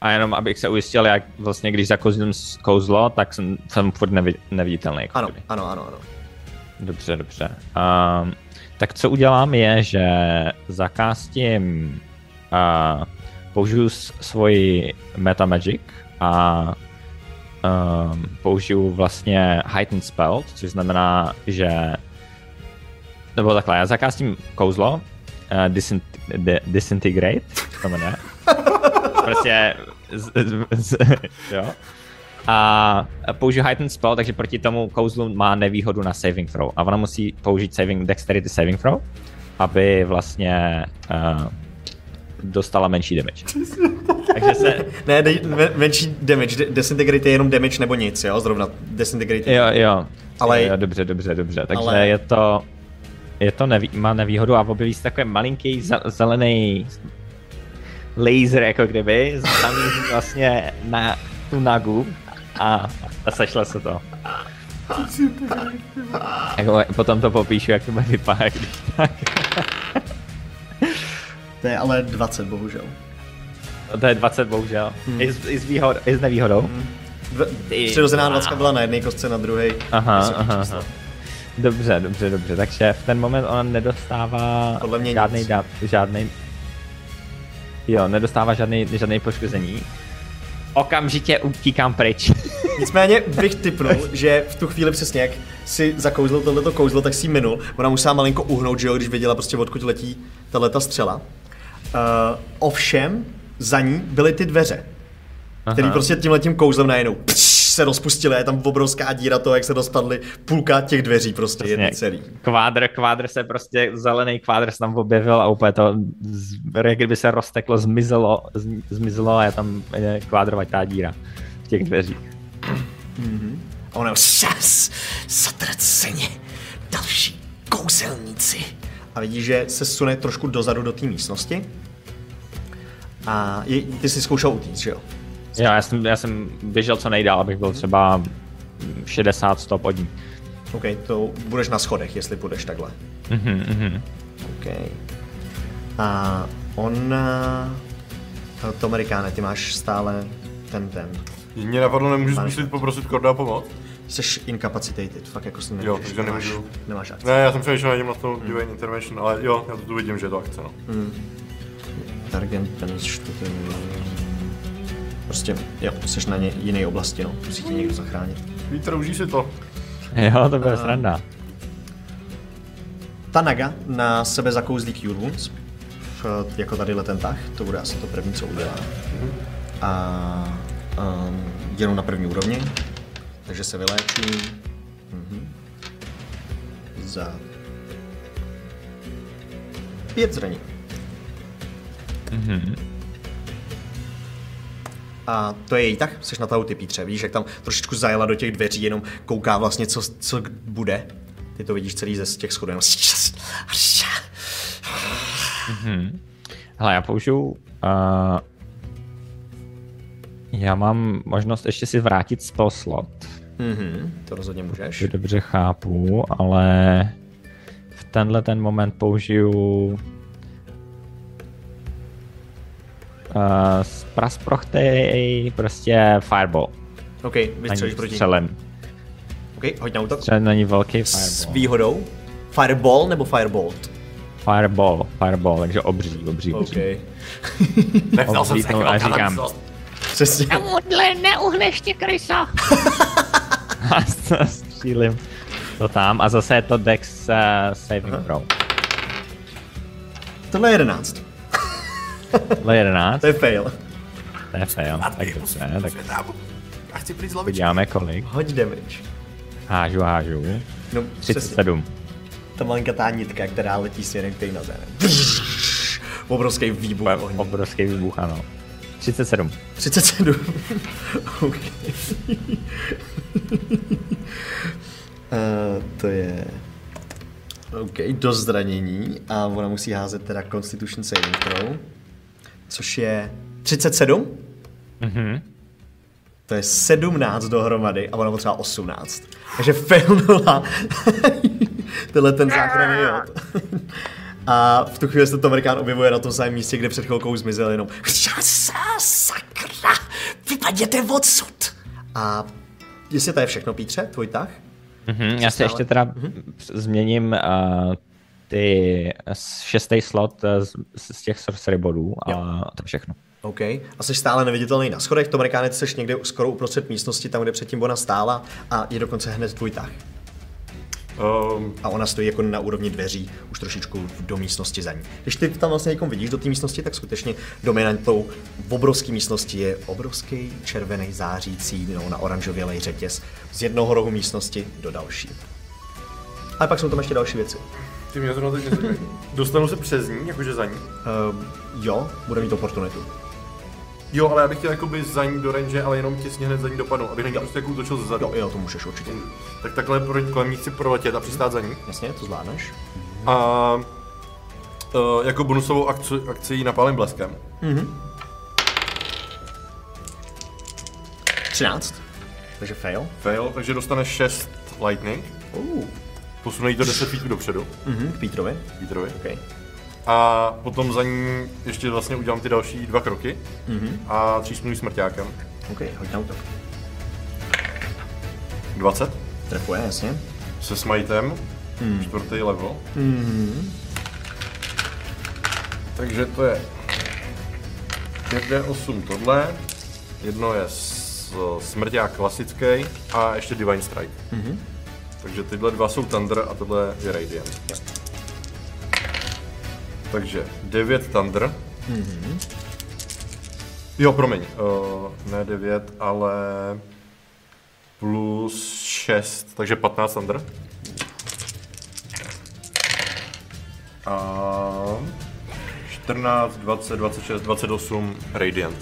[SPEAKER 4] a jenom abych se ujistil, jak vlastně když zakouzlím kouzlo, tak jsem, jsem furt nevi, neviditelný. Jako
[SPEAKER 1] Ano, ano, ano, ano.
[SPEAKER 4] Dobře, dobře. Um, tak co udělám je, že zakástím, uh, použiju svoji Meta Magic a um, použiju vlastně Heightened Spell, což znamená, že nebo takhle, já zakástím kouzlo, uh, disint, de, Disintegrate, to jmenuje. prostě z, z, z, jo. A použiju Heightened Spell, takže proti tomu kouzlu má nevýhodu na saving throw. A ona musí použít saving, Dexterity saving throw, aby vlastně uh, dostala menší damage. takže se,
[SPEAKER 1] Ne, men- menší damage, disintegrate je jenom damage nebo nic, jo? Zrovna disintegrate.
[SPEAKER 4] jo, jo.
[SPEAKER 1] Ale-
[SPEAKER 4] jo, dobře, dobře, dobře. Takže
[SPEAKER 1] Ale-
[SPEAKER 4] je to, je to neví, má nevýhodu a objeví se takový malinký ze- zelený laser, jako kdyby, zamíří vlastně na tu nagu a, a sešle se to. Jako, potom to popíšu, jak to bude vypadat, když tak.
[SPEAKER 1] To je ale 20, bohužel.
[SPEAKER 4] To je 20 bohužel. Hmm. I, s, i, s výhod, I s nevýhodou. Hmm.
[SPEAKER 1] Přirozená
[SPEAKER 4] vole.
[SPEAKER 1] 20 byla na jedné kostce, na druhé.
[SPEAKER 4] Aha, aha,
[SPEAKER 1] číslo.
[SPEAKER 4] aha. Dobře, dobře, dobře. Takže v ten moment ona nedostává
[SPEAKER 1] Podle mě
[SPEAKER 4] žádný, da, žádný, jo, nedostává žádný, žádný poškození. Okamžitě utíkám pryč.
[SPEAKER 1] Nicméně bych typnul, že v tu chvíli přesně jak si zakouzlil tohleto kouzlo, tak si minul. Ona musela malinko uhnout, že jo, když věděla prostě odkud letí tahleta střela. Uh, ovšem, za ní byly ty dveře, který prostě tímhletím kouzlem najednou pš, se rozpustily, je tam obrovská díra toho, jak se rozpadly půlka těch dveří prostě, jedný celý.
[SPEAKER 4] Kvádr, kvádr se prostě, zelený kvádr se tam objevil a úplně to, jak kdyby se rozteklo, zmizelo, zmizelo a je tam je kvádrovatá díra v těch dveřích.
[SPEAKER 1] A ona šas, zatraceně, další kouzelníci. A vidíš, že se sune trošku dozadu do té místnosti. A je, ty jsi zkoušel utíct, že jo?
[SPEAKER 4] Jo, já jsem, já jsem běžel co nejdál, abych byl třeba 60 stop od ní.
[SPEAKER 1] OK, to budeš na schodech, jestli půjdeš takhle.
[SPEAKER 4] Mhm, mhm.
[SPEAKER 1] OK. A on... a To Amerikáne, ty máš stále ten ten.
[SPEAKER 2] Mě napadlo, nemůžu zkusit poprosit Korda o pomoc?
[SPEAKER 1] Jsi incapacitated, fakt jako si nemůžeš.
[SPEAKER 2] Jo, takže
[SPEAKER 1] nemáš,
[SPEAKER 2] nemůžu.
[SPEAKER 1] nemáš akci.
[SPEAKER 2] Ne, já jsem přemýšlel na to divine intervention, ale jo, já to tu vidím, že je to akce, no.
[SPEAKER 1] Target penis, Prostě, jo, jsi na ně, jiné oblasti, no. Musí tě někdo zachránit.
[SPEAKER 2] Vítr, užij si to.
[SPEAKER 4] Jo, to bude sranda.
[SPEAKER 1] ta naga na sebe zakouzlí Cure Wounds, v- jako tady ten tah, to bude asi to první, co udělá. A um, jenom na první úrovni, takže se vyléčí mhm. za pět zraní. A to je její tak, jsi na tahu ty Pítře, vidíš, jak tam trošičku zajela do těch dveří, jenom kouká vlastně, co, co bude. Ty to vidíš celý ze z těch schodů, jenom...
[SPEAKER 4] Hele, já použiju... Uh, já mám možnost ještě si vrátit spell slot.
[SPEAKER 1] Mhm, to rozhodně můžeš.
[SPEAKER 4] že dobře chápu, ale v tenhle ten moment použiju uh, prasprochtej prostě fireball.
[SPEAKER 1] OK, vystřelíš proti ní.
[SPEAKER 4] střelem.
[SPEAKER 1] OK, hoď na útok.
[SPEAKER 4] Střelem není velký
[SPEAKER 1] S
[SPEAKER 4] fireball.
[SPEAKER 1] výhodou. Fireball nebo Firebolt?
[SPEAKER 4] Fireball, fireball, takže obří, obří,
[SPEAKER 1] OK.
[SPEAKER 4] obří.
[SPEAKER 2] Nevzal jsem se
[SPEAKER 4] a říkám.
[SPEAKER 1] Přesně.
[SPEAKER 3] Tomuhle neuhneš tě, kryso.
[SPEAKER 4] A střílím to tam a zase je to Dex uh, saving throw.
[SPEAKER 1] Tohle je 11.
[SPEAKER 4] Je 11,
[SPEAKER 1] To je fail.
[SPEAKER 4] to je fail. Tak dobře, tak
[SPEAKER 2] Já chci přijít z lavičky.
[SPEAKER 4] podíváme kolik.
[SPEAKER 1] Hoď damage.
[SPEAKER 4] Hážu, hážu.
[SPEAKER 1] No, přesně.
[SPEAKER 4] 37.
[SPEAKER 1] Ta malinkatá nitka, která letí směrem k té noze. Obrovský výbuch ohně.
[SPEAKER 4] Obrovský výbuch, ano. 37.
[SPEAKER 1] 37. OK. uh, to je... OK, do zranění a ona musí házet teda Constitution Saving Throw, což je 37.
[SPEAKER 4] Mhm.
[SPEAKER 1] To je 17 dohromady a ona potřeba 18. Takže failnula tenhle ten záchranný jod. A v tu chvíli se to Amerikán objevuje na tom samém místě, kde před chvilkou zmizel jenom Sakra, vypadněte odsud. A jestli to je všechno, Pítře, tvůj tah?
[SPEAKER 4] Mhm, já si
[SPEAKER 1] Stále.
[SPEAKER 4] ještě teda změním uh, ty s- šestý slot uh, z, z těch sorcery bodů a to je všechno.
[SPEAKER 1] OK. A jsi stále neviditelný na schodech, to Amerikáne, ty jsi někde skoro uprostřed místnosti, tam, kde předtím ona stála a je dokonce hned tvůj tah.
[SPEAKER 2] Um,
[SPEAKER 1] A ona stojí jako na úrovni dveří, už trošičku do místnosti za ní. Když ty tam vlastně někom vidíš do té místnosti, tak skutečně dominantou v obrovské místnosti je obrovský červený zářící, no, na oranžovělej řetěz z jednoho rohu místnosti do další. Ale pak jsou tam ještě další věci.
[SPEAKER 2] Ty mě zrovna teď nezajímají. Dostanu se přes ní, jakože za ní.
[SPEAKER 1] Uh, jo, bude mít oportunitu.
[SPEAKER 2] Jo, ale já bych chtěl jakoby za ní do range, ale jenom těsně hned za ní dopadnout, abych na ní prostě jako útočil zezadu.
[SPEAKER 1] Jo, jo, to můžeš určitě.
[SPEAKER 2] Tak takhle pro- kolem ní chci proletět a přistát za ní.
[SPEAKER 1] Jasně, to zvládneš.
[SPEAKER 2] A uh, jako bonusovou akci, akci jí napálím bleskem.
[SPEAKER 1] 13. Takže fail.
[SPEAKER 2] Fail, takže dostane 6 lightning.
[SPEAKER 1] Uh.
[SPEAKER 2] Posune jí to 10 feetů dopředu,
[SPEAKER 1] Mhm, k Petrovi.
[SPEAKER 2] Peterovi.
[SPEAKER 1] OK.
[SPEAKER 2] A potom za ní ještě vlastně udělám ty další dva kroky. A třísnu smrťákem.
[SPEAKER 1] OK, hoď na útok.
[SPEAKER 2] 20.
[SPEAKER 1] Trefuje, jasně.
[SPEAKER 2] Se smitem. Čtvrtý level. Takže to je 5D8 tohle. Jedno je s, smrťák klasický a ještě Divine Strike. Takže tyhle dva jsou Thunder a tohle je Radiant. Takže 9 Thunder. Jo, promiň, uh, ne 9, ale plus 6, takže 15 Thunder. A 14, 20, 26, 28 Radiant.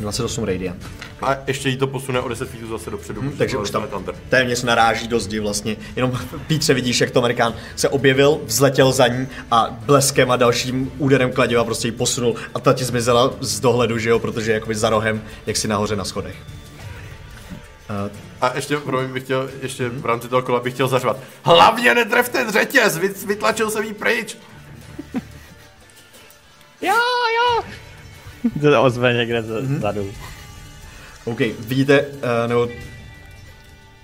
[SPEAKER 1] 28 radiant.
[SPEAKER 2] A ještě jí to posune o 10 feetů zase dopředu, protože
[SPEAKER 1] Takže už tam
[SPEAKER 2] Thunder.
[SPEAKER 1] téměř naráží do zdi vlastně. Jenom Pítře vidíš, jak to Amerikán se objevil, vzletěl za ní a bleskem a dalším úderem kladiva prostě ji posunul a ta ti zmizela z dohledu, že jo, protože je jakoby za rohem, jak si nahoře na schodech.
[SPEAKER 2] A ještě, promiň, bych chtěl, ještě v rámci toho kola bych chtěl zařvat. Hlavně netref ten řetěz, vy, vytlačil jsem jí pryč.
[SPEAKER 3] Jo, jo.
[SPEAKER 4] To ozve někde zadu.
[SPEAKER 1] OK, vidíte, uh, nebo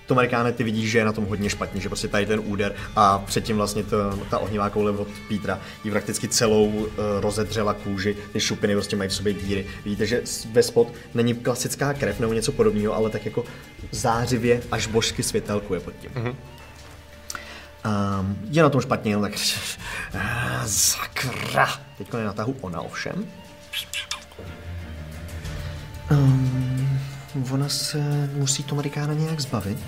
[SPEAKER 1] to Amerikáne, ty vidíš, že je na tom hodně špatně, že prostě tady ten úder a předtím vlastně to, ta ohnivá koule od Pítra jí prakticky celou uh, rozedřela kůži, ty šupiny prostě mají v sobě díry. Vidíte, že ve spod není klasická krev nebo něco podobného, ale tak jako zářivě až božsky světelkuje pod tím. Mm-hmm. Um, je na tom špatně, jenom tak... Ah, Sakra! Teď je na tahu ona ovšem. Um, ona se musí Tomarikána nějak zbavit.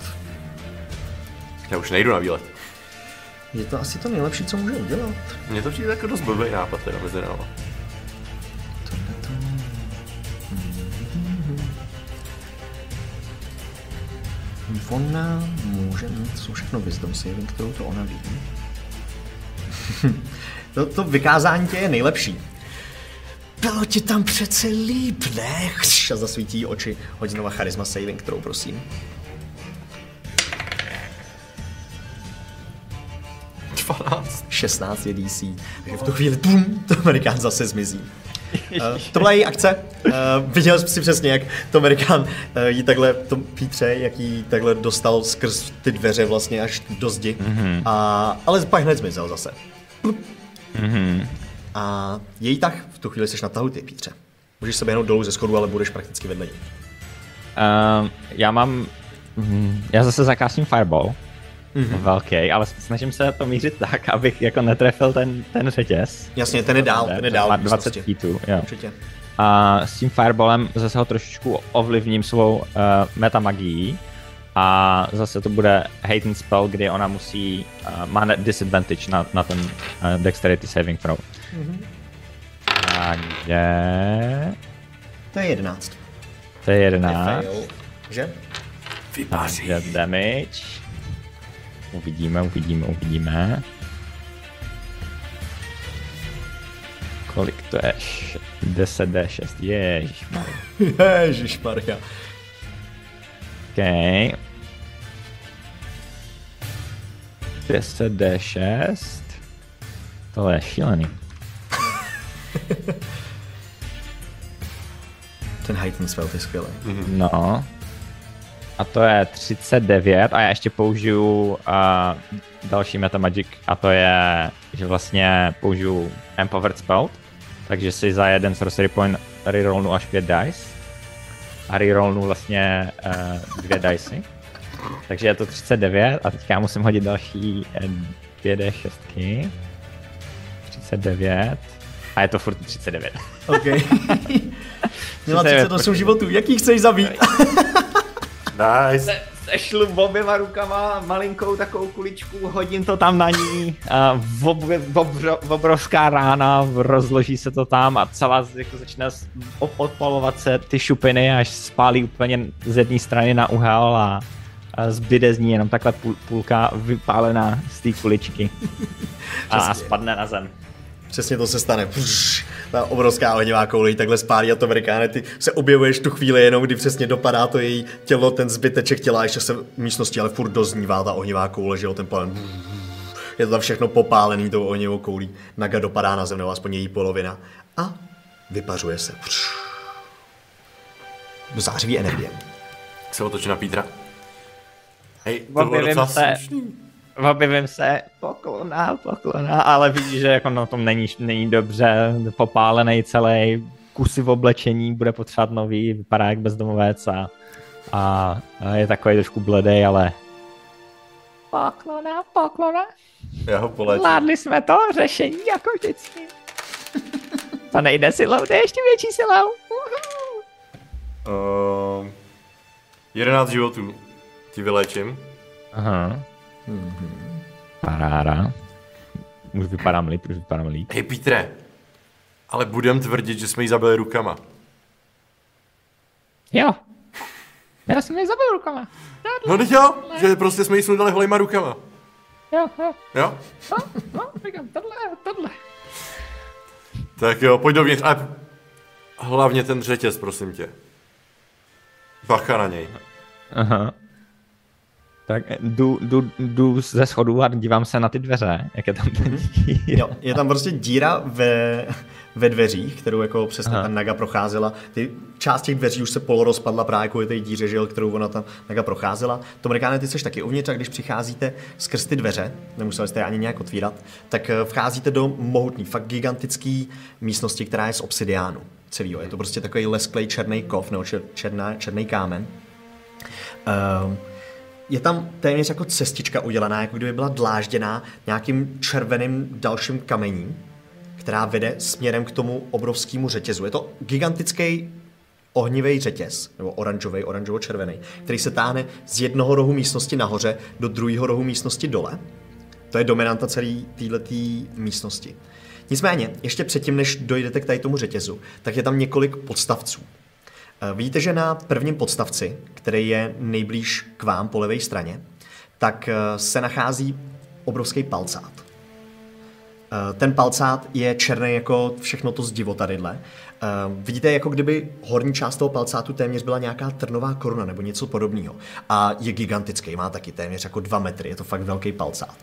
[SPEAKER 2] Já už nejdu na výlet.
[SPEAKER 1] Je to asi to nejlepší, co může udělat.
[SPEAKER 2] Mně to přijde jako dost blbý nápad, teda mezi náma.
[SPEAKER 1] Ona může mít, jsou všechno wisdom saving, kterou to ona ví. to, to vykázání tě je nejlepší. Bylo ti tam přece líp, ne? A zasvítí jí oči. Hoď znova charisma saving, kterou prosím.
[SPEAKER 2] 12.
[SPEAKER 1] 16 je DC. Takže v tu chvíli bum, to Amerikán zase zmizí. Uh, to byla její akce. Uh, viděl jsi si přesně, jak to Amerikán uh, jí takhle, to Pítře, jak jí takhle dostal skrz ty dveře vlastně až do zdi. Mm-hmm. A, ale pak hned zmizel zase. Mm-hmm. A její tah, v tu chvíli seš na tahu ty, Pítře. Můžeš se běhnout dolů ze schodu, ale budeš prakticky vedle ní.
[SPEAKER 4] Uh, já mám... hm, Já zase zakásím Fireball. Mm-hmm. Velký, ale snažím se to mířit tak, abych jako netrefil ten, ten řetěz.
[SPEAKER 1] Jasně, ten je dál, ten je dál.
[SPEAKER 4] Má
[SPEAKER 1] v
[SPEAKER 4] 20
[SPEAKER 1] místnosti.
[SPEAKER 4] feetů, jo.
[SPEAKER 1] Určitě.
[SPEAKER 4] A s tím Fireballem zase ho trošičku ovlivním svou uh, metamagií. A zase to bude Haten Spell, kdy ona musí, uh, má disadvantage na, na ten uh, Dexterity Saving Throw. Mm-hmm. Takže...
[SPEAKER 1] To je 11.
[SPEAKER 4] To je 11.
[SPEAKER 1] Fail. Že?
[SPEAKER 4] Takže damage. Uvidíme, uvidíme, uvidíme. Kolik to je? Š- 10 D6, ježišmarja.
[SPEAKER 1] Ježišmarja.
[SPEAKER 4] OK. 10 D6. Tohle je šílený.
[SPEAKER 1] Ten Heighten spell je skvělý.
[SPEAKER 4] No. A to je 39 a já ještě použiju uh, další metamagic a to je, že vlastně použiju Empowered Spell, takže si za jeden sorcery point rerollnu až 5 dice a rerollnu vlastně uh, dvě dicey. Takže je to 39 a teďka já musím hodit další eh, 2D6. 39 a je to furt 39.
[SPEAKER 1] OK. Měla
[SPEAKER 4] 39,
[SPEAKER 1] 38 životů, jaký chceš zabít?
[SPEAKER 2] Nice.
[SPEAKER 4] Sešlu oběma rukama malinkou takovou kuličku, hodím to tam na ní, a ob, obro, obrovská rána, rozloží se to tam a celá jako začne odpalovat se ty šupiny, až spálí úplně z jedné strany na uhel a, a zbyde z ní jenom takhle půl, půlka vypálená z té kuličky a, spadne na zem.
[SPEAKER 1] Přesně to se stane. Pš, ta obrovská ohnivá koule takhle spálí a to Amerikáne, ty se objevuješ tu chvíli jenom, kdy přesně dopadá to její tělo, ten zbyteček těla, ještě se v místnosti, ale furt doznívá ta ohnivá koule, že jo, ten palen. Je to tam všechno popálený tou ohnivou koulí. Naga dopadá na zem, nebo aspoň její polovina. A vypařuje se. Pš. Do zářivý energie.
[SPEAKER 2] Se otočí na Pítra. Hej, to bylo docela slušný.
[SPEAKER 4] Objevím se, poklona, poklona, ale vidíš, že jako na tom není, není dobře, popálený celý, kusy v oblečení, bude potřebovat nový, vypadá jak bezdomovec a, a, a je takový trošku bledej, ale poklona, poklona,
[SPEAKER 2] Já ho poléčím.
[SPEAKER 4] zvládli jsme to, řešení jako vždycky. To nejde silou, to je ještě větší silou.
[SPEAKER 2] Uh, 11 životů ti vyléčím.
[SPEAKER 4] Aha. Paráda. Už vypadám líp, už vypadám líp.
[SPEAKER 2] Hej Pítre, ale budem tvrdit, že jsme ji zabili rukama.
[SPEAKER 4] Jo. Já jsem je zabil rukama.
[SPEAKER 2] No teď jo, že prostě jsme jí sundali holejma rukama.
[SPEAKER 4] Jo, jo.
[SPEAKER 2] Jo?
[SPEAKER 4] No, no, říkám, tohle, tohle.
[SPEAKER 2] Tak jo, pojď dovnitř, ale hlavně ten řetěz, prosím tě. Bacha na něj.
[SPEAKER 4] Aha. Tak jdu, jdu, jdu ze schodu a dívám se na ty dveře, jak je tam ten dír.
[SPEAKER 1] Jo, je tam prostě díra ve, ve dveřích, kterou jako přesně
[SPEAKER 4] Aha.
[SPEAKER 1] ta Naga procházela. Ty část těch dveří už se polorozpadla právě kvůli té díře, že jo, kterou ona tam Naga procházela. To Amerikáne, ty jsi taky uvnitř a když přicházíte skrz ty dveře, nemuseli jste je ani nějak otvírat, tak eh, vcházíte do mohutný, fakt gigantický místnosti, která je z obsidiánu celýho. Je to prostě takový lesklej černý kov nebo čer, černá, černý kámen. Ehm, je tam téměř jako cestička udělaná, jako kdyby byla dlážděná nějakým červeným dalším kamením, která vede směrem k tomu obrovskému řetězu. Je to gigantický ohnivý řetěz, nebo oranžový, oranžovo-červený, který se táhne z jednoho rohu místnosti nahoře do druhého rohu místnosti dole. To je dominanta celé této místnosti. Nicméně, ještě předtím, než dojdete k tady tomu řetězu, tak je tam několik podstavců. Eh, Vidíte, že na prvním podstavci, který je nejblíž k vám po levé straně, tak eh, se nachází obrovský palcát. Eh, Ten palcát je černý jako všechno to zdivo tadyhle. Vidíte, jako kdyby horní část toho palcátu téměř byla nějaká trnová koruna nebo něco podobného. A je gigantický, má taky téměř jako dva metry, je to fakt velký palcát.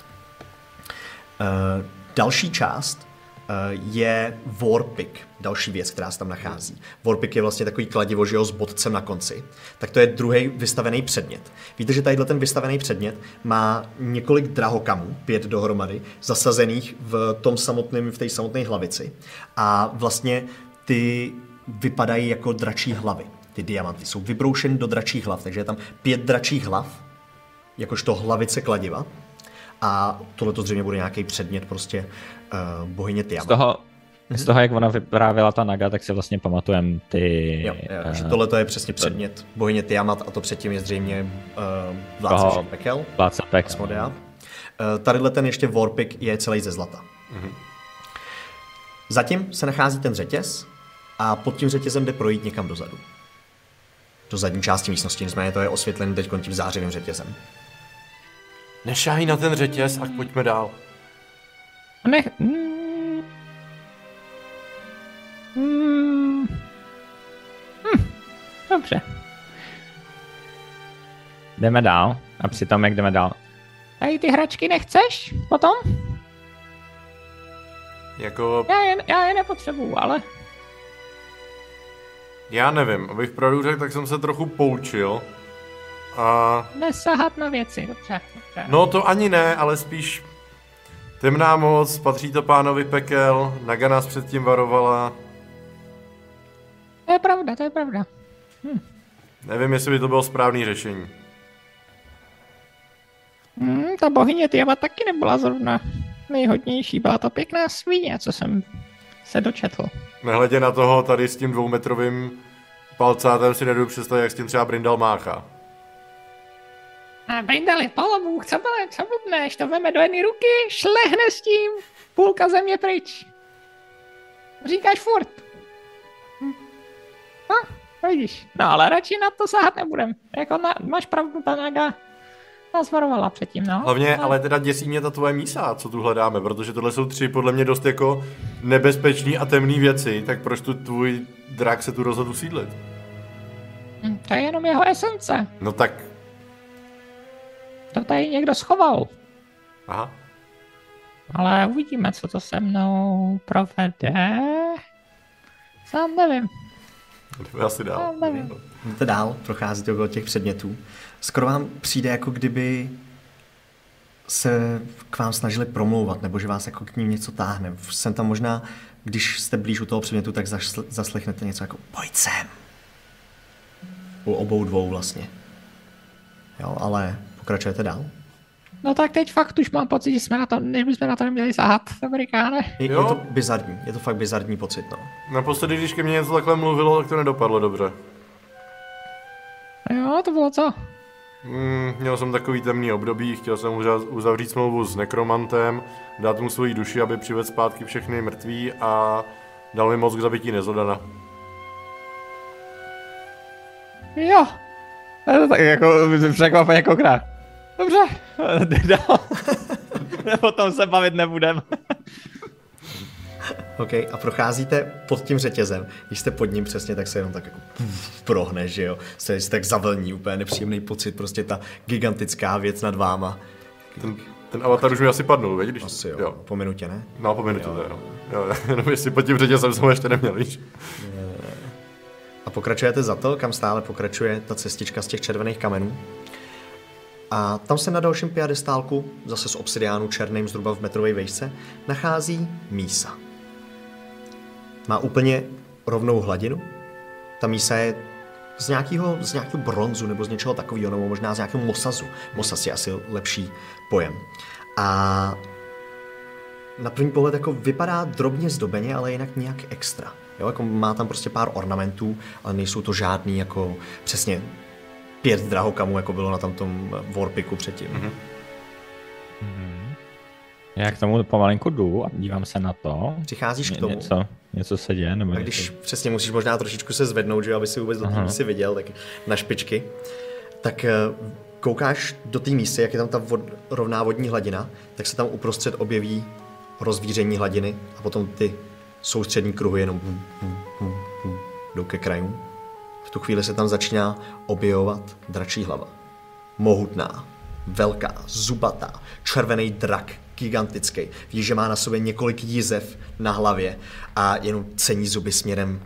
[SPEAKER 1] Další část je Warpick, další věc, která se tam nachází. Warpick je vlastně takový kladivo, že jo, s bodcem na konci. Tak to je druhý vystavený předmět. Víte, že tadyhle ten vystavený předmět má několik drahokamů, pět dohromady, zasazených v tom samotném, v té samotné hlavici. A vlastně ty vypadají jako dračí hlavy. Ty diamanty jsou vybroušeny do dračích hlav, takže je tam pět dračích hlav, jakožto hlavice kladiva. A tohle to zřejmě bude nějaký předmět prostě uh, bohyně
[SPEAKER 4] Z
[SPEAKER 1] Tiamat.
[SPEAKER 4] toho, z toho, jak ona vyprávěla ta Naga, tak si vlastně pamatujem ty...
[SPEAKER 1] Jo, jo, že
[SPEAKER 4] eh,
[SPEAKER 1] tohle je přesně předmět bohyně Tiamat a to předtím je zřejmě uh, vládce
[SPEAKER 4] Toho-
[SPEAKER 1] pekel,
[SPEAKER 4] Vládce Pek.
[SPEAKER 1] Asmodea. Uh, tadyhle ten ještě Warpick je celý ze zlata. Zatím se nachází ten řetěz a pod tím řetězem jde projít někam dozadu. Do zadní části místnosti, nicméně to je osvětlený teď tím zářivým řetězem.
[SPEAKER 2] Nešáhej na ten řetěz a pojďme dál.
[SPEAKER 3] Nech... Mm, mm, hm, dobře.
[SPEAKER 4] Jdeme dál. A přitom, jak jdeme dál.
[SPEAKER 3] Tady ty hračky nechceš potom?
[SPEAKER 2] Jako,
[SPEAKER 3] Já je, já je nepotřebuju, ale...
[SPEAKER 2] já nevím, abych pravdu řekl, tak jsem se trochu poučil. A
[SPEAKER 3] Nesahat na věci, dobře, dobře.
[SPEAKER 2] no to ani ne, ale spíš temná moc, patří to pánovi pekel, Naga nás předtím varovala.
[SPEAKER 3] To je pravda, to je pravda.
[SPEAKER 2] Nevím, jestli by to bylo správné řešení.
[SPEAKER 3] Hmm, ta bohyně Tiava taky nebyla zrovna nejhodnější, byla to pěkná svíně, co jsem se dočetl.
[SPEAKER 2] Nehledě na toho tady s tím dvoumetrovým palcátem si nedodu představit, jak s tím třeba Brindal máchá.
[SPEAKER 3] A Brindali, palomůh, co bude, co blbneš, to veme do jedné ruky, šlehne s tím, půlka země pryč. Říkáš furt. Hm. No, vidíš. No ale radši na to sahat nebudem. Jako na, máš pravdu, ta naga nás varovala předtím, no.
[SPEAKER 2] Hlavně,
[SPEAKER 3] No.
[SPEAKER 2] ale teda děsí mě ta tvoje mísa, co tu hledáme, protože tohle jsou tři podle mě dost jako nebezpečný a temný věci, tak proč tu tvůj drak se tu rozhodl usídlit?
[SPEAKER 3] Hm, To je jenom jeho esence.
[SPEAKER 2] No tak,
[SPEAKER 3] To tady někdo schoval.
[SPEAKER 2] aha.
[SPEAKER 3] Ale uvidíme, co to se mnou provede. Sám nevím,
[SPEAKER 2] Jdeme asi dál.
[SPEAKER 3] sám nevím.
[SPEAKER 1] Jdete dál, procházíte okolo těch předmětů. Skoro vám přijde, jako kdyby se k vám snažili promlouvat, nebo že vás jako k ním něco táhne. Jsem tam možná, když jste blíž u toho předmětu, tak zasl- zaslechnete něco jako pojď sem. U obou dvou vlastně. Jo, ale pokračujete dál.
[SPEAKER 3] No tak teď fakt už mám pocit, že jsme na to, než bychom na to neměli sahat, Amerikáne.
[SPEAKER 1] Je, je to bizarní, je to fakt bizarní pocit, no.
[SPEAKER 2] Naposledy, když ke mně něco takhle mluvilo, tak to nedopadlo dobře.
[SPEAKER 3] Jo, to bylo co?
[SPEAKER 2] Mm, měl jsem takový temný období, chtěl jsem uza- uzavřít smlouvu s nekromantem, dát mu svoji duši, aby přivedl zpátky všechny mrtví a dal mi moc k zabití Nezodana.
[SPEAKER 3] Jo,
[SPEAKER 4] To je tak jako překvapeně kouká. Dobře, jde dál. o tom se bavit nebudem.
[SPEAKER 1] OK, a procházíte pod tím řetězem. Když jste pod ním přesně, tak se jenom tak jako prohne, že jo. Se, se tak zavlní, úplně nepříjemný pocit, prostě ta gigantická věc nad váma.
[SPEAKER 2] Ten, ten avatar už mi asi padnul, víš? Když...
[SPEAKER 1] Asi jo,
[SPEAKER 2] jo.
[SPEAKER 1] po minutě, ne?
[SPEAKER 2] No, po minutě to je, no. Jo, jenom jestli pod tím řetězem jsem ho ještě neměl, víš?
[SPEAKER 1] A pokračujete za to, kam stále pokračuje ta cestička z těch červených kamenů. A tam se na dalším piadestálku, zase z obsidiánu černým zhruba v metrové vejšce, nachází mísa. Má úplně rovnou hladinu. Ta mísa je z nějakého, z nějakého bronzu nebo z něčeho takového, nebo možná z nějakého mosazu. Mosaz je asi lepší pojem. A na první pohled jako vypadá drobně zdobeně, ale jinak nějak extra. Jo, jako má tam prostě pár ornamentů, ale nejsou to žádný jako přesně pět drahokamů, jako bylo na tam tom Warpiku předtím. Mm-hmm.
[SPEAKER 4] Já k tomu pomalinku jdu a dívám se na to.
[SPEAKER 1] Přicházíš k
[SPEAKER 4] Ně-
[SPEAKER 1] tomu.
[SPEAKER 4] Něco, něco se děje, nebo
[SPEAKER 1] A
[SPEAKER 4] něco...
[SPEAKER 1] když přesně musíš možná trošičku se zvednout, že jo, aby si vůbec do toho si viděl, tak na špičky, tak eh, koukáš do té místy, jak je tam ta vod, rovná vodní hladina, tak se tam uprostřed objeví rozvíření hladiny a potom ty soustřední kruhy jenom jdou ke krajům. V tu chvíli se tam začíná objevovat dračí hlava. Mohutná, velká, zubatá, červený drak, gigantický. Víš, že má na sobě několik jízev na hlavě a jenom cení zuby směrem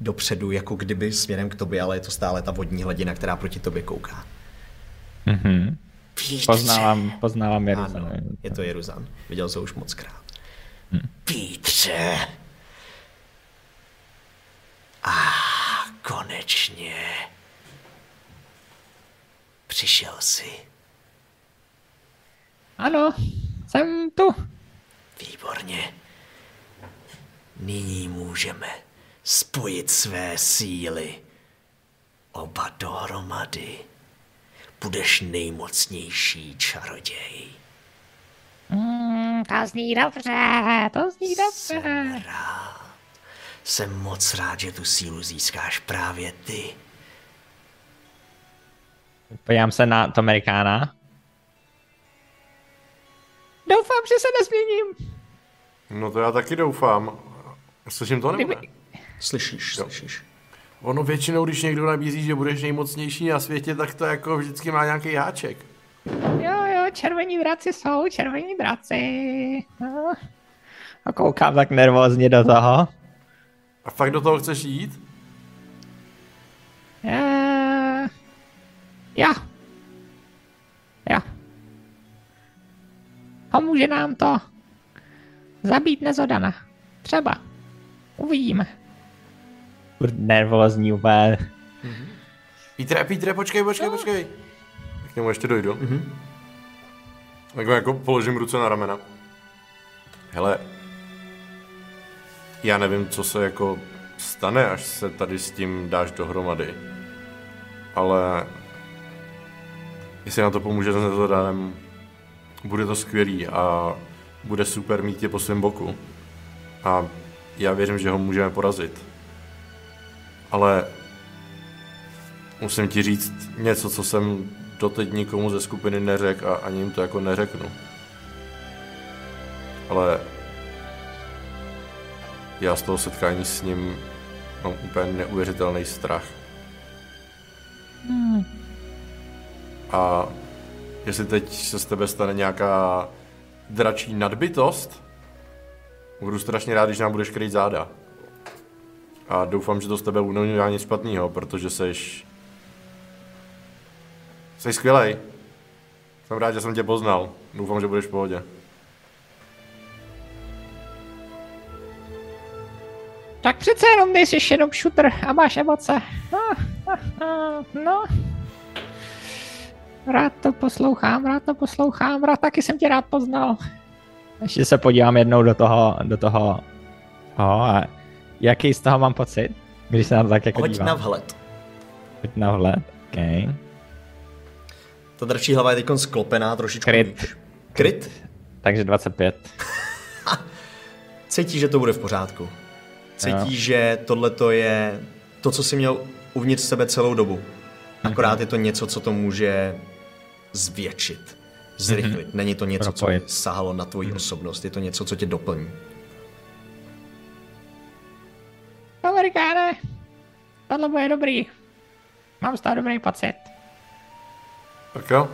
[SPEAKER 1] dopředu, jako kdyby směrem k tobě, ale je to stále ta vodní hladina, která proti tobě kouká.
[SPEAKER 4] Mhm.
[SPEAKER 1] Vítře!
[SPEAKER 4] Poznávám, poznávám
[SPEAKER 1] Ano,
[SPEAKER 4] Jeruzalém.
[SPEAKER 1] je to Jeruzan. Viděl jsem už moc krát. Pítře! A konečně. Přišel jsi.
[SPEAKER 3] Ano, jsem tu.
[SPEAKER 1] Výborně. Nyní můžeme spojit své síly. Oba dohromady. Budeš nejmocnější čaroděj.
[SPEAKER 3] Mm, to zní dobře, to zní dobře.
[SPEAKER 1] Jsem moc rád, že tu sílu získáš právě ty.
[SPEAKER 4] Podívám se na to Amerikána.
[SPEAKER 3] Doufám, že se nezměním.
[SPEAKER 2] No to já taky doufám. Slyším to nebo ne?
[SPEAKER 3] Kdyby-
[SPEAKER 1] Slyšíš, slyšíš.
[SPEAKER 2] Ono většinou, když někdo nabízí, že budeš nejmocnější na světě, tak to jako vždycky má nějaký háček.
[SPEAKER 3] Jo, jo, červení draci jsou, červení draci. No.
[SPEAKER 4] A koukám tak nervózně do toho.
[SPEAKER 2] A fakt do toho chceš jít?
[SPEAKER 3] Eh, Jo. Jo. Pomůže nám to zabít nezodana. Třeba. Uvidíme.
[SPEAKER 4] Nervózní úplně.
[SPEAKER 2] Pítre, Pítre, počkej, počkej, počkej. K němu ještě dojdu. Mm-hmm. Tak jako položím ruce na ramena. Hele, já nevím, co se jako stane, až se tady s tím dáš dohromady. Ale jestli na to pomůže s bude to skvělý a bude super mít tě po svém boku. A já věřím, že ho můžeme porazit. Ale musím ti říct něco, co jsem doteď nikomu ze skupiny neřekl a ani jim to jako neřeknu. Ale já z toho setkání s ním mám úplně neuvěřitelný strach. A jestli teď se z tebe stane nějaká dračí nadbytost, budu strašně rád, když nám budeš krýt záda. A doufám, že to z tebe neudělá nic špatného, protože seš... Jsi skvělej. Jsem rád, že jsem tě poznal. Doufám, že budeš v pohodě.
[SPEAKER 3] Tak přece jenom nejsi jenom shooter a máš emoce. No, no, no. Rád to poslouchám, rád to poslouchám, rád taky jsem tě rád poznal.
[SPEAKER 4] Ještě se podívám jednou do toho, do toho, oh, a jaký z toho mám pocit, když se na to tak jako
[SPEAKER 1] Hoď
[SPEAKER 4] dívám.
[SPEAKER 1] na vhled.
[SPEAKER 4] Hoď na vhled, okay.
[SPEAKER 1] Ta dračí hlava je teď sklopená trošičku
[SPEAKER 4] Kryt.
[SPEAKER 1] víc. Kryt?
[SPEAKER 4] Takže 25.
[SPEAKER 1] Cítí, že to bude v pořádku. Cítí, že tohle to je to, co jsi měl uvnitř sebe celou dobu. Akorát je to něco, co to může zvětšit, zrychlit. Není to něco, co sahalo na tvoji osobnost. Je to něco, co tě doplní.
[SPEAKER 3] Amerikáne, tohle bude dobrý. Mám z toho dobrý pocit.
[SPEAKER 2] Tak jo.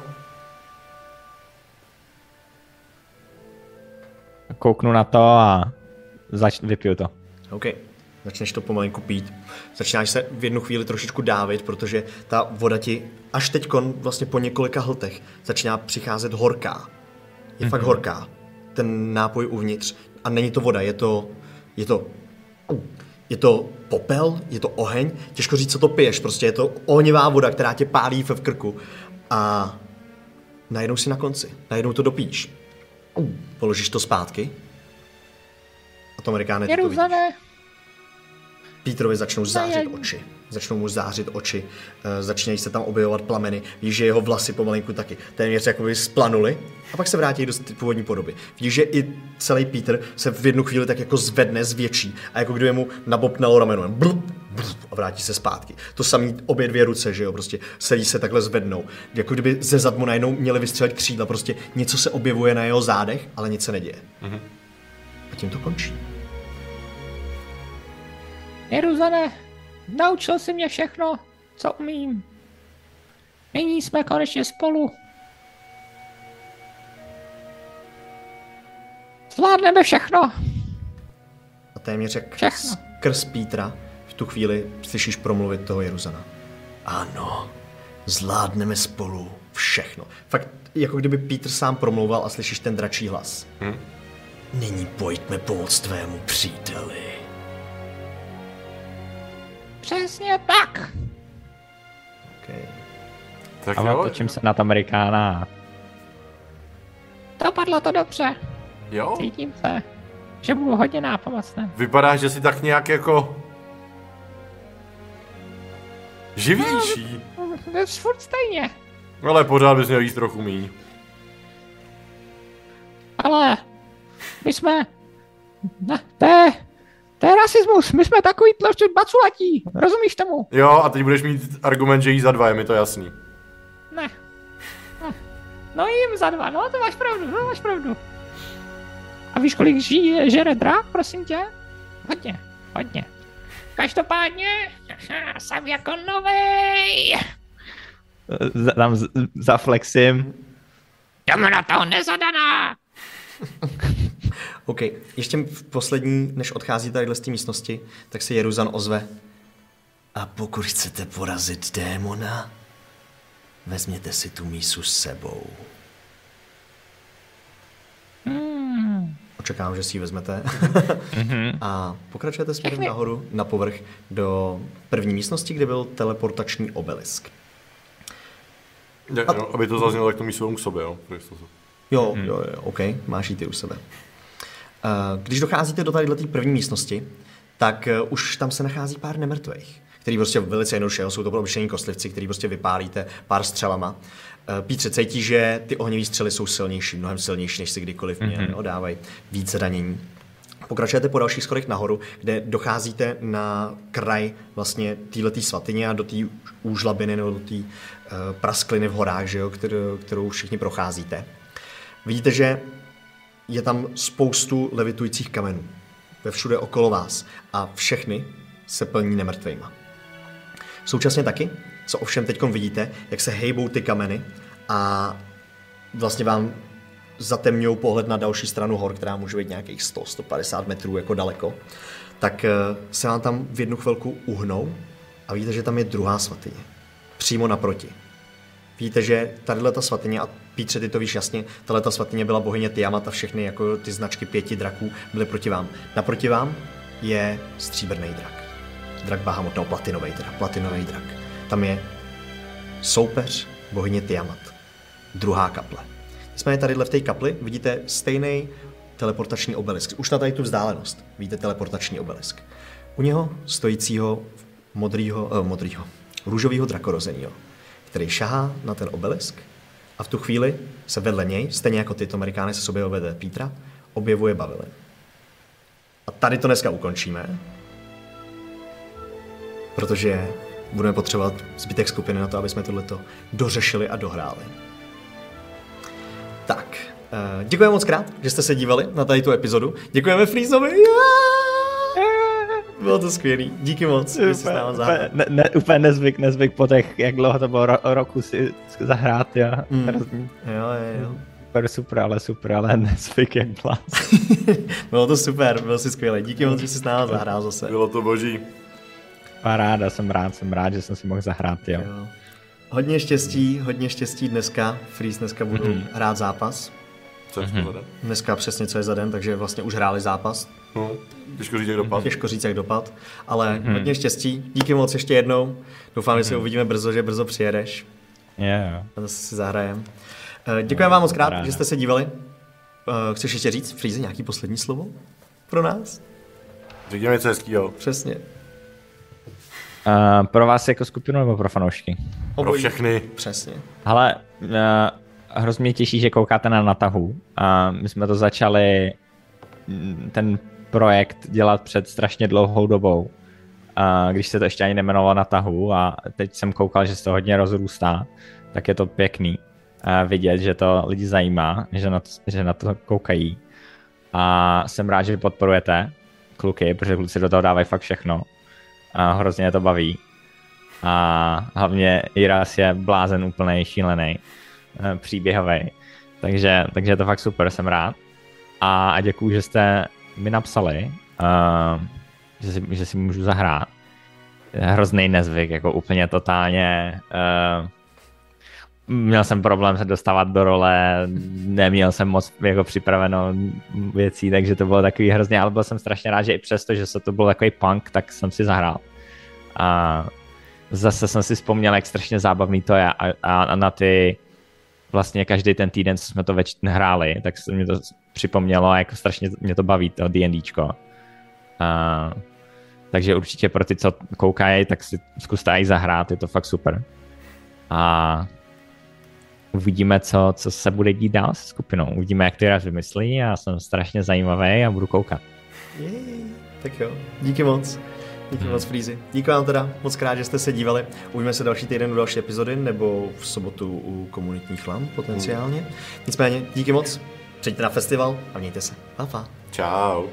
[SPEAKER 4] Kouknu na to a zač- vypiju to.
[SPEAKER 1] OK. Začneš to pomalinku pít. Začínáš se v jednu chvíli trošičku dávit, protože ta voda ti až teď vlastně po několika hltech začíná přicházet horká. Je mm-hmm. fakt horká. Ten nápoj uvnitř. A není to voda, je to, je to, je to popel, je to oheň, těžko říct, co to piješ, prostě je to ohnivá voda, která tě pálí v krku a najednou si na konci, najednou to dopíš. Položíš to zpátky a to Amerikáne ty to vidíš. Petrovi začnou zářit oči. Začnou mu zářit oči, eh, začínají se tam objevovat plameny, víš, že jeho vlasy pomalinku taky téměř jakoby splanuly a pak se vrátí do původní podoby. Víš, že i celý Peter se v jednu chvíli tak jako zvedne, zvětší a jako kdyby mu nabopnalo rameno jen blub, blub, a vrátí se zpátky. To samý obě dvě ruce, že jo, prostě celý se takhle zvednou. Jako kdyby ze zad mu najednou měli vystřelit křídla, prostě něco se objevuje na jeho zádech, ale nic se neděje. A tím to končí.
[SPEAKER 3] Jeruzane, naučil jsi mě všechno, co umím. Nyní jsme konečně spolu. Zvládneme všechno.
[SPEAKER 1] A téměř jak
[SPEAKER 3] Všechno.
[SPEAKER 1] skrz Pítra v tu chvíli slyšíš promluvit toho Jeruzana. Ano, zvládneme spolu všechno. Fakt, jako kdyby Pítr sám promlouval a slyšíš ten dračí hlas.
[SPEAKER 2] Hm?
[SPEAKER 1] Nyní pojďme pomoct tvému příteli.
[SPEAKER 3] Přesně tak.
[SPEAKER 1] Okay.
[SPEAKER 2] Tak
[SPEAKER 4] A
[SPEAKER 2] jo,
[SPEAKER 4] otočím se na to Amerikána.
[SPEAKER 3] Dopadlo to dobře.
[SPEAKER 2] jo.
[SPEAKER 3] Cítím se, že budu hodně nápomocný.
[SPEAKER 2] Vypadá, že jsi tak nějak jako... Živější.
[SPEAKER 3] To je furt stejně.
[SPEAKER 2] Ale pořád bys měl jíst trochu míň.
[SPEAKER 3] Ale my jsme... Ne, to je... To je rasismus. My jsme takový tločit baculatí. Rozumíš tomu?
[SPEAKER 2] Jo, a teď budeš mít argument, že jí za dva, je mi to jasný.
[SPEAKER 3] Ne. ne. No jim za dva, no to máš pravdu, no máš pravdu. A víš, kolik žije, žere drak, prosím tě? Hodně, hodně. Každopádně, jsem jako novej.
[SPEAKER 4] Z- Tam z- zaflexím.
[SPEAKER 3] Jdeme na toho nezadaná.
[SPEAKER 1] OK, ještě v poslední, než odchází tady z té místnosti, tak se Jeruzan ozve. A pokud chcete porazit démona, vezměte si tu mísu s sebou.
[SPEAKER 3] Hmm.
[SPEAKER 1] Očekávám, že si ji vezmete. a pokračujete směrem nahoru, na povrch, do první místnosti, kde byl teleportační obelisk.
[SPEAKER 2] No, aby to zaznělo, tak to místo k sobě, jo.
[SPEAKER 1] Jo, jo, jo, OK, máš ji ty u sebe. Eh, Když docházíte do tady té první místnosti, tak eh, už tam se nachází pár nemrtvých, který prostě velice jednoduše, jsou to obyčejní kostlivci, který prostě vypálíte pár střelama. Eh, Pítře, cítí, že ty ohňové střely jsou silnější, mnohem silnější, než si kdykoliv měli, mm-hmm. dávají víc zranění. Pokračujete po dalších schodech nahoru, kde docházíte na kraj vlastně této svatyně a do té úžlabiny nebo do té uh, praskliny v horách, že jo, kterou, kterou všichni procházíte. Vidíte, že je tam spoustu levitujících kamenů ve všude okolo vás a všechny se plní nemrtvejma. Současně taky, co ovšem teď vidíte, jak se hejbou ty kameny a vlastně vám zatemňují pohled na další stranu hor, která může být nějakých 100-150 metrů jako daleko, tak eh, se vám tam v jednu chvilku uhnou a vidíte, že tam je druhá svatyně. Přímo naproti. Víte, že tadyhle ta svatyně, a Pítře, ty to víš jasně, tahle ta svatyně byla bohyně Tiamat a všechny jako ty značky pěti draků byly proti vám. Naproti vám je stříbrný drak. Drak Bahamut, no platinový teda, platinový drak. Tam je soupeř bohyně Tiamat. Druhá kaple. Nicméně tadyhle v té kapli vidíte stejný teleportační obelisk. Už na tady tu vzdálenost vidíte teleportační obelisk. U něho stojícího modrýho, eh, modrýho, růžového drakorozenýho, který šahá na ten obelisk a v tu chvíli se vedle něj, stejně jako tyto Amerikány se sobě vedle Pítra, objevuje Bavilin. A tady to dneska ukončíme, protože budeme potřebovat zbytek skupiny na to, aby jsme tohleto dořešili a dohráli. Tak, eh, děkujeme moc krát, že jste se dívali na tady tu epizodu. Děkujeme Frýzovi. Bylo to skvělý. Díky moc, že jsi s náma
[SPEAKER 4] ne, ne, úplně nezvyk, nezvyk po těch, jak dlouho to bylo ro, roku si zahrát, jo.
[SPEAKER 1] Mm.
[SPEAKER 4] Hrozný.
[SPEAKER 1] Jo, jo, jo.
[SPEAKER 4] Super, super, ale super, ale nezvyk jak blás.
[SPEAKER 1] Bylo to super, byl jsi skvělý. Díky moc, že jsi s náma zahrál zase.
[SPEAKER 2] Bylo to boží.
[SPEAKER 4] Paráda, jsem rád, jsem rád, že jsem si mohl zahrát, jo.
[SPEAKER 1] Jo. Hodně štěstí, hodně štěstí dneska. Freeze dneska budou
[SPEAKER 4] Mhm.
[SPEAKER 1] hrát zápas.
[SPEAKER 2] Co je mm-hmm.
[SPEAKER 1] Dneska přesně co je za den, takže vlastně už hráli zápas.
[SPEAKER 2] No, těžko říct, jak dopad.
[SPEAKER 1] Těžko říct, jak dopad, ale hmm. hodně štěstí. Díky moc ještě jednou. Doufám, že se uvidíme brzo, že brzo přijedeš.
[SPEAKER 4] Yeah.
[SPEAKER 1] A zase si zahrajem. Eh, Děkujeme vám moc krát, že jste se dívali. Eh, Chceš ještě říct, Frýze, nějaký poslední slovo pro nás?
[SPEAKER 2] Řekněme něco hezkýho.
[SPEAKER 1] Přesně.
[SPEAKER 4] Uh, pro vás jako skupinu nebo pro fanoušky?
[SPEAKER 2] Pro všechny.
[SPEAKER 1] Přesně.
[SPEAKER 4] Ale uh, hrozně těší, že koukáte na natahu. Uh, my jsme to začali mm, ten projekt dělat před strašně dlouhou dobou, uh, když se to ještě ani nemenovalo natahu a teď jsem koukal, že se to hodně rozrůstá, tak je to pěkný vidět, že to lidi zajímá, že na to, že na to koukají. A jsem rád, že podporujete kluky, protože kluci do toho dávají fakt všechno. A hrozně to baví. A hlavně Iras je blázen úplnej, šílený, eh, příběhový. Takže, takže je to fakt super, jsem rád. A, a děkuju, že jste mi napsali, uh, že, si, že si můžu zahrát. Hrozný nezvyk, jako úplně totálně. Uh, měl jsem problém se dostávat do role, neměl jsem moc jako připraveno věcí, takže to bylo takový hrozně, ale byl jsem strašně rád, že i přesto, že se to byl takový punk, tak jsem si zahrál. A zase jsem si vzpomněl, jak strašně zábavný to je a, a, a na ty vlastně každý ten týden, co jsme to več hráli, tak se mě to připomnělo a jako strašně mě to baví, to D&Dčko. A, takže určitě pro ty, co koukají, tak si zkuste i zahrát, je to fakt super. A uvidíme, co, co se bude dít dál se skupinou. Uvidíme, jak to raz vymyslí a jsem strašně zajímavý a budu koukat.
[SPEAKER 1] Jej, tak jo, díky moc. Díky moc, Frýzy. Díky vám teda moc krát, že jste se dívali. Uvidíme se další týden u další epizody, nebo v sobotu u komunitních lam potenciálně. Nicméně, díky moc. Přijďte na festival a mějte se. Pa, pa.
[SPEAKER 2] Čau.